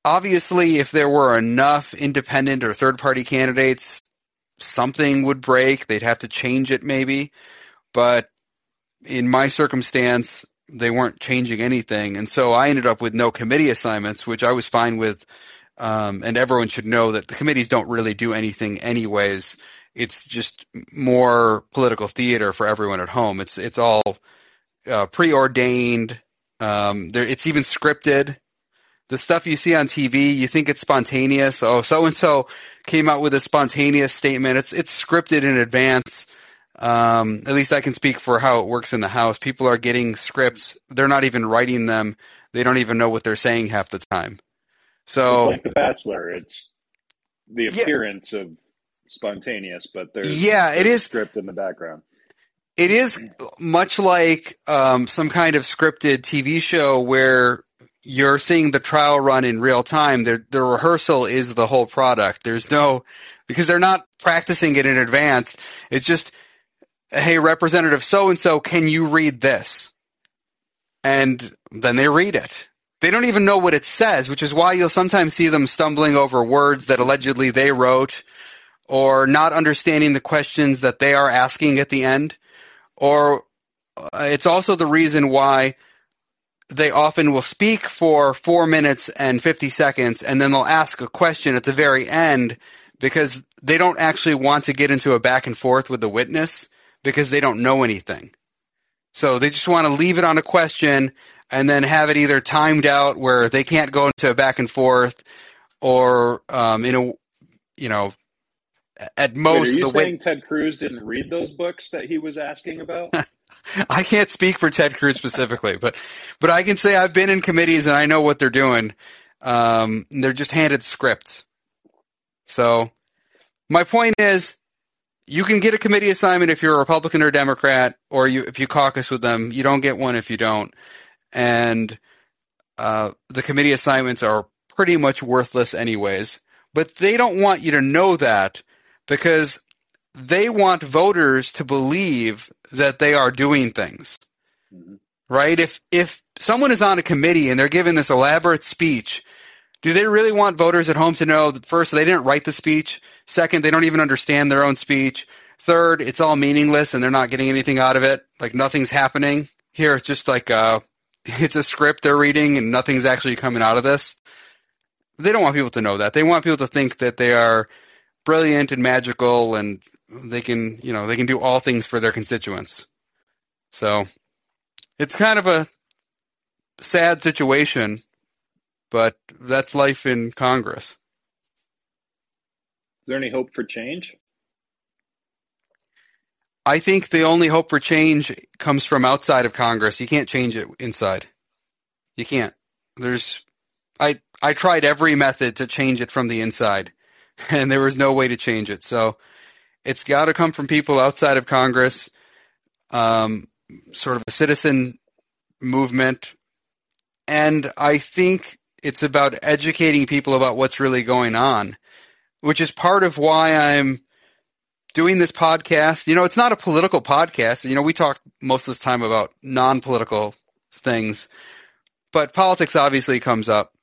obviously, if there were enough independent or third party candidates, something would break. They'd have to change it maybe. But in my circumstance, they weren't changing anything. And so I ended up with no committee assignments, which I was fine with. Um, and everyone should know that the committees don't really do anything anyways. It's just more political theater for everyone at home. It's it's all uh, preordained. Um, there, it's even scripted. The stuff you see on TV, you think it's spontaneous. Oh, so and so came out with a spontaneous statement. It's it's scripted in advance. Um, at least I can speak for how it works in the house. People are getting scripts. They're not even writing them. They don't even know what they're saying half the time. So It's like The Bachelor. It's the Yeah. appearance of spontaneous, but there's Yeah, it there's a is. script in the background. it is much like um, some kind of scripted TV show where you're seeing the trial run in real time. The, the rehearsal is the whole product. There's no because they're not practicing it in advance. It's just, hey, Representative so and so, can you read this? And then they read it. They don't even know what it says, which is why you'll sometimes see them stumbling over words that allegedly they wrote or not understanding the questions that they are asking at the end. Or uh, it's also the reason why they often will speak for four minutes and 50 seconds and then they'll ask a question at the very end because they don't actually want to get into a back and forth with the witness because they don't know anything. So they just want to leave it on a question and then have it either timed out where they can't go into a back and forth or um, in a you know at most Wait, are you the saying wit- Ted Cruz didn't read those books that he was asking about? I can't speak for Ted Cruz specifically, but but I can say I've been in committees and I know what they're doing. Um, they're just handed scripts. So my point is, you can get a committee assignment if you're a Republican or Democrat, or you if you caucus with them. You don't get one if you don't, and uh, the committee assignments are pretty much worthless anyways. But they don't want you to know that because they want voters to believe that they are doing things. Mhm. Right? If if someone is on a committee and they're giving this elaborate speech, do they really want voters at home to know that first they didn't write the speech, second they don't even understand their own speech, third it's all meaningless and they're not getting anything out of it, like nothing's happening. Here it's just like uh it's a script they're reading and nothing's actually coming out of this. They don't want people to know that. They want people to think that they are brilliant and magical and they can you know they can do all things for their constituents. So it's kind of a sad situation but that's life in congress. Is there any hope for change? i think the only hope for change comes from outside of congress. You can't change it inside. You can't. There's i i tried every method to change it from the inside and there was no way to change it so it's got to come from people outside of Congress, um, sort of a citizen movement. And I think it's about educating people about what's really going on, which is part of why I'm doing this podcast. You know, it's not a political podcast. You know, we talk most of the time about non political things, but politics obviously comes up.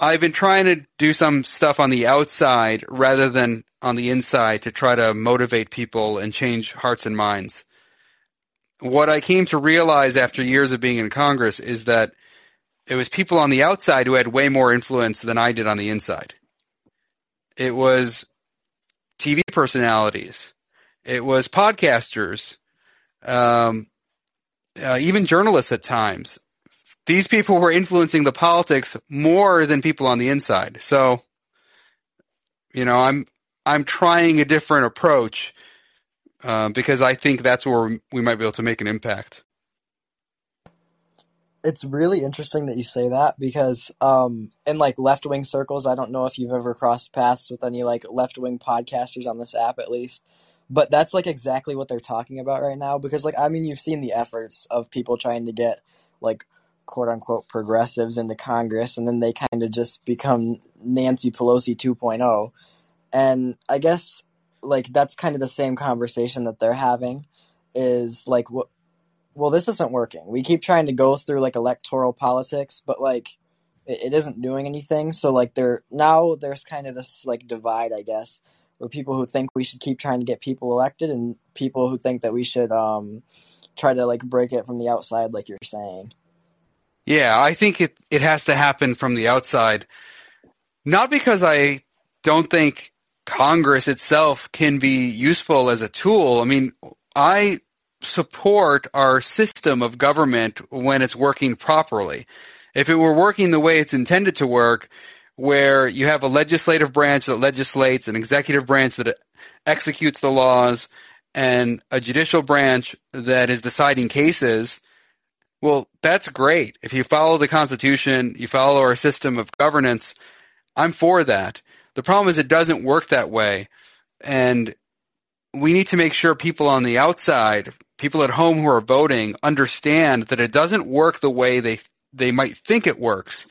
I've been trying to do some stuff on the outside rather than on the inside to try to motivate people and change hearts and minds. What I came to realize after years of being in Congress is that it was people on the outside who had way more influence than I did on the inside. It was TV personalities, it was podcasters, um, uh, even journalists at times. These people were influencing the politics more than people on the inside. So, you know, I'm I'm trying a different approach uh, because I think that's where we might be able to make an impact. It's really interesting that you say that because um, in like left wing circles, I don't know if you've ever crossed paths with any like left wing podcasters on this app at least, but that's like exactly what they're talking about right now because like I mean you've seen the efforts of people trying to get like quote unquote progressives into Congress and then they kind of just become Nancy Pelosi 2.0 and I guess like that's kind of the same conversation that they're having is like what well this isn't working. We keep trying to go through like electoral politics but like it, it isn't doing anything. So like there now there's kind of this like divide i guess where people who think we should keep trying to get people elected and people who think that we should um try to like break it from the outside like you're saying Yeah, I think it, it has to happen from the outside. Not because I don't think Congress itself can be useful as a tool. I mean, I support our system of government when it's working properly. If it were working the way it's intended to work, where you have a legislative branch that legislates, an executive branch that executes the laws, and a judicial branch that is deciding cases, well, that's great. If you follow the Constitution, you follow our system of governance, I'm for that. The problem is it doesn't work that way. And we need to make sure people on the outside, people at home who are voting, understand that it doesn't work the way they they might think it works.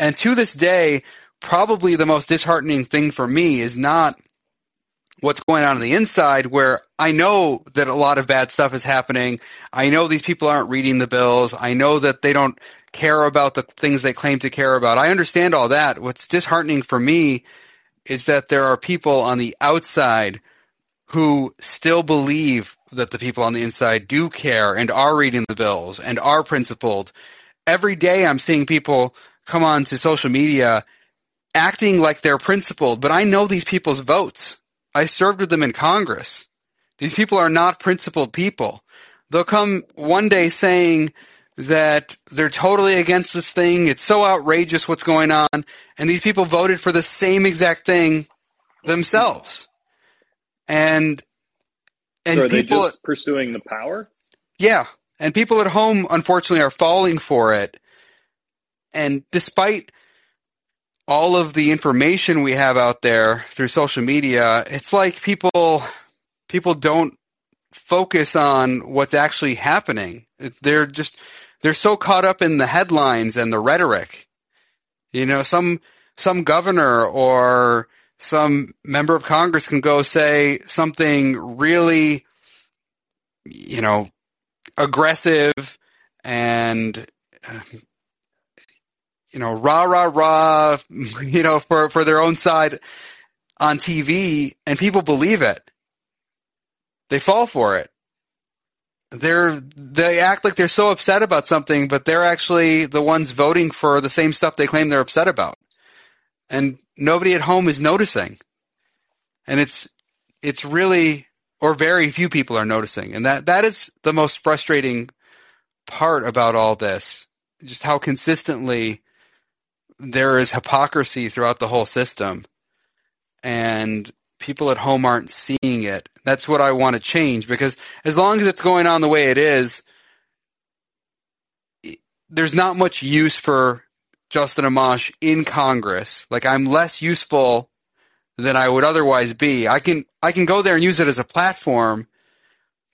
And to this day, probably the most disheartening thing for me is not what's going on on the inside where I know that a lot of bad stuff is happening. I know these people aren't reading the bills. I know that they don't care about the things they claim to care about. I understand all that. What's disheartening for me is that there are people on the outside who still believe that the people on the inside do care and are reading the bills and are principled. Every day I'm seeing people come on to social media acting like they're principled, but I know these people's votes. I served with them in Congress. These people are not principled people. They'll come one day saying that they're totally against this thing. It's so outrageous what's going on. And these people voted for the same exact thing themselves. And and so are people they just pursuing the power? Yeah. And people at home unfortunately are falling for it. And despite all of the information we have out there through social media, it's like people people don't focus on what's actually happening. They're just they're so caught up in the headlines and the rhetoric. You know, some some governor or some member of Congress can go say something really you know aggressive and you know, rah rah rah, you know, for for their own side on TV, and people believe it. They fall for it. They're they act like they're so upset about something, but they're actually the ones voting for the same stuff they claim they're upset about, and nobody at home is noticing. And it's it's really or very few people are noticing, and that that is the most frustrating part about all this. Just how consistently there is hypocrisy throughout the whole system and people at home aren't seeing it that's what i want to change because as long as it's going on the way it is there's not much use for justin amash in congress like i'm less useful than i would otherwise be i can i can go there and use it as a platform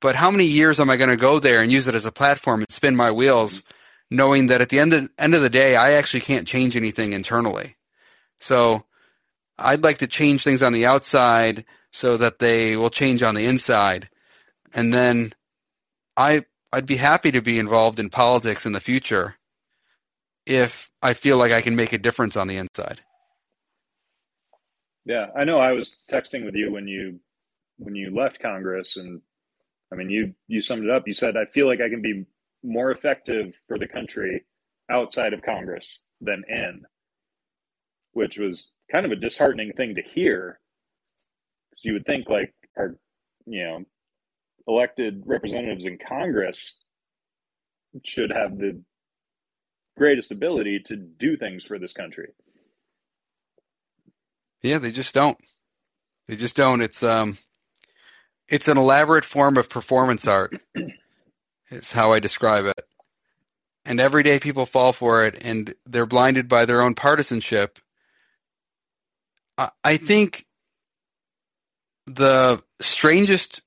but how many years am i going to go there and use it as a platform and spin my wheels knowing that at the end of, end of the day, I actually can't change anything internally. So I'd like to change things on the outside so that they will change on the inside. And then I I'd be happy to be involved in politics in the future if I feel like I can make a difference on the inside. Yeah, I know I was texting with you when you when you left Congress and I mean you you summed it up. You said I feel like I can be more effective for the country outside of Congress than in, which was kind of a disheartening thing to hear. You would think like our, you know, elected representatives in Congress should have the greatest ability to do things for this country. Yeah, they just don't. They just don't. It's um it's an elaborate form of performance art is how I describe it. And every day people fall for it and they're blinded by their own partisanship. I think the strangest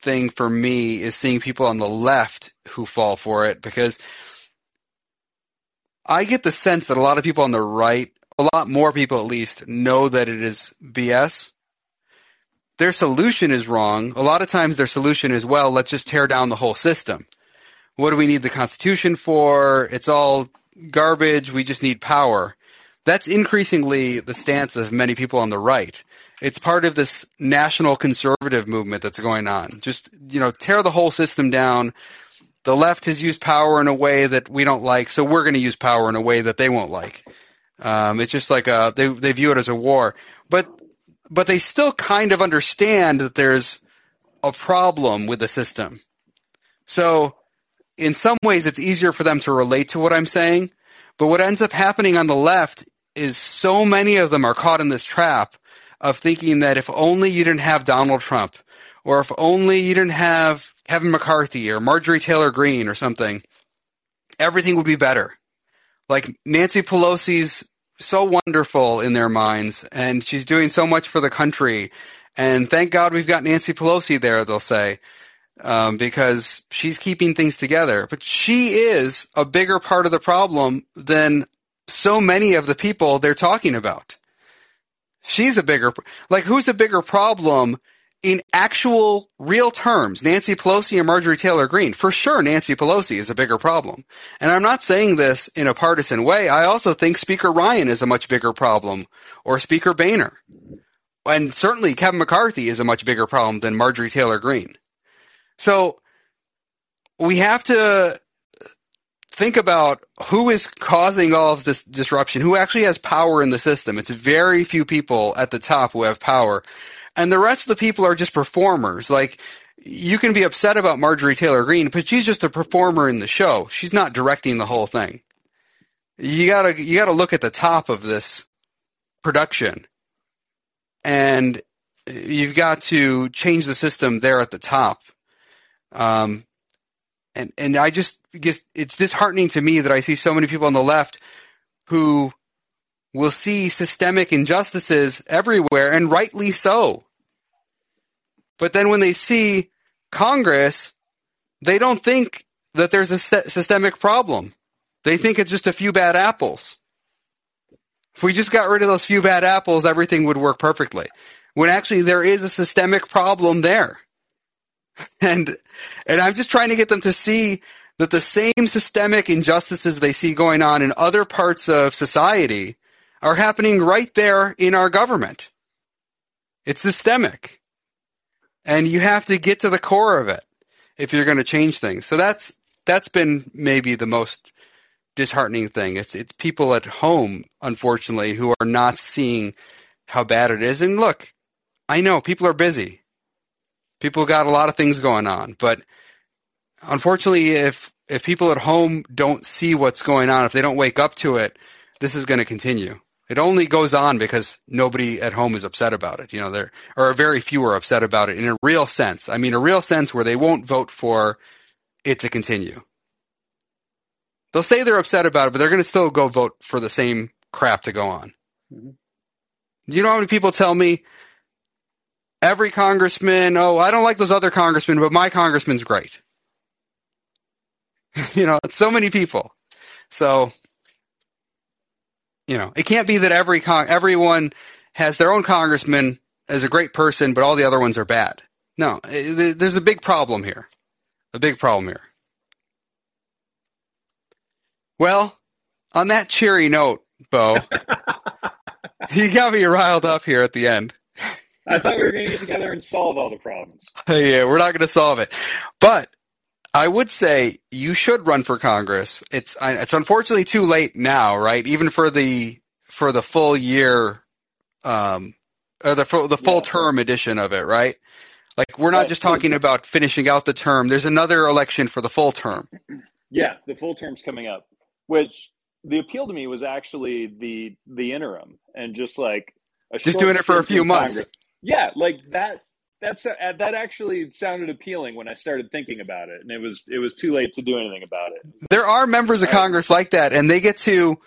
thing for me is seeing people on the left who fall for it because I get the sense that a lot of people on the right, a lot more people at least, know that it is BS their solution is wrong. A lot of times their solution is, well, let's just tear down the whole system. What do we need the Constitution for? It's all garbage. We just need power. That's increasingly the stance of many people on the right. It's part of this national conservative movement that's going on. Just, you know, tear the whole system down. The left has used power in a way that we don't like, so we're going to use power in a way that they won't like. Um, it's just like a, they, they view it as a war. But but they still kind of understand that there's a problem with the system. So, in some ways, it's easier for them to relate to what I'm saying. But what ends up happening on the left is so many of them are caught in this trap of thinking that if only you didn't have Donald Trump, or if only you didn't have Kevin McCarthy or Marjorie Taylor Greene or something, everything would be better. Like Nancy Pelosi's so wonderful in their minds and she's doing so much for the country And thank God we've got Nancy Pelosi there, they'll say, um, because she's keeping things together. But she is a bigger part of the problem than so many of the people they're talking about. She's a bigger, like, who's a bigger problem in actual real terms? Nancy Pelosi or Marjorie Taylor Greene? For sure, Nancy Pelosi is a bigger problem. And I'm not saying this in a partisan way. I also think Speaker Ryan is a much bigger problem, or Speaker Boehner. And certainly Kevin McCarthy is a much bigger problem than Marjorie Taylor Greene. So we have to think about who is causing all of this disruption, who actually has power in the system. It's very few people at the top who have power. And the rest of the people are just performers. Like, you can be upset about Marjorie Taylor Greene, but she's just a performer in the show. She's not directing the whole thing. You gotta, you gotta look at the top of this production. And you've got to change the system there at the top. Um, and and I just guess it's disheartening to me that I see so many people on the left who will see systemic injustices everywhere, and rightly so. But then when they see Congress, they don't think that there's a systemic problem. They think it's just a few bad apples. If we just got rid of those few bad apples, everything would work perfectly. When actually there is a systemic problem there. and and I'm just trying to get them to see that the same systemic injustices they see going on in other parts of society are happening right there in our government. It's systemic. And you have to get to the core of it if you're going to change things. So that's that's been maybe the most disheartening thing. It's it's people at home, unfortunately, who are not seeing how bad it is. And look, I know people are busy people got a lot of things going on, but unfortunately, if if people at home don't see what's going on, if they don't wake up to it, this is going to continue. It only goes on because nobody at home is upset about it. You know, there are very few are upset about it in a real sense. I mean, a real sense where they won't vote for it to continue. They'll say they're upset about it, but they're going to still go vote for the same crap to go on. Mm-hmm. Do you know how many people tell me every congressman, oh, I don't like those other congressmen, but my congressman's great. you know, it's so many people. So, you know, it can't be that every con- everyone has their own congressman as a great person, but all the other ones are bad. No, eh, it, there's a big problem here. A big problem here. Well, on that cheery note, Bo, you got me riled up here at the end. I thought we were going to get together and solve all the problems. yeah, we're not going to solve it, but I would say you should run for Congress. It's it's unfortunately too late now, right? Even for the for the full year, um, or the full, the full yeah. term edition of it, right? Like we're not just talking about finishing out the term. There's another election for the full term. Yeah, the full term's coming up. Which the appeal to me was actually the the interim and just like just doing it for a few months. Congress yeah, like that. That's uh, that actually sounded appealing when I started thinking about it, and it was it was too late to do anything about it. There are members of Congress like that, and they get to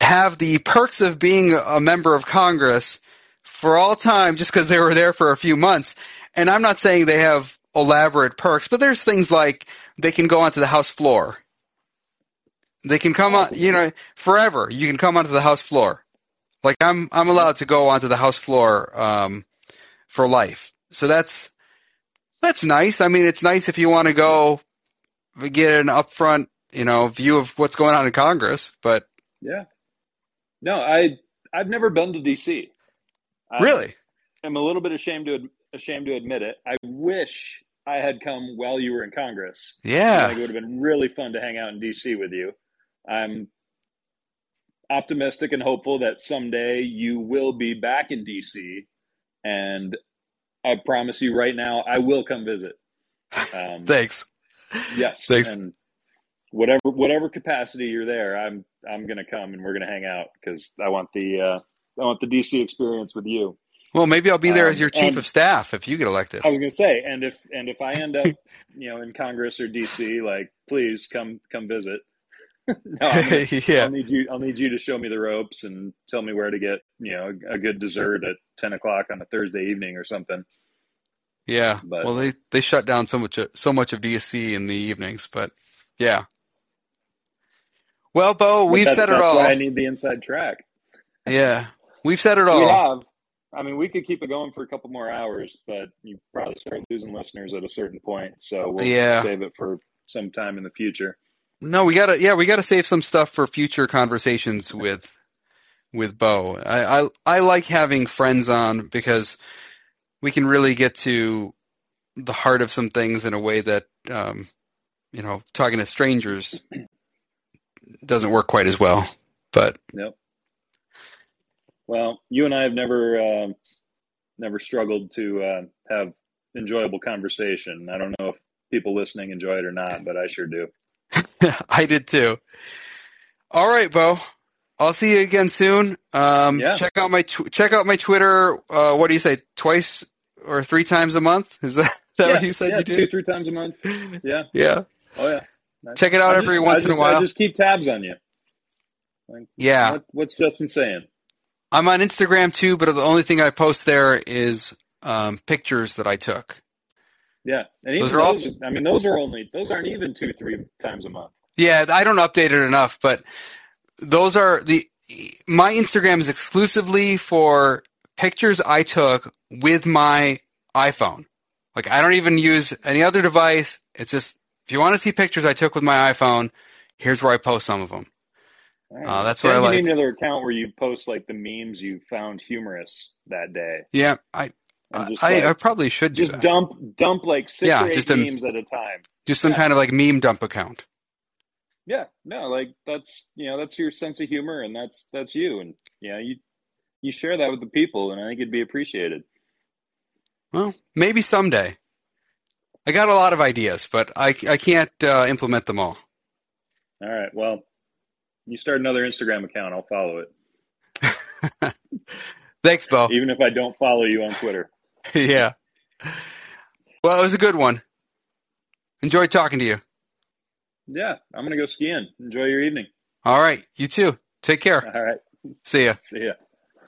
have the perks of being a member of Congress for all time just because they were there for a few months. And I'm not saying they have elaborate perks, but there's things like they can go onto the House floor. They can come on, you know, forever. You can come onto the House floor. Like I'm, I'm allowed to go onto the House floor um, for life. So that's that's nice. I mean, it's nice if you want to go get an upfront, you know, view of what's going on in Congress. But yeah, no, I I've never been to DC. really, I'm a little bit ashamed to ashamed to admit it. I wish I had come while you were in Congress. Yeah, it would have been really fun to hang out in DC with you. I'm optimistic and hopeful that someday you will be back in DC and I promise you right now, I will come visit. Um, Thanks. Yes. Thanks. And whatever whatever capacity you're there, I'm I'm gonna come and we're gonna hang out because I want the uh, I want the DC experience with you. Well, maybe I'll be there um, as your chief and, of staff if you get elected. I was gonna say, and if and if I end up, you know, in Congress or DC, like, please come come visit. no, gonna- yeah, I'll need you. I'll need you to show me the ropes and tell me where to get you know a, a good dessert at ten o'clock on a Thursday evening or something. yeah. But- well, they they shut down so much so much of VSC in the evenings, but yeah. Well, Bo, we've said it that's all. Why I need the inside track. Yeah, we've said it all. We have. I mean, we could keep it going for a couple more hours, but you probably start losing listeners at a certain point. So we'll Yeah. save it for some time in the future. No, we gotta yeah, we gotta save some stuff for future conversations with with Bo. I, I I like having friends on because we can really get to the heart of some things in a way that um, you know, talking to strangers doesn't work quite as well. But Yep. Well, you and I have never uh, never struggled to uh, have enjoyable conversation. I don't know if people listening enjoy it or not, but I sure do. I did too. All right, Bo. I'll see you again soon. Um, Yeah. check out my tw- check out my Twitter. Uh, what do you say? Twice or three times a month? Is that, that yeah, what you said yeah, you two, three times a month. Yeah. Yeah. Oh yeah. Check it out I every just- once I in a while. I just keep tabs on you. Like, yeah. what, what's Justin saying? I'm on Instagram too, but the only thing I post there is um, pictures that I took. Yeah, and Those even are all- those, I mean, those are only those aren't even two, three times a month. Yeah, I don't update it enough, but those are the my Instagram is exclusively for pictures I took with my iPhone. Like I don't even use any other device. It's just if you want to see pictures I took with my iPhone, here's where I post some of them. Right. Uh, that's what I like. another account where you post like the memes you found humorous that day. Yeah, I just, I, like, I probably should do just that. dump dump like six Yeah, or eight a- memes at a time. Just some yeah. kind of like meme dump account. Yeah, no, like that's you know that's your sense of humor and that's that's you and you know you you share that with the people and I think it'd be appreciated. Well, maybe someday. I got a lot of ideas, but I I can't uh, implement them all. All right, well, you start another Instagram account, I'll follow it, Thanks, Bo. even if I don't follow you on Twitter. yeah. Well, it was a good one. Enjoy talking to you. Yeah, I'm gonna go skiing. Enjoy your evening. All right. You too. Take care. All right, See ya. see ya.